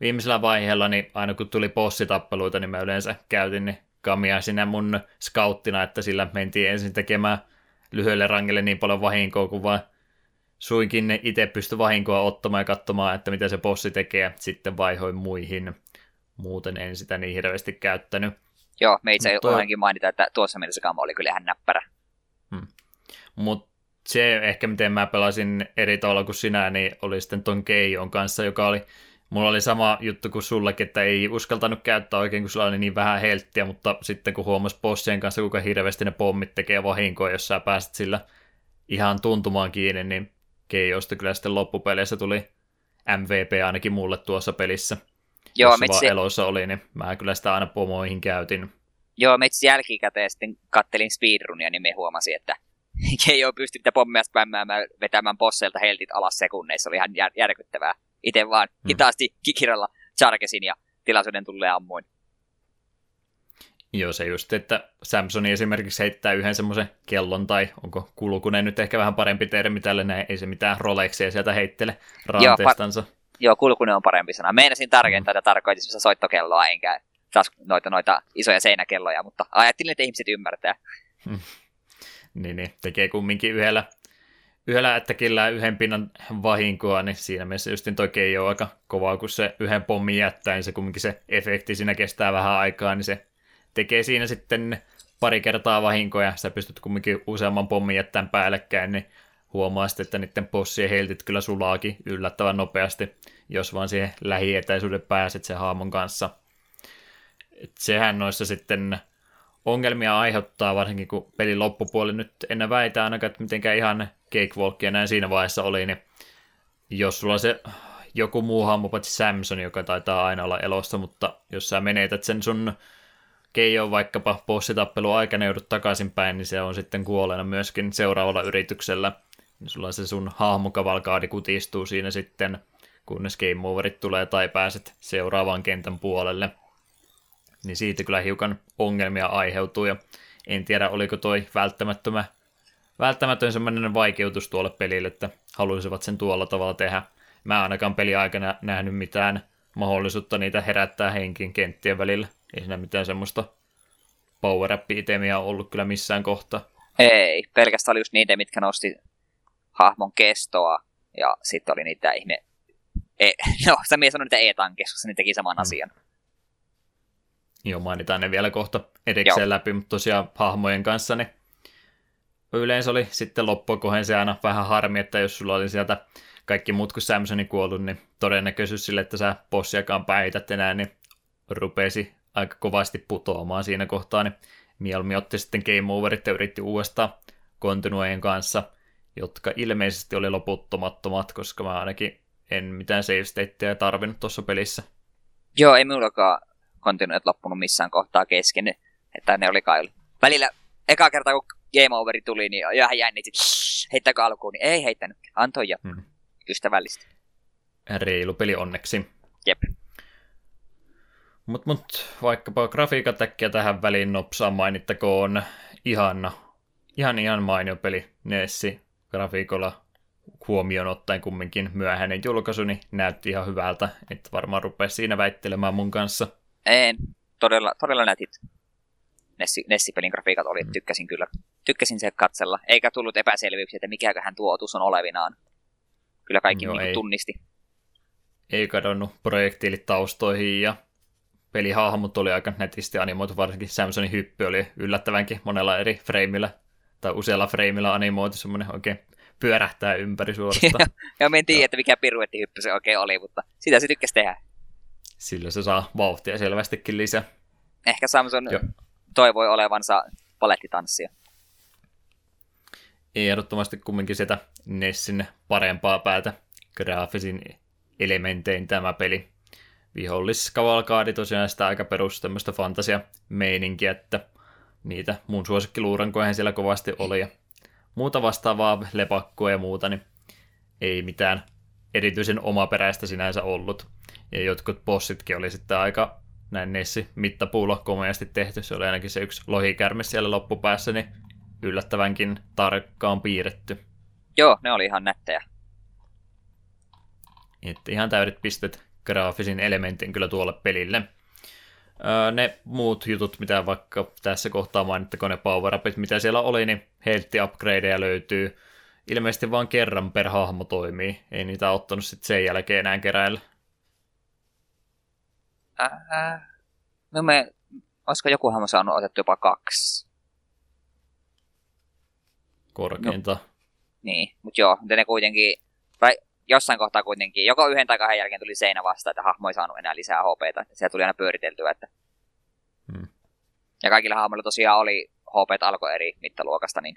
viimeisellä vaiheella, niin aina kun tuli bossitappeluita, niin mä yleensä käytin niin Kamia sinä mun skauttina, että sillä mentiin ensin tekemään lyhyelle rangelle niin paljon vahinkoa, kuin vaan suinkin itse pysty vahinkoa ottamaan ja katsomaan, että mitä se bossi tekee, ja sitten vaihoin muihin. Muuten en sitä niin hirveästi käyttänyt. Joo, me itse ainakin mainita, että tuossa mielessä kama oli kyllä ihan näppärä. Hmm. Mutta se ehkä miten mä pelasin eri tavalla kuin sinä, niin oli sitten ton Keijon kanssa, joka oli Mulla oli sama juttu kuin sullekin, että ei uskaltanut käyttää oikein, kun sulla oli niin vähän helttiä, mutta sitten kun huomasi bossien kanssa, kuinka hirveästi ne pommit tekee vahinkoa, jos sä pääset sillä ihan tuntumaan kiinni, niin Keijosta kyllä sitten loppupeleissä tuli MVP ainakin mulle tuossa pelissä. Joo, jos metsi... eloissa oli, niin mä kyllä sitä aina pomoihin käytin. Joo, metsi jälkikäteen sitten kattelin speedrunia, niin me huomasin, että Keijo pystyi niitä pommeja spämmäämään vetämään bosseilta heltit alas sekunneissa. Se oli ihan jär- järkyttävää. Itse vaan hmm. hitaasti kikiralla charkesin ja tilaisuuden tulee ammuin. Joo, se just, että Samsung esimerkiksi heittää yhden semmoisen kellon, tai onko kulkunen nyt ehkä vähän parempi termi tälle, näin, ei se mitään Rolexia sieltä heittele ranteestansa. Joo, par- joo, kulkunen on parempi sana. Meinasin tarkentaa, että tarkoitin semmoista soittokelloa, enkä taas noita, noita isoja seinäkelloja, mutta ajattelin, että ihmiset ymmärtää. Hmm. Niin, niin, tekee kumminkin yhdellä yhdellä ättäkillä yhden pinnan vahinkoa, niin siinä mielessä just toi ei ole aika kovaa, kun se yhden pommin jättää, niin se kumminkin se efekti siinä kestää vähän aikaa, niin se tekee siinä sitten pari kertaa vahinkoja, sä pystyt kumminkin useamman pommin jättämään päällekkäin, niin huomaa sitten, että niiden bossien heltit kyllä sulaakin yllättävän nopeasti, jos vaan siihen lähietäisyyden pääset sen haamon kanssa. Et sehän noissa sitten ongelmia aiheuttaa, varsinkin kun pelin loppupuoli nyt en väitä ainakaan, että mitenkään ihan cakewalkia näin siinä vaiheessa oli, niin jos sulla se joku muu hahmo, paitsi Samson, joka taitaa aina olla elossa, mutta jos sä menetät sen sun Keijo vaikkapa bossitappelu aikana joudut takaisinpäin, niin se on sitten kuolleena myöskin seuraavalla yrityksellä. Niin sulla se sun hahmokavalkaadi kutistuu siinä sitten, kunnes game overit tulee tai pääset seuraavaan kentän puolelle. Niin siitä kyllä hiukan ongelmia aiheutuu ja en tiedä oliko toi välttämättömä välttämätön semmoinen vaikeutus tuolle pelille, että haluaisivat sen tuolla tavalla tehdä. Mä ainakaan peli aikana nähnyt mitään mahdollisuutta niitä herättää henkin kenttien välillä. Ei siinä mitään semmoista power up ollut kyllä missään kohtaa. Ei, pelkästään oli just niitä, mitkä nosti hahmon kestoa, ja sitten oli niitä ihme... E... No, sä mies sanoi niitä e-tankissa, koska ne teki saman hmm. asian. Joo, mainitaan ne vielä kohta edikseen Joo. läpi, mutta tosiaan hahmojen kanssa niin yleensä oli sitten loppukohen se aina vähän harmi, että jos sulla oli sieltä kaikki muut kuin Samsoni kuollut, niin todennäköisyys sille, että sä bossiakaan päihität enää, niin rupesi aika kovasti putoamaan siinä kohtaa, niin mieluummin otti sitten game overit ja yritti uudestaan kontinuojen kanssa, jotka ilmeisesti oli loputtomattomat, koska mä ainakin en mitään save stateja tarvinnut tuossa pelissä. Joo, ei minullakaan kontinuet loppunut missään kohtaa kesken, että ne oli kai välillä eka kerta kun game overi tuli, niin ihan jännitin. Heittäkö alkuun, niin ei heittänyt. Antoi ja hmm. ystävällisesti. Reilu peli onneksi. Jep. Mut, mut vaikkapa grafiikatäkkiä tähän väliin nopsaan mainittakoon ihan, ihan, ihan mainio peli Nessi grafiikolla huomioon ottaen kumminkin myöhäinen julkaisu, niin näytti ihan hyvältä, että varmaan rupea siinä väittelemään mun kanssa. En, todella, todella nätit. Nessi, Nessi-pelin grafiikat oli, mm. tykkäsin kyllä. Tykkäsin se katsella, eikä tullut epäselvyyksiä, että mikäköhän tuo otus on olevinaan. Kyllä kaikki no, niin tunnisti. ei kadonnut projektiilit taustoihin ja pelihahmot oli aika netisti animoitu, varsinkin Samsonin hyppy oli yllättävänkin monella eri freimillä tai usealla freimillä animoitu, semmoinen oikein pyörähtää ympäri suorastaan. ja me en tiedä, että mikä piruettihyppy se oikein oli, mutta sitä se tykkäsi tehdä. Sillä se saa vauhtia selvästikin lisää. Ehkä Samson jo. toivoi olevansa palettitanssia. Ehdottomasti kumminkin sitä Nessin parempaa päätä graafisin elementein tämä peli. Viholliskavalkaadi tosiaan sitä aika perus tämmöistä fantasia-meininkiä, että niitä mun suosikkiluurankoihin siellä kovasti oli ja muuta vastaavaa lepakkoa ja muuta, niin ei mitään erityisen omaperäistä sinänsä ollut. Ja jotkut bossitkin oli sitten aika näin Nessi mittapuulla komeasti tehty. Se oli ainakin se yksi lohikärme siellä loppupäässä, niin yllättävänkin tarkkaan piirretty. Joo, ne oli ihan nättejä. Että ihan täydet pistet graafisin elementin kyllä tuolle pelille. Öö, ne muut jutut, mitä vaikka tässä kohtaa mainittakoon ne power mitä siellä oli, niin health upgradeja löytyy. Ilmeisesti vain kerran per hahmo toimii. Ei niitä ottanut sitten sen jälkeen enää keräillä. Äh, no me, olisiko joku hahmo saanut otettu jopa kaksi? Korkeinta. No, niin, mutta joo, mutta ne kuitenkin, vai jossain kohtaa kuitenkin, joko yhden tai kahden jälkeen tuli seinä vasta, että hahmo ei saanut enää lisää HPta. Siellä tuli aina pyöriteltyä, että... Hmm. Ja kaikilla hahmoilla tosiaan oli HP alkoi eri mittaluokasta, niin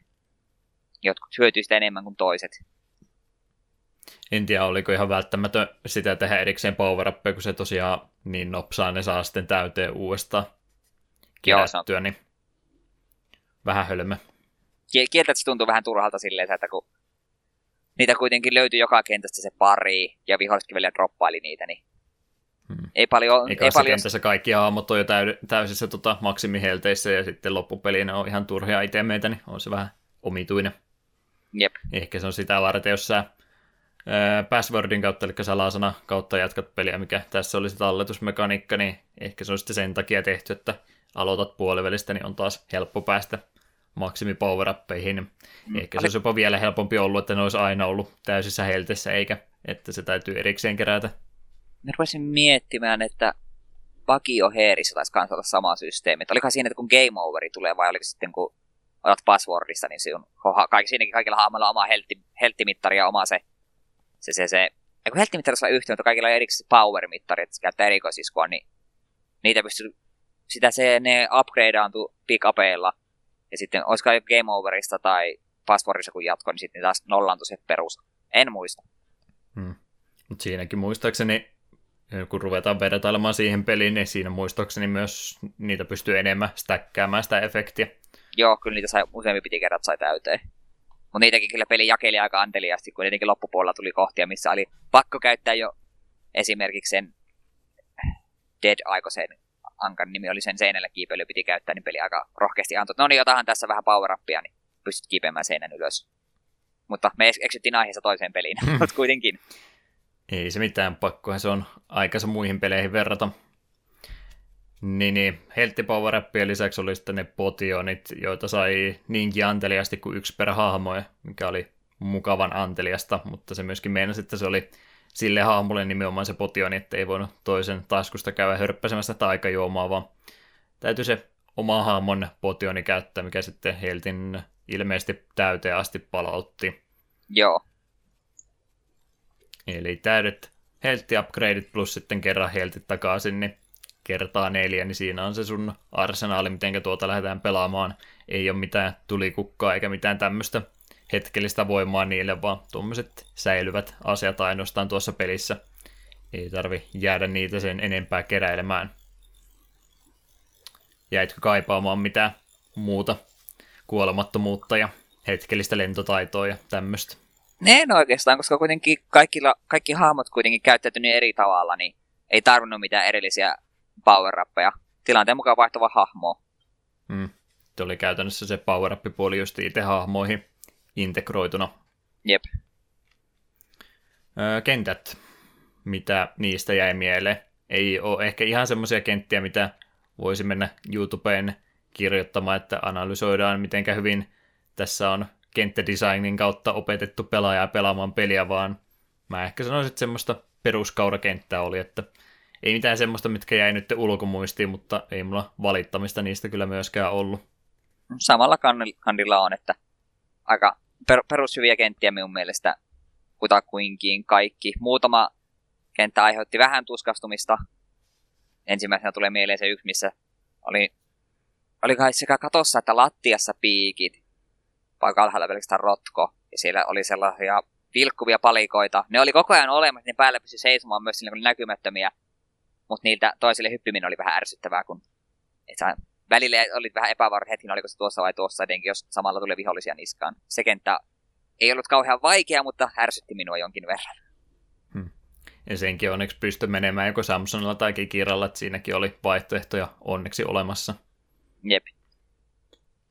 jotkut hyötyivät enemmän kuin toiset. En tiedä, oliko ihan välttämätön sitä tehdä erikseen power kun se tosiaan niin nopsaa, ne saa sitten täyteen uudestaan kerättyä, niin vähän hölmö. Kieltä se tuntuu vähän turhalta silleen, että kun niitä kuitenkin löytyi joka kentästä se pari, ja vihollisetkin vielä droppaili niitä, niin hmm. ei paljon... Eikä ei paljon... kentässä kaikki hahmot on jo täy- täysissä tota, maksimihelteissä, ja sitten loppupeliin on ihan turhia itemeitä, niin on se vähän omituinen. Jep. Ehkä se on sitä varten, jos sä passwordin kautta, eli salasana kautta jatkat peliä, mikä tässä oli se talletusmekaniikka, niin ehkä se on sitten sen takia tehty, että aloitat puolivälistä, niin on taas helppo päästä maksimi power Mm. Ehkä se olisi jopa vielä helpompi ollut, että ne olisi aina ollut täysissä heltessä, eikä että se täytyy erikseen kerätä. Mä rupesin miettimään, että Pakio Heerissä taisi kanssa olla sama systeemi. Että olikohan siinä, että kun game overi tulee, vai oliko sitten kun otat passwordista, niin sinun, kaikki, siinäkin kaikilla on oma heltti, helttimittari ja oma se, se, se, se ja kun helttimittarissa on yhtiö, mutta kaikilla on erikseen power-mittari, että käyttää erikoisiskua, niin niitä pystyy, sitä se, ne upgradeaantu pick upeilla, ja sitten olisiko Game Overista tai Passwordissa kun jatko, niin sitten taas nollaantui se perus. En muista. Hmm. Mutta siinäkin muistaakseni, kun ruvetaan vertailemaan siihen peliin, niin siinä muistaakseni myös niitä pystyy enemmän stäkkäämään sitä efektiä. Joo, kyllä niitä sai, useampi piti kerrat sai täyteen. Mutta niitäkin kyllä peli jakeli aika anteliasti, kun tietenkin loppupuolella tuli kohtia, missä oli pakko käyttää jo esimerkiksi sen Dead-aikoisen Ankan nimi oli sen seinällä kiipeily, piti käyttää, niin peli aika rohkeasti antoi. No niin, otahan tässä vähän power niin pystyt kiipeämään seinän ylös. Mutta me eksyttiin aiheessa toiseen peliin, mutta kuitenkin. Ei se mitään, pakkohan se on aikansa muihin peleihin verrata. Niin, niin. Heltti power lisäksi oli sitten ne potionit, joita sai niinkin anteliasti kuin yksi per hahmo, mikä oli mukavan anteliasta, mutta se myöskin meinasi, että se oli sille hahmolle nimenomaan se potioni, että ei voinut toisen taskusta käydä hörppäsemässä taikajuomaa, vaan täytyy se oma hahmon potioni käyttää, mikä sitten Heltin ilmeisesti täyteen asti palautti. Joo. Eli täydet heltti upgradeit plus sitten kerran heltit takaisin, niin kertaa neljä, niin siinä on se sun arsenaali, miten tuota lähdetään pelaamaan. Ei ole mitään tulikukkaa eikä mitään tämmöistä hetkellistä voimaa niille, vaan tuommoiset säilyvät asiat ainoastaan tuossa pelissä. Ei tarvi jäädä niitä sen enempää keräilemään. Jäitkö kaipaamaan mitään muuta kuolemattomuutta ja hetkellistä lentotaitoa ja tämmöistä? En oikeastaan, koska kuitenkin kaikilla, kaikki hahmot kuitenkin käyttäytyy niin eri tavalla, niin ei tarvinnut mitään erillisiä power Tilanteen mukaan vaihtuva hahmo. Mm. Se oli käytännössä se power puoli just itse hahmoihin integroituna. Jep. Öö, kentät, mitä niistä jäi mieleen. Ei ole ehkä ihan semmoisia kenttiä, mitä voisi mennä YouTubeen kirjoittamaan, että analysoidaan, miten hyvin tässä on kenttädesignin kautta opetettu pelaajaa pelaamaan peliä, vaan mä ehkä sanoisin, että semmoista peruskaurakenttä oli, että ei mitään semmoista, mitkä jäi nyt ulkomuistiin, mutta ei mulla valittamista niistä kyllä myöskään ollut. Samalla kandilla on, että aika per, perushyviä kenttiä minun mielestä kutakuinkin kaikki. Muutama kenttä aiheutti vähän tuskastumista. Ensimmäisenä tulee mieleen se yksi, missä oli, oli kai sekä katossa että lattiassa piikit, vaikka alhaalla pelkästään rotko. Ja siellä oli sellaisia vilkkuvia palikoita. Ne oli koko ajan olemassa, ne päällä pysyi seisomaan myös sillä, kun näkymättömiä. Mutta niiltä toisille hyppiminen oli vähän ärsyttävää, kun et sä, välillä oli vähän epävarma hetki, oliko se tuossa vai tuossa, etenkin jos samalla tuli vihollisia niskaan. Se kenttä ei ollut kauhean vaikea, mutta ärsytti minua jonkin verran. Hmm. Ja senkin onneksi pystyi menemään joko Samsonilla tai Kikiralla, että siinäkin oli vaihtoehtoja onneksi olemassa. Jep.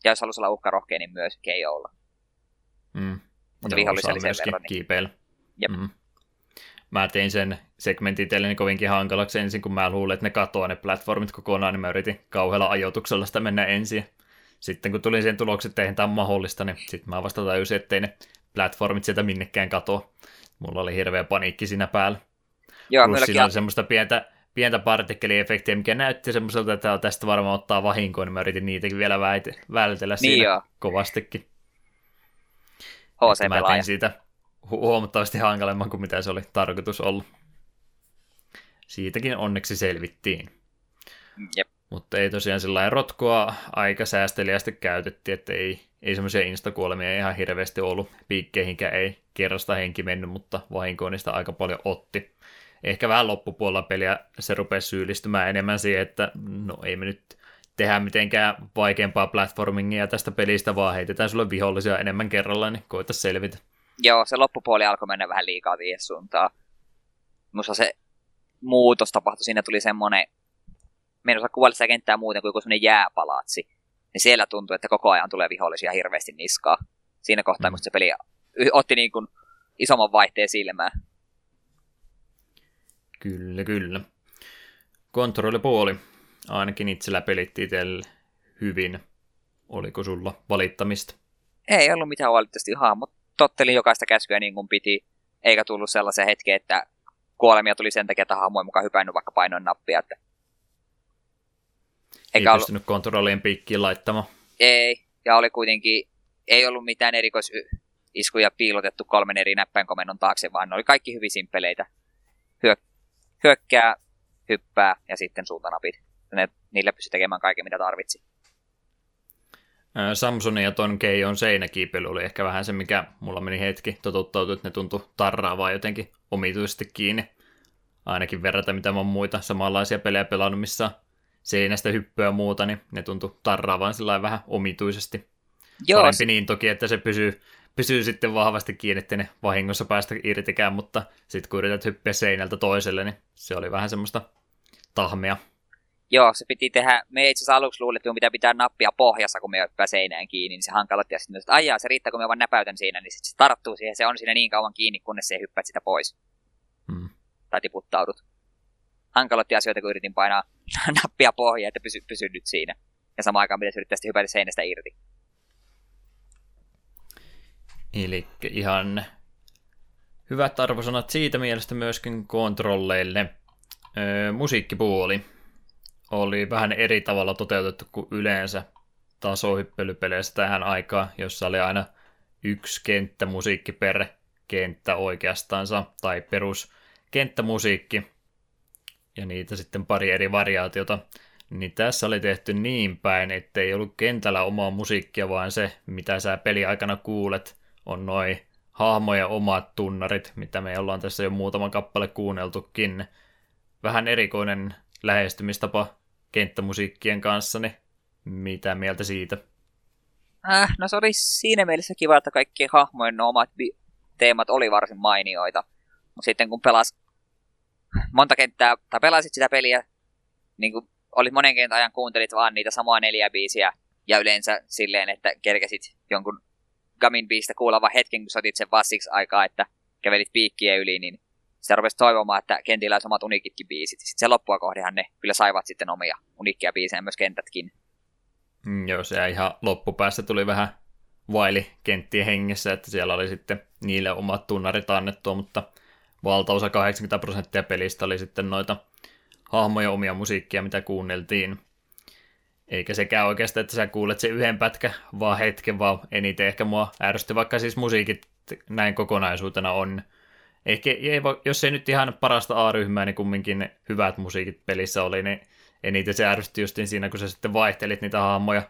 Ja jos halusi olla uhkarohkea, niin myös KOlla. Mm. Mutta vihollisia oli sen verran. Niin... Kiipeillä. Jep. Mm. Mä tein sen segmentin itselleni kovinkin hankalaksi ensin, kun mä luulin, että ne katoaa ne platformit kokonaan, niin mä yritin kauhealla ajoituksella sitä mennä ensin. Sitten kun tulin sen tuloksen, että eihän tämä mahdollista, niin sitten mä vasta tajusin, ettei ne platformit sieltä minnekään katoa. Mulla oli hirveä paniikki siinä päällä. Joo, Plus siinä oli semmoista pientä, pientä partikkeliefektiä, mikä näytti semmoiselta, että tästä varmaan ottaa vahinkoa, niin mä yritin niitäkin vielä väite, vältellä niin siinä joo. kovastikin. HC-pelaaja. Mä tein siitä huomattavasti hankalemman kuin mitä se oli tarkoitus olla. Siitäkin onneksi selvittiin. Jep. Mutta ei tosiaan sillä rotkoa aika säästeliästi käytettiin, että ei, ei semmoisia instakuolemia ihan hirveästi ollut. Piikkeihinkään ei kerrasta henki mennyt, mutta vahinkoa niistä aika paljon otti. Ehkä vähän loppupuolella peliä se rupesi syyllistymään enemmän siihen, että no ei me nyt tehdä mitenkään vaikeampaa platformingia tästä pelistä, vaan heitetään sulle vihollisia enemmän kerrallaan, niin koita selvitä. Joo, se loppupuoli alkoi mennä vähän liikaa siihen suuntaan. Musta se muutos tapahtui, siinä tuli semmoinen, me en osaa kuvailla sitä kenttää muuten kuin semmoinen jääpalatsi. Niin siellä tuntui, että koko ajan tulee vihollisia hirveästi niskaa. Siinä kohtaa, mm. se peli otti niin kuin isomman vaihteen silmään. Kyllä, kyllä. Kontrollipuoli. Ainakin itsellä pelitti itselle hyvin. Oliko sulla valittamista? Ei ollut mitään valitettavasti hahmot tottelin jokaista käskyä niin kuin piti, eikä tullut sellaisen hetken, että kuolemia tuli sen takia, että hahmo ei mukaan hypännyt vaikka painoin nappia. Että... Eikä ei ollut... pystynyt kontrollien piikkiin laittamaan. Ei, ja oli kuitenkin, ei ollut mitään erikoisiskuja piilotettu kolmen eri näppäinkomennon taakse, vaan ne oli kaikki hyvin simppeleitä. Hyök- hyökkää, hyppää ja sitten suuntanapit. Ne, niille pystyi tekemään kaiken, mitä tarvitsi. Samsonin ja ton Keijon seinäkiipely oli ehkä vähän se, mikä mulla meni hetki totuttautui, että ne tuntui tarraavaa jotenkin omituisesti kiinni. Ainakin verrata mitä mä oon muita samanlaisia pelejä pelannut, missä seinästä hyppyä ja muuta, niin ne tuntui tarraavaan sillä vähän omituisesti. Joo. Parempi niin toki, että se pysyy, pysyy sitten vahvasti kiinni, että ne vahingossa päästä irtikään, mutta sitten kun yrität hyppiä seinältä toiselle, niin se oli vähän semmoista tahmea. Joo, se piti tehdä, me itse asiassa aluksi luulin, että pitää pitää nappia pohjassa, kun me hyppää seinään kiinni, niin se hankaloitti ja sitten että aijaa, se riittää, kun me vaan näpäytän siinä, niin sitten se tarttuu siihen, se on siinä niin kauan kiinni, kunnes se hyppäät sitä pois. Hmm. Tai tiputtaudut. Hankaloitti asioita, kun yritin painaa nappia pohjaa, että pysy, pysy nyt siinä. Ja samaan aikaan pitäisi yrittää hypätä seinästä irti. Eli ihan hyvät arvosanat siitä mielestä myöskin kontrolleille. Öö, musiikkipuoli oli vähän eri tavalla toteutettu kuin yleensä tasohyppelypeleissä tähän aikaan, jossa oli aina yksi kenttämusiikki per kenttä oikeastaansa, tai perus kenttämusiikki, ja niitä sitten pari eri variaatiota, niin tässä oli tehty niin päin, ettei ollut kentällä omaa musiikkia, vaan se, mitä sä peli aikana kuulet, on noin hahmojen omat tunnarit, mitä me ollaan tässä jo muutama kappale kuunneltukin. Vähän erikoinen lähestymistapa kenttämusiikkien kanssa, niin mitä mieltä siitä? Äh, no se oli siinä mielessä kiva, että kaikki hahmojen omat teemat oli varsin mainioita. Mutta sitten kun pelas monta kenttää, tai pelasit sitä peliä, niin kuin oli monen kentän ajan kuuntelit vaan niitä samoja neljä biisiä, ja yleensä silleen, että kerkesit jonkun Gamin biistä kuulava hetken, kun sotit sen vassiksi aikaa, että kävelit piikkiä yli, niin sitä rupesi toivomaan, että kentillä olisi omat unikitkin biisit. Sitten se loppua kohdehan ne kyllä saivat sitten omia unikkia biisejä myös kentätkin. Mm, joo, se ihan loppupäässä tuli vähän vaili kenttien hengessä, että siellä oli sitten niille omat tunnarit annettua, mutta valtaosa 80 prosenttia pelistä oli sitten noita hahmoja omia musiikkia, mitä kuunneltiin. Eikä sekään oikeastaan, että sä kuulet sen yhden pätkä, vaan hetken, vaan eniten ehkä mua ärsytti, vaikka siis musiikit näin kokonaisuutena on. Ehkä, jos ei nyt ihan parasta A-ryhmää, niin kumminkin hyvät musiikit pelissä oli, niin eniten se ärsytti justiin siinä, kun sä sitten vaihtelit niitä hahmoja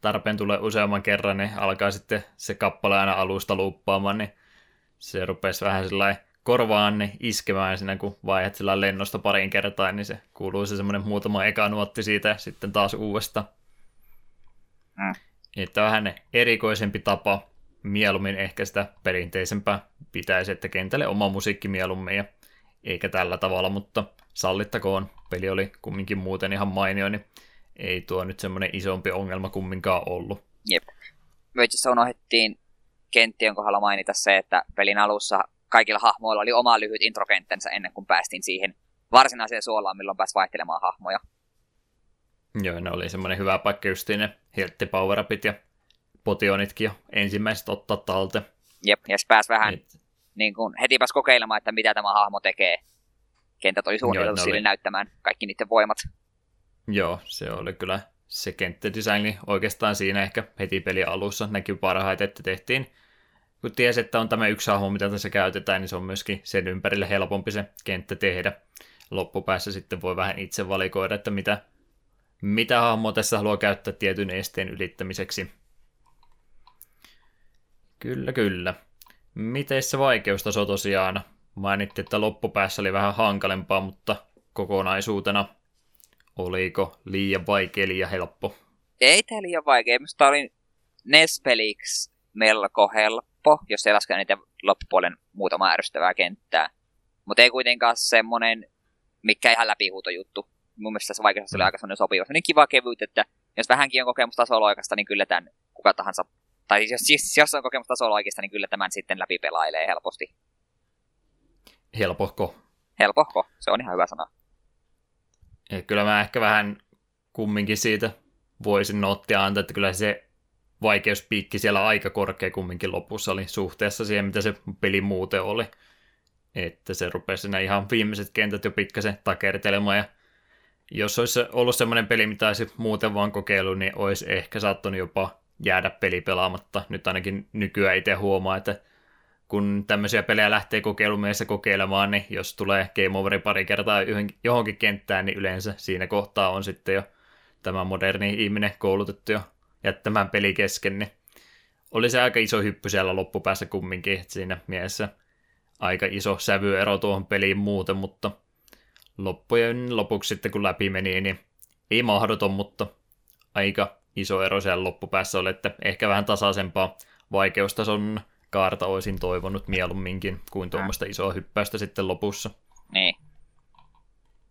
tarpeen tulee useamman kerran, niin alkaa sitten se kappale aina alusta luuppaamaan, niin se rupesi vähän sellainen korvaan niin iskemään siinä, kun vaihdat sillä lennosta parin kertaa, niin se kuuluu se semmoinen muutama eka nuotti siitä ja sitten taas uudesta. Mm. Että vähän erikoisempi tapa, mieluummin ehkä sitä perinteisempää pitäisi, että kentälle oma musiikki mieluummin ja eikä tällä tavalla, mutta sallittakoon. Peli oli kumminkin muuten ihan mainio, niin ei tuo nyt semmoinen isompi ongelma kumminkaan ollut. Jep. Me itse unohdettiin kenttien kohdalla mainita se, että pelin alussa kaikilla hahmoilla oli oma lyhyt introkenttänsä ennen kuin päästiin siihen varsinaiseen suolaan, milloin pääsi vaihtelemaan hahmoja. Joo, ne oli semmoinen hyvä paikka justiin ne Hiltti power ja potionitkin jo ensimmäiset ottaa talte. Jep, ja se pääsi vähän Et... niin kuin, heti pääsi kokeilemaan, että mitä tämä hahmo tekee. Kentät oli suunniteltu sille oli... näyttämään kaikki niiden voimat. Joo, se oli kyllä se kenttädesigni oikeastaan siinä ehkä heti peli alussa näkyy parhaiten, että tehtiin kun tiesi, että on tämä yksi hahmo, mitä tässä käytetään, niin se on myöskin sen ympärille helpompi se kenttä tehdä. Loppupäässä sitten voi vähän itse valikoida, että mitä, mitä hahmoa tässä haluaa käyttää tietyn esteen ylittämiseksi. Kyllä, kyllä. Miten se vaikeustaso tosiaan? Mainittiin, että loppupäässä oli vähän hankalempaa, mutta kokonaisuutena oliko liian vaikea, liian helppo? Ei tämä liian vaikea. Minusta oli NES-peliksi melko helppo, jos ei laske niitä loppupuolen muutama ärsyttävää kenttää. Mutta ei kuitenkaan semmonen, mikä ihan läpihuutojuttu. Mun mielestä se vaikeus oli mm. aika semmoinen sopiva. Semmoinen kiva kevyt, että jos vähänkin on kokemusta soloikasta, niin kyllä tämän kuka tahansa, tai jos, siis, jos on kokemusta soloikista, niin kyllä tämän sitten läpi pelailee helposti. Helpohko. Helpohko, se on ihan hyvä sana. Ja kyllä mä ehkä vähän kumminkin siitä voisin nottia antaa, että kyllä se vaikeuspiikki siellä aika korkea kumminkin lopussa oli suhteessa siihen, mitä se peli muuten oli. Että se rupesi nämä ihan viimeiset kentät jo pikkasen takertelemaan ja jos olisi ollut semmoinen peli, mitä olisi muuten vaan kokeilu, niin olisi ehkä saattanut jopa jäädä peli pelaamatta. Nyt ainakin nykyään itse huomaa, että kun tämmöisiä pelejä lähtee kokeilumiessa kokeilemaan, niin jos tulee game overi pari kertaa johonkin kenttään, niin yleensä siinä kohtaa on sitten jo tämä moderni ihminen koulutettu jo jättämään peli kesken, niin oli se aika iso hyppy siellä loppupäässä kumminkin, että siinä mielessä aika iso sävyero tuohon peliin muuten, mutta loppujen lopuksi sitten kun läpi meni, niin ei mahdoton, mutta aika iso ero siellä loppupäässä oli, että ehkä vähän tasaisempaa vaikeustason kaarta olisin toivonut mieluumminkin kuin tuommoista isoa hyppäystä sitten lopussa. Niin.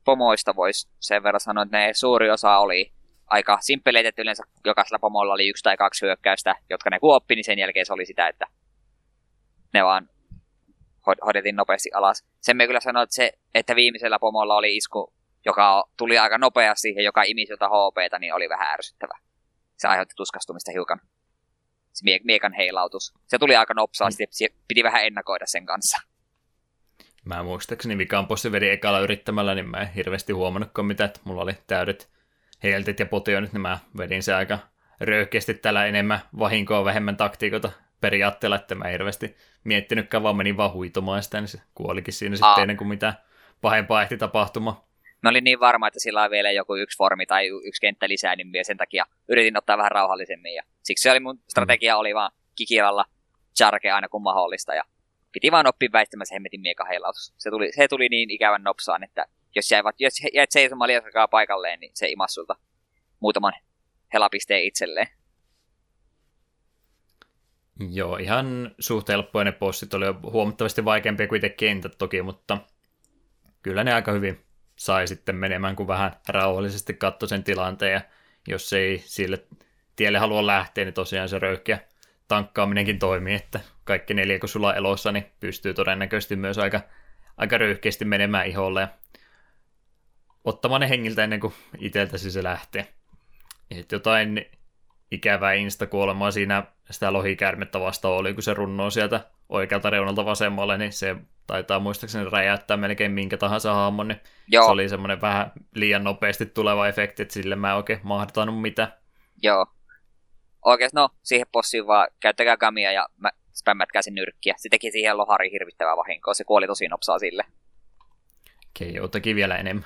Pomoista voisi sen verran sanoa, että ne suuri osa oli aika simppeleitä, että yleensä jokaisella pomolla oli yksi tai kaksi hyökkäystä, jotka ne kuoppi, niin sen jälkeen se oli sitä, että ne vaan hoidettiin nopeasti alas. Sen me kyllä sanoin, että, se, että viimeisellä pomolla oli isku, joka tuli aika nopeasti ja joka imi sieltä HPtä, niin oli vähän ärsyttävä. Se aiheutti tuskastumista hiukan. Se mie- miekan heilautus. Se tuli aika nopsaasti, mm. piti vähän ennakoida sen kanssa. Mä muistaakseni Vikan possi vedi ekalla yrittämällä, niin mä en hirveästi huomannutkaan mitä, että mulla oli täydet Heltit ja Potionit, niin mä vedin se aika röyhkeästi tällä enemmän vahinkoa, vähemmän taktiikota periaatteella, että mä hirveästi miettinytkään, vaan menin vaan huitomaan sitä, niin se kuolikin siinä sitten ennen kuin mitä pahempaa ehti tapahtumaan. Mä olin niin varma, että sillä on vielä joku yksi formi tai yksi kenttä lisää, niin sen takia yritin ottaa vähän rauhallisemmin. Ja siksi se oli mun strategia, oli vaan kikilalla charge aina kun mahdollista. Ja piti vaan oppia väistämään se hemmetin miekaheilaus. Se tuli, se tuli niin ikävän nopsaan, että jos jäivät, jos jäät seisomaan liian paikalleen, niin se imas sulta muutaman helapisteen itselleen. Joo, ihan suht helppoja ne possit oli huomattavasti vaikeampia kuin itse kentät toki, mutta kyllä ne aika hyvin sai sitten menemään, kun vähän rauhallisesti katsoi sen tilanteen, ja jos ei sille tielle halua lähteä, niin tosiaan se röyhkeä tankkaaminenkin toimii, että kaikki neljä, kun sulla on elossa, niin pystyy todennäköisesti myös aika, aika röyhkeästi menemään iholle, ja ottamaan ne hengiltä ennen kuin itseltäsi se lähtee. Et jotain ikävää insta-kuolemaa siinä sitä lohikärmettä vastaan oli, kun se runnoo sieltä oikealta reunalta vasemmalle, niin se taitaa muistaakseni räjäyttää melkein minkä tahansa hahmon, niin Joo, se oli semmoinen vähän liian nopeasti tuleva efekti, että sille mä en oikein mahdotanut mitään. joo. Oikeesti, no, siihen bossiin vaan käyttäkää gamia ja mä spämmätkää sen nyrkkiä. Se teki siihen lohari hirvittävää vahinkoa. Se kuoli tosi nopsaa sille. Keijo teki vielä enemmän.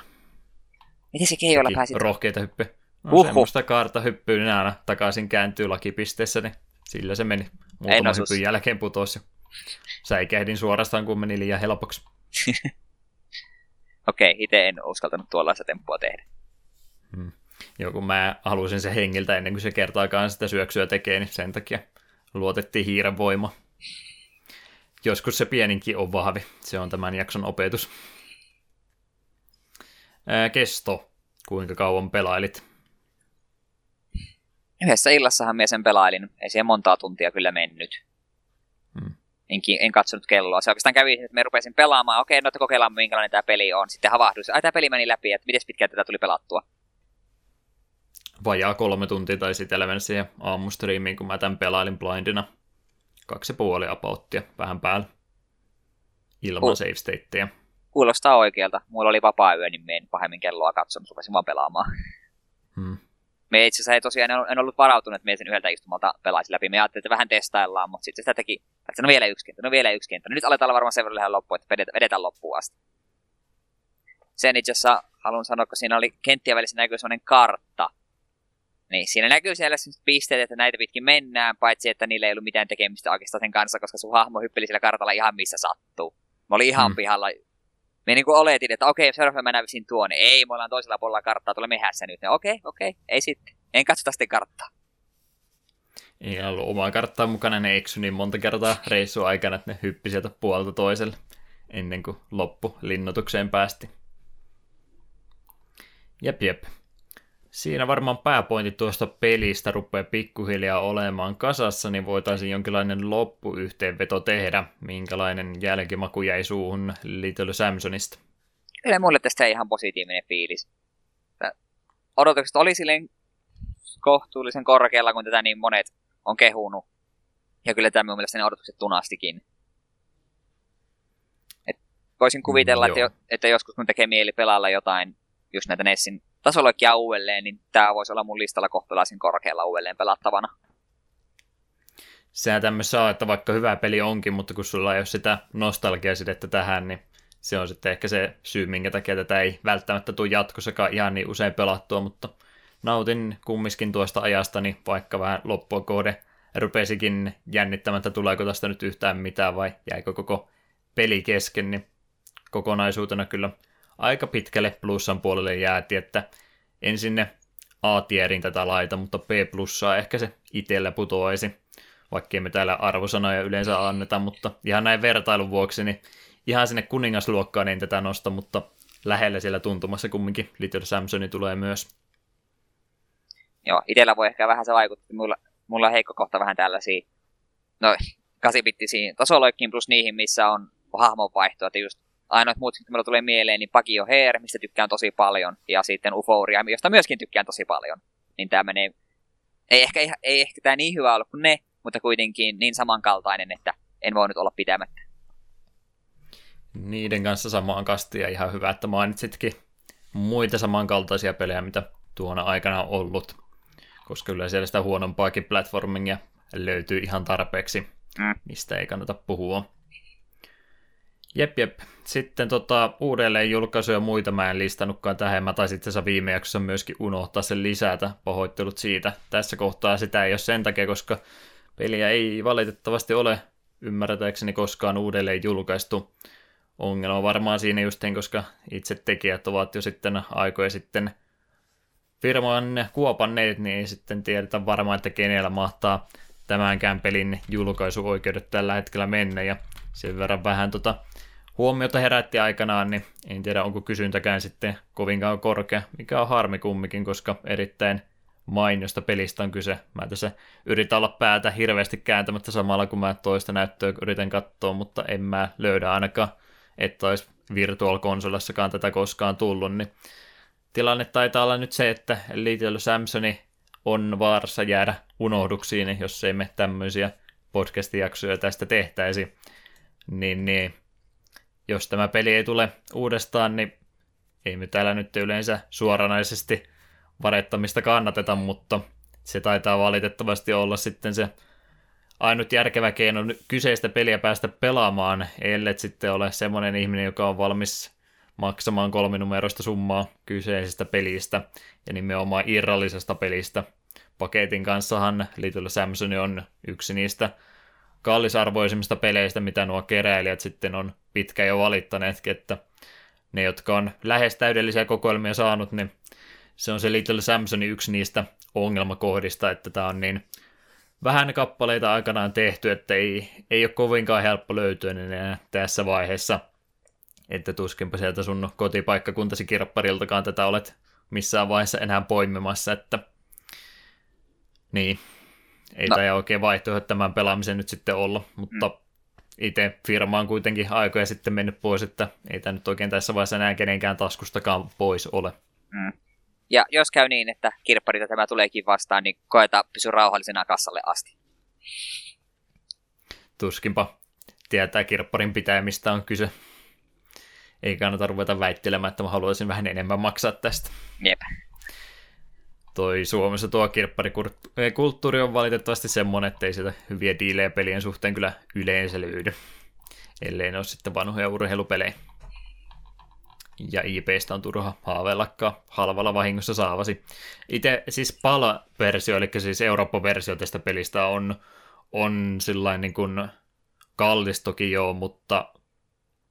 Miten se keijoilla pääsi? rohkeita hyppyjä. No, Huhhuh. semmoista kaarta hyppyy niin aina takaisin kääntyy lakipisteessä, niin sillä se meni. Muutaman osus. hyppyn jälkeen putosi. Säikähdin suorastaan, kun meni liian helpoksi. Okei, itse en uskaltanut tuollaista temppua tehdä. Joo, kun mä halusin se hengiltä ennen kuin se kertaakaan sitä syöksyä tekee, niin sen takia luotettiin hiiren voima. Joskus se pieninkin on vahvi. Se on tämän jakson opetus. Ää, kesto. Kuinka kauan pelailit? Yhdessä illassahan minä sen pelailin. Ei siihen montaa tuntia kyllä mennyt. Enkin, en katsonut kelloa. Se oikeastaan kävi, että me rupesin pelaamaan. Okei, no että kokeillaan, minkälainen tämä peli on. Sitten havahduin. Ai, tämä peli meni läpi, että miten pitkään tätä tuli pelattua. Vajaa kolme tuntia tai sitten mennä siihen aamustriimiin, kun mä tämän pelailin blindina. Kaksi ja puoli apauttia, vähän päällä. Ilman Oh. save stateja. Kuulostaa oikealta. Mulla oli vapaa yö, niin en pahemmin kelloa katsonut. Rupesin vaan pelaamaan. Hmm. Me itse asiassa ei tosiaan en, en ollut varautunut, että me sen yhdeltä istumalta pelaisin läpi. Me ajattelin, että vähän testaillaan, mutta sitten sitä teki, että no vielä yksi kenttä, no vielä yksi kenttä. No nyt aletaan varmaan sen verran loppuun, että vedetään, vedetään loppuun asti. Sen itse asiassa haluan sanoa, kun siinä oli kenttien välissä näkyy sellainen kartta. Niin siinä näkyy siellä pisteet, että näitä pitkin mennään, paitsi että niillä ei ollut mitään tekemistä oikeastaan sen kanssa, koska sun hahmo hyppeli sillä kartalla ihan missä sattuu. Mä olin ihan Hmm. pihalla. Me niinku oletin, että okei, seuraavaksi mennään vissiin tuonne. Ei, me ollaan toisella puolella karttaa, tuolla mehässä nyt. No, Okei, okei, ei sitten. En katsota sitten karttaa. Ei ollut omaa karttaa mukana, ne eksy niin monta kertaa reissun aikana, että ne hyppi sieltä puolta toiselle ennen kuin loppu linnoitukseen päästi. Jep, jep. Siinä varmaan pääpointit tuosta pelistä rupeaa pikkuhiljaa olemaan kasassa, niin voitaisiin jonkinlainen loppuyhteenveto tehdä, minkälainen jälkimaku jäi suuhun Little Samsonista. Kyllä mulle tästä ei ihan positiivinen fiilis. Odotukset oli silleen kohtuullisen korkealla, kun tätä niin monet on kehunut. Ja kyllä tämä minun mielestäni odotukset tunastikin. Et voisin kuvitella, Mm, että, jo, että joskus kun tekee mieli pelailla jotain, just näitä Nessin tasoloikkia uudelleen, niin tämä voisi olla mun listalla kohtalaisen korkealla uudelleen pelattavana. Sehän tämmössä on, että vaikka hyvä peli onkin, mutta kun sulla ei ole sitä nostalgiasidettä tähän, niin se on sitten ehkä se syy, minkä takia tätä ei välttämättä tule jatkossakaan ihan niin usein pelattua, mutta nautin kumminkin tuosta ajasta, niin vaikka vähän loppua kohde rupesikin jännittämään, että tuleeko tästä nyt yhtään mitään vai jäikö koko peli kesken, niin kokonaisuutena kyllä aika pitkälle plussan puolelle jääti, että en sinne A-tierin tätä laita, mutta B plussaa ehkä se itsellä putoaisi, vaikkei me täällä arvosanoja yleensä anneta, mutta ihan näin vertailun vuoksi, niin ihan sinne kuningasluokkaan en tätä nosta, mutta lähellä siellä tuntumassa kumminkin Little Samsoni tulee myös. Joo, itellä voi ehkä vähän se vaikuttaa. Mulla, mulla on heikko kohta vähän tällaisia, no 8-bittisiin tasoloikkiin plus niihin, missä on hahmonvaihtoa. Että just ainoat muut, mitä tulee mieleen, niin Pagio Hair, mistä tykkään tosi paljon, ja sitten Euphoria, josta myöskin tykkään tosi paljon. Niin tämä menee, ei ehkä, ei ehkä tämä niin hyvä ollut kuin ne, mutta kuitenkin niin samankaltainen, että en voinut olla pitämättä. Niiden kanssa samaan kastiin ja ihan hyvä, että mainitsitkin muita samankaltaisia pelejä, mitä tuona aikana on ollut, koska kyllä siellä sitä huonompaakin platformingia löytyy ihan tarpeeksi, Mm. mistä ei kannata puhua. Jep, jep. Sitten tota, uudelleen julkaisuja ja muita mä en listannutkaan tähän. Mä taisin itse viime jaksossa myöskin unohtaa sen lisätä. Pahoittelut siitä. Tässä kohtaa sitä ei ole sen takia, koska peliä ei valitettavasti ole ymmärtääkseni koskaan uudelleen julkaistu. Ongelma varmaan siinä justiin, koska itse tekijät ovat jo sitten aikoja sitten firman kuopanneet, niin ei sitten tiedetä varmaan, että kenellä mahtaa tämänkään pelin julkaisuoikeudet tällä hetkellä mennä, ja sen verran vähän tota huomiota herätti aikanaan, niin en tiedä onko kysyntäkään sitten kovinkaan korkea, mikä on harmi kumminkin, koska erittäin mainiosta pelistä on kyse. Mä tässä yritän olla päätä hirveästi kääntämättä samalla, kun mä toista näyttöä yritän katsoa, mutta en mä löydä ainakaan, että olisi Virtual tätä koskaan tullut, niin tilanne taitaa olla nyt se, että Little Samsoni on vaarassa jäädä unohduksiin, jos ei me tämmöisiä podcast-jaksoja tästä tehtäisi. Niin, niin jos tämä peli ei tule uudestaan, niin ei me täällä nyt yleensä suoranaisesti varettamista kannateta, mutta se taitaa valitettavasti olla sitten se ainut järkevä keino kyseistä peliä päästä pelaamaan, ellei sitten ole semmoinen ihminen, joka on valmis maksamaan kolminumeroista summaa kyseisestä pelistä ja nimenomaan irrallisesta pelistä. Paketin kanssahan Little Samson on yksi niistä kallisarvoisimmista peleistä, mitä nuo keräilijät sitten on pitkä jo valittaneetkin, että ne, jotka on lähes täydellisiä kokoelmia saanut, niin se on se Little Samsonin yksi niistä ongelmakohdista, että tämä on niin vähän kappaleita aikanaan tehty, että ei, ei ole kovinkaan helppo löytyä enää tässä vaiheessa, että tuskinpa sieltä sun kotipaikkakuntasi kirppariltakaan tätä olet missään vaiheessa enää poimimassa, että niin, ei no. tämä oikein vaihtoehto tämän pelaamisen nyt sitten olla, mutta mm. itse firma on kuitenkin aikoja sitten mennyt pois, että ei tämä nyt oikein tässä vaiheessa enää kenenkään taskustakaan pois ole. Mm. Ja jos käy niin, että kirpparita tämä tuleekin vastaan, niin koeta pysy rauhallisena kassalle asti. Tuskinpa tietää kirpparin pitämistä on kyse. Ei kannata ruveta väittelemään, että mä haluaisin vähän enemmän maksaa tästä. Jep. Toi Suomessa tuo kirpparikulttuuri on valitettavasti semmoinen, että ei sitä hyviä diilejä pelien suhteen kyllä yleensä löydy. Ellei ne ole sitten vanhoja urheilupelejä ja IPstä on turha haaveillakaan halvalla vahingossa saavasi. Itse siis PAL-versio, eli siis Eurooppa-versio tästä pelistä on, on sillain niin kuin kallis toki joo, mutta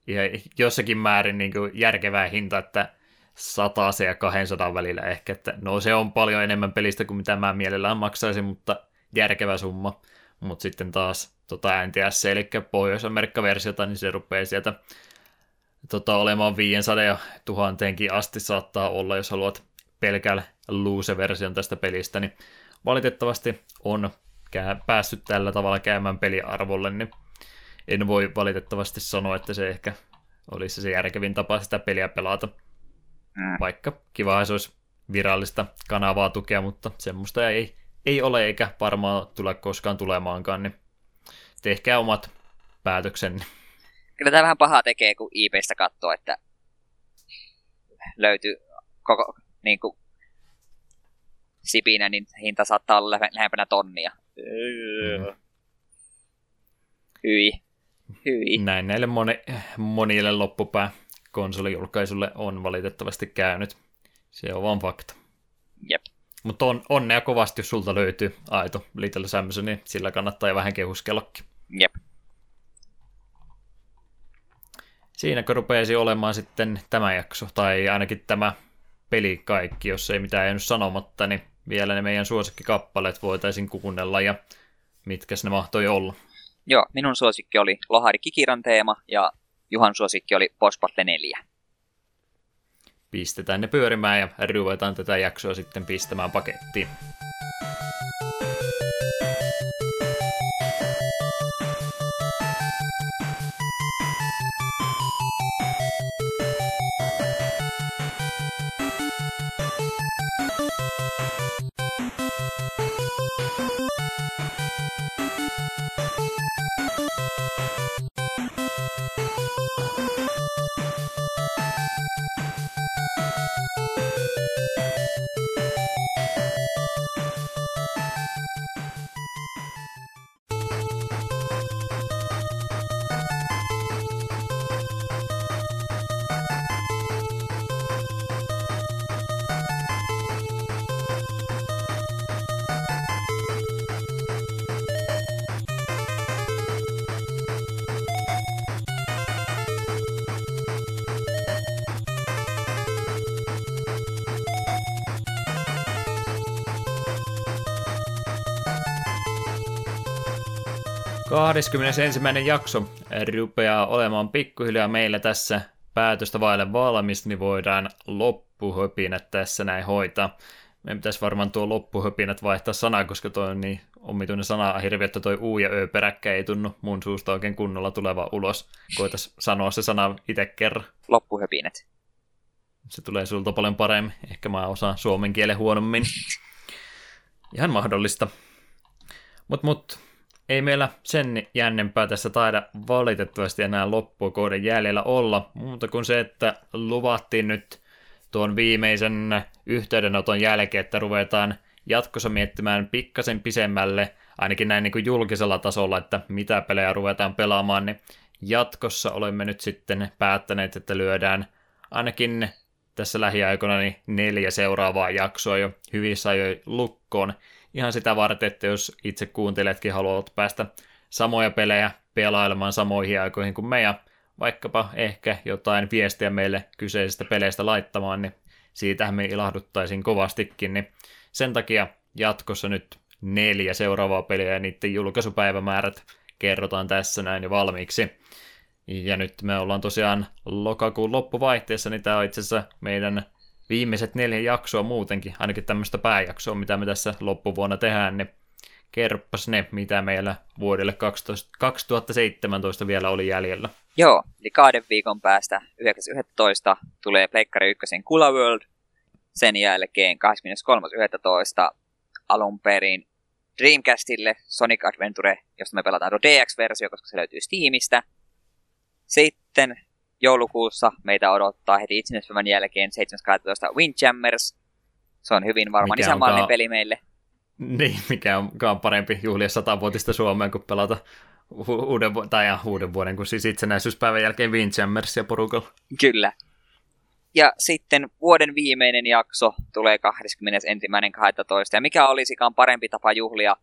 ja jossakin määrin niin kuin järkevää hinta, että 100 ja 200 välillä ehkä, että no se on paljon enemmän pelistä kuin mitä mä mielellään maksaisin, mutta järkevä summa. Mutta sitten taas tota NTS, eli Pohjois-Amerikka-versiota, niin se rupeaa sieltä tota, olemaan 500 ja tuhanteenkin asti saattaa olla, jos haluat pelkällä loose-version tästä pelistä, niin valitettavasti on päässyt tällä tavalla käymään peliarvolle, niin en voi valitettavasti sanoa, että se ehkä olisi se järkevin tapa sitä peliä pelata. Mm. Vaikka kiva se olisi virallista kanavaa tukea, mutta semmoista ei, ei ole eikä varmaan tule koskaan tulemaankaan, niin tehkää omat päätöksenne kyllä tämä vähän pahaa tekee, kun IPstä katsoo, että löytyy koko niin kuin, sipinä, niin hinta saattaa olla lähempänä tonnia. Mm. Hyi. Hyi. Näin näille moni, monille loppupää konsolijulkaisulle on valitettavasti käynyt. Se on vaan fakta. Jep. Mutta on, onnea kovasti, jos sulta löytyy aito Little Samson, niin sillä kannattaa vähän kehuskellakin. Jep. siinäkö rupeisi olemaan sitten tämä jakso, tai ainakin tämä peli kaikki, jos ei mitään jäänyt sanomatta, niin vielä ne meidän suosikkikappaleet voitaisiin kuunnella, ja mitkä ne mahtoi olla. Joo, minun suosikki oli Lohari Kikiran teema, ja Juhan suosikki oli Boss 4. Pistetään ne pyörimään ja ruvetaan tätä jaksoa sitten pistämään pakettiin. 21. jakso rupeaa olemaan pikkuhiljaa meillä tässä päätöstä vaille valmis, niin voidaan loppuhöpinät tässä näin hoitaa. Meidän pitäisi varmaan tuo loppuhöpinät vaihtaa sanaa, koska tuo on niin omituinen sana hirveä, että toi U ja Ö peräkkä ei tunnu mun suusta oikein kunnolla tuleva ulos. Koitas sanoa se sana itse kerran. Loppuhöpinät. Se tulee sulta paljon paremmin. Ehkä mä osaan suomen kielen huonommin. Ihan mahdollista. Mut mut, ei meillä sen jännempää tässä taida valitettavasti enää loppukouden jäljellä olla, muuta kuin se, että luvattiin nyt tuon viimeisen yhteydenoton jälkeen, että ruvetaan jatkossa miettimään pikkasen pisemmälle, ainakin näin niin kuin julkisella tasolla, että mitä pelejä ruvetaan pelaamaan, niin jatkossa olemme nyt sitten päättäneet, että lyödään ainakin tässä lähiaikoina niin neljä seuraavaa jaksoa jo hyvissä ajoin lukkoon. Ihan sitä varten, että jos itse kuuntelijatkin haluavat päästä samoja pelejä pelailemaan samoihin aikoihin kuin me ja vaikkapa ehkä jotain viestiä meille kyseisistä peleistä laittamaan, niin siitähän me ilahduttaisiin kovastikin, niin sen takia jatkossa nyt neljä seuraavaa peliä ja niiden julkaisupäivämäärät kerrotaan tässä näin jo valmiiksi. Ja nyt me ollaan tosiaan lokakuun loppuvaihteessa, niin tämä on itse asiassa meidän viimeiset neljä jaksoa muutenkin, ainakin tämmöistä pääjaksoa, mitä me tässä loppuvuonna tehdään, niin kerppas ne, mitä meillä vuodelle 12, 2017 vielä oli jäljellä. Joo, eli kahden viikon päästä 9.11. tulee Pleikkari 1 Kula World, sen jälkeen 23.11. alun perin Dreamcastille Sonic Adventure, josta me pelataan DX-versio, koska se löytyy Steamista. Sitten joulukuussa meitä odottaa heti itsenäispäivän jälkeen 7.12. Windjammers. Se on hyvin varmaan isänmaallinen peli meille. Niin, mikä on parempi juhlia satavuotista Suomeen, kuin pelata uuden, tai ja, uuden vuoden, kun siis itsenäisyyspäivän jälkeen Windjammersia porukalla. Kyllä. Ja sitten vuoden viimeinen jakso tulee 21.12. Ja mikä olisikaan parempi tapa juhlia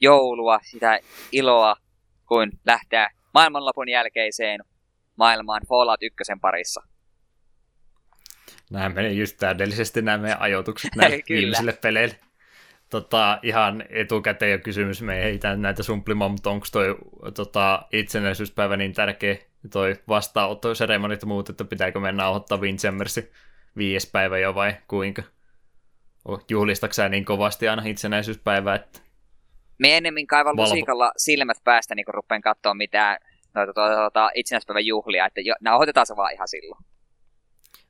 joulua, sitä iloa, kuin lähteä maailmanlopun jälkeiseen maailmaan Fallout 1 parissa. Nämä menee just täydellisesti nämä meidän ajoitukset näille viimeisille peleille. Tota, ihan etukäteen jo kysymys, me ei näitä sumplimaan, mutta onko toi tota, itsenäisyyspäivä niin tärkeä toi vastaanottoseremonit ja muut, että pitääkö mennä nauhoittaa Windjammersi viides päivä jo vai kuinka? Juhlistaksä niin kovasti aina itsenäisyyspäivää, että me ennemmin kaivan Valvo. lusikalla silmät päästä, niin kun rupean katsoa mitään noita tuota, tuota, itsenäispäivän juhlia, että jo, nauhoitetaan se vaan ihan silloin.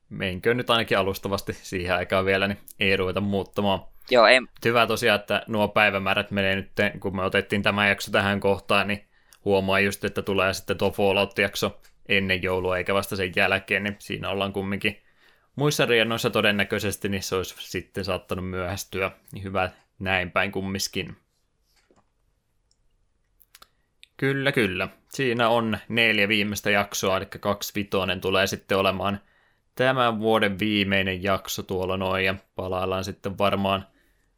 Meinkö nyt ainakin alustavasti siihen aikaan vielä, niin ei ruveta muuttamaan. Joo, ei. Hyvä tosiaan, että nuo päivämäärät menee nyt, kun me otettiin tämä jakso tähän kohtaan, niin huomaa just, että tulee sitten tuo Fallout-jakso ennen joulua eikä vasta sen jälkeen, niin siinä ollaan kumminkin muissa riennoissa todennäköisesti, niin se olisi sitten saattanut myöhästyä. Niin hyvä näin päin kummiskin. Kyllä, kyllä. Siinä on neljä viimeistä jaksoa, eli kaksi vitonen tulee sitten olemaan tämän vuoden viimeinen jakso tuolla noin, ja palaillaan sitten varmaan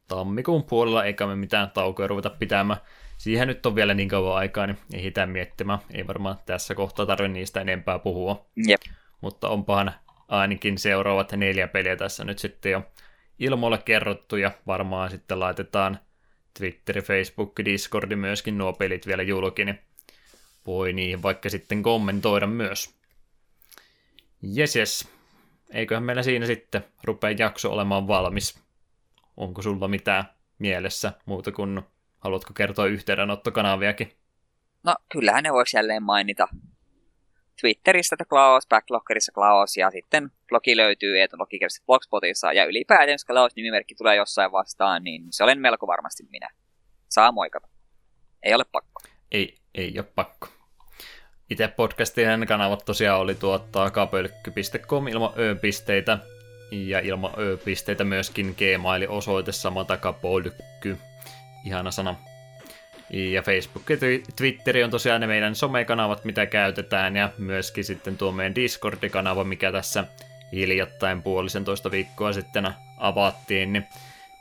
tammikuun puolella, eikä me mitään taukoja ruveta pitämään. Siihen nyt on vielä niin kauan aikaa, niin ei hitää miettimään. Ei varmaan tässä kohtaa tarvitse niistä enempää puhua. Jep. Mutta onpahan ainakin seuraavat neljä peliä tässä nyt sitten jo ilmoille kerrottu, ja varmaan sitten laitetaan Twitteri, Facebook, Discordi myöskin nuo pelit vielä julki, niin voi niihin vaikka sitten kommentoida myös. Jes, jes. Eiköhän meillä siinä sitten rupea jakso olemaan valmis. Onko sulla mitään mielessä muuta kuin haluatko kertoa yhteydenottokanaviakin? No, kyllähän ne voisi jälleen mainita. Twitterissä The Klaus, Backloggerissa Klaus ja sitten blogi löytyy etulogikirjassa Blogspotissa ja ylipäätään jos Klaus nimimerkki tulee jossain vastaan, niin se olen melko varmasti minä. Saa moikata. Ei ole pakko. Ei, ei ole pakko. Itse podcastien kanavat tosiaan oli tuottaa kapölkky.com ilman ö-pisteitä ja ilman ö-pisteitä myöskin gmail-osoite sama takapolkky. Ihana sana. Ja Facebook ja Twitteri on tosiaan ne meidän somekanavat, mitä käytetään, ja myöskin sitten tuo meidän Discord-kanava, mikä tässä hiljattain puolisen toista viikkoa sitten avattiin, niin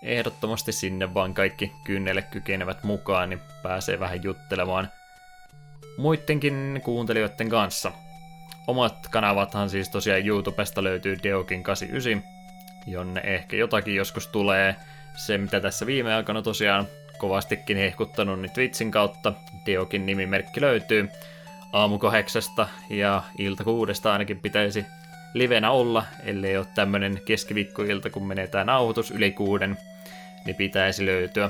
ehdottomasti sinne vaan kaikki kynnelle kykenevät mukaan, niin pääsee vähän juttelemaan muidenkin kuuntelijoiden kanssa. Omat kanavathan siis tosiaan YouTubesta löytyy Deokin89, jonne ehkä jotakin joskus tulee. Se, mitä tässä viime aikoina tosiaan kovastikin hehkuttanut, niin Twitchin kautta Deokin nimimerkki löytyy. Aamu kahdeksasta ja ilta kuudesta ainakin pitäisi livenä olla, ellei ole tämmönen keskiviikkoilta, kun menee tää nauhoitus yli kuuden, niin pitäisi löytyä.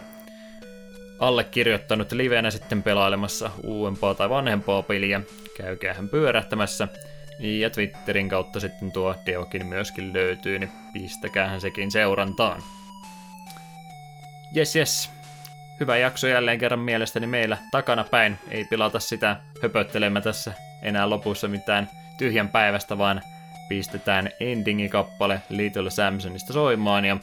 Allekirjoittanut livenä sitten pelailemassa uudempaa tai vanhempaa peliä, käykäähän pyörähtämässä. Ja Twitterin kautta sitten tuo Deokin myöskin löytyy, niin pistäkäähän sekin seurantaan. Jes, jes. Hyvä jakso jälleen kerran mielestäni meillä takana päin. Ei pilata sitä höpöttelemään tässä enää lopussa mitään tyhjän päivästä, vaan pistetään endingi-kappale Little Samsonista soimaan ja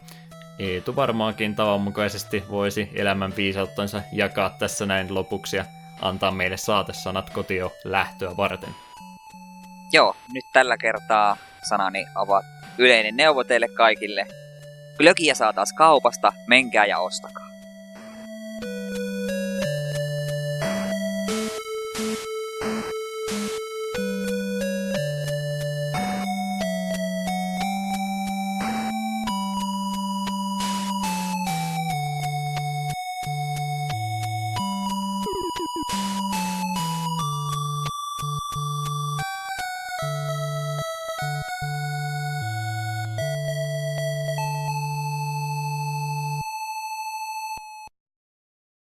Eetu varmaankin tavanmukaisesti voisi elämän viisauttansa jakaa tässä näin lopuksi ja antaa meille saatesanat kotio lähtöä varten. Joo, nyt tällä kertaa sanani ovat yleinen neuvo teille kaikille. Glögiä saa taas kaupasta, menkää ja ostakaa.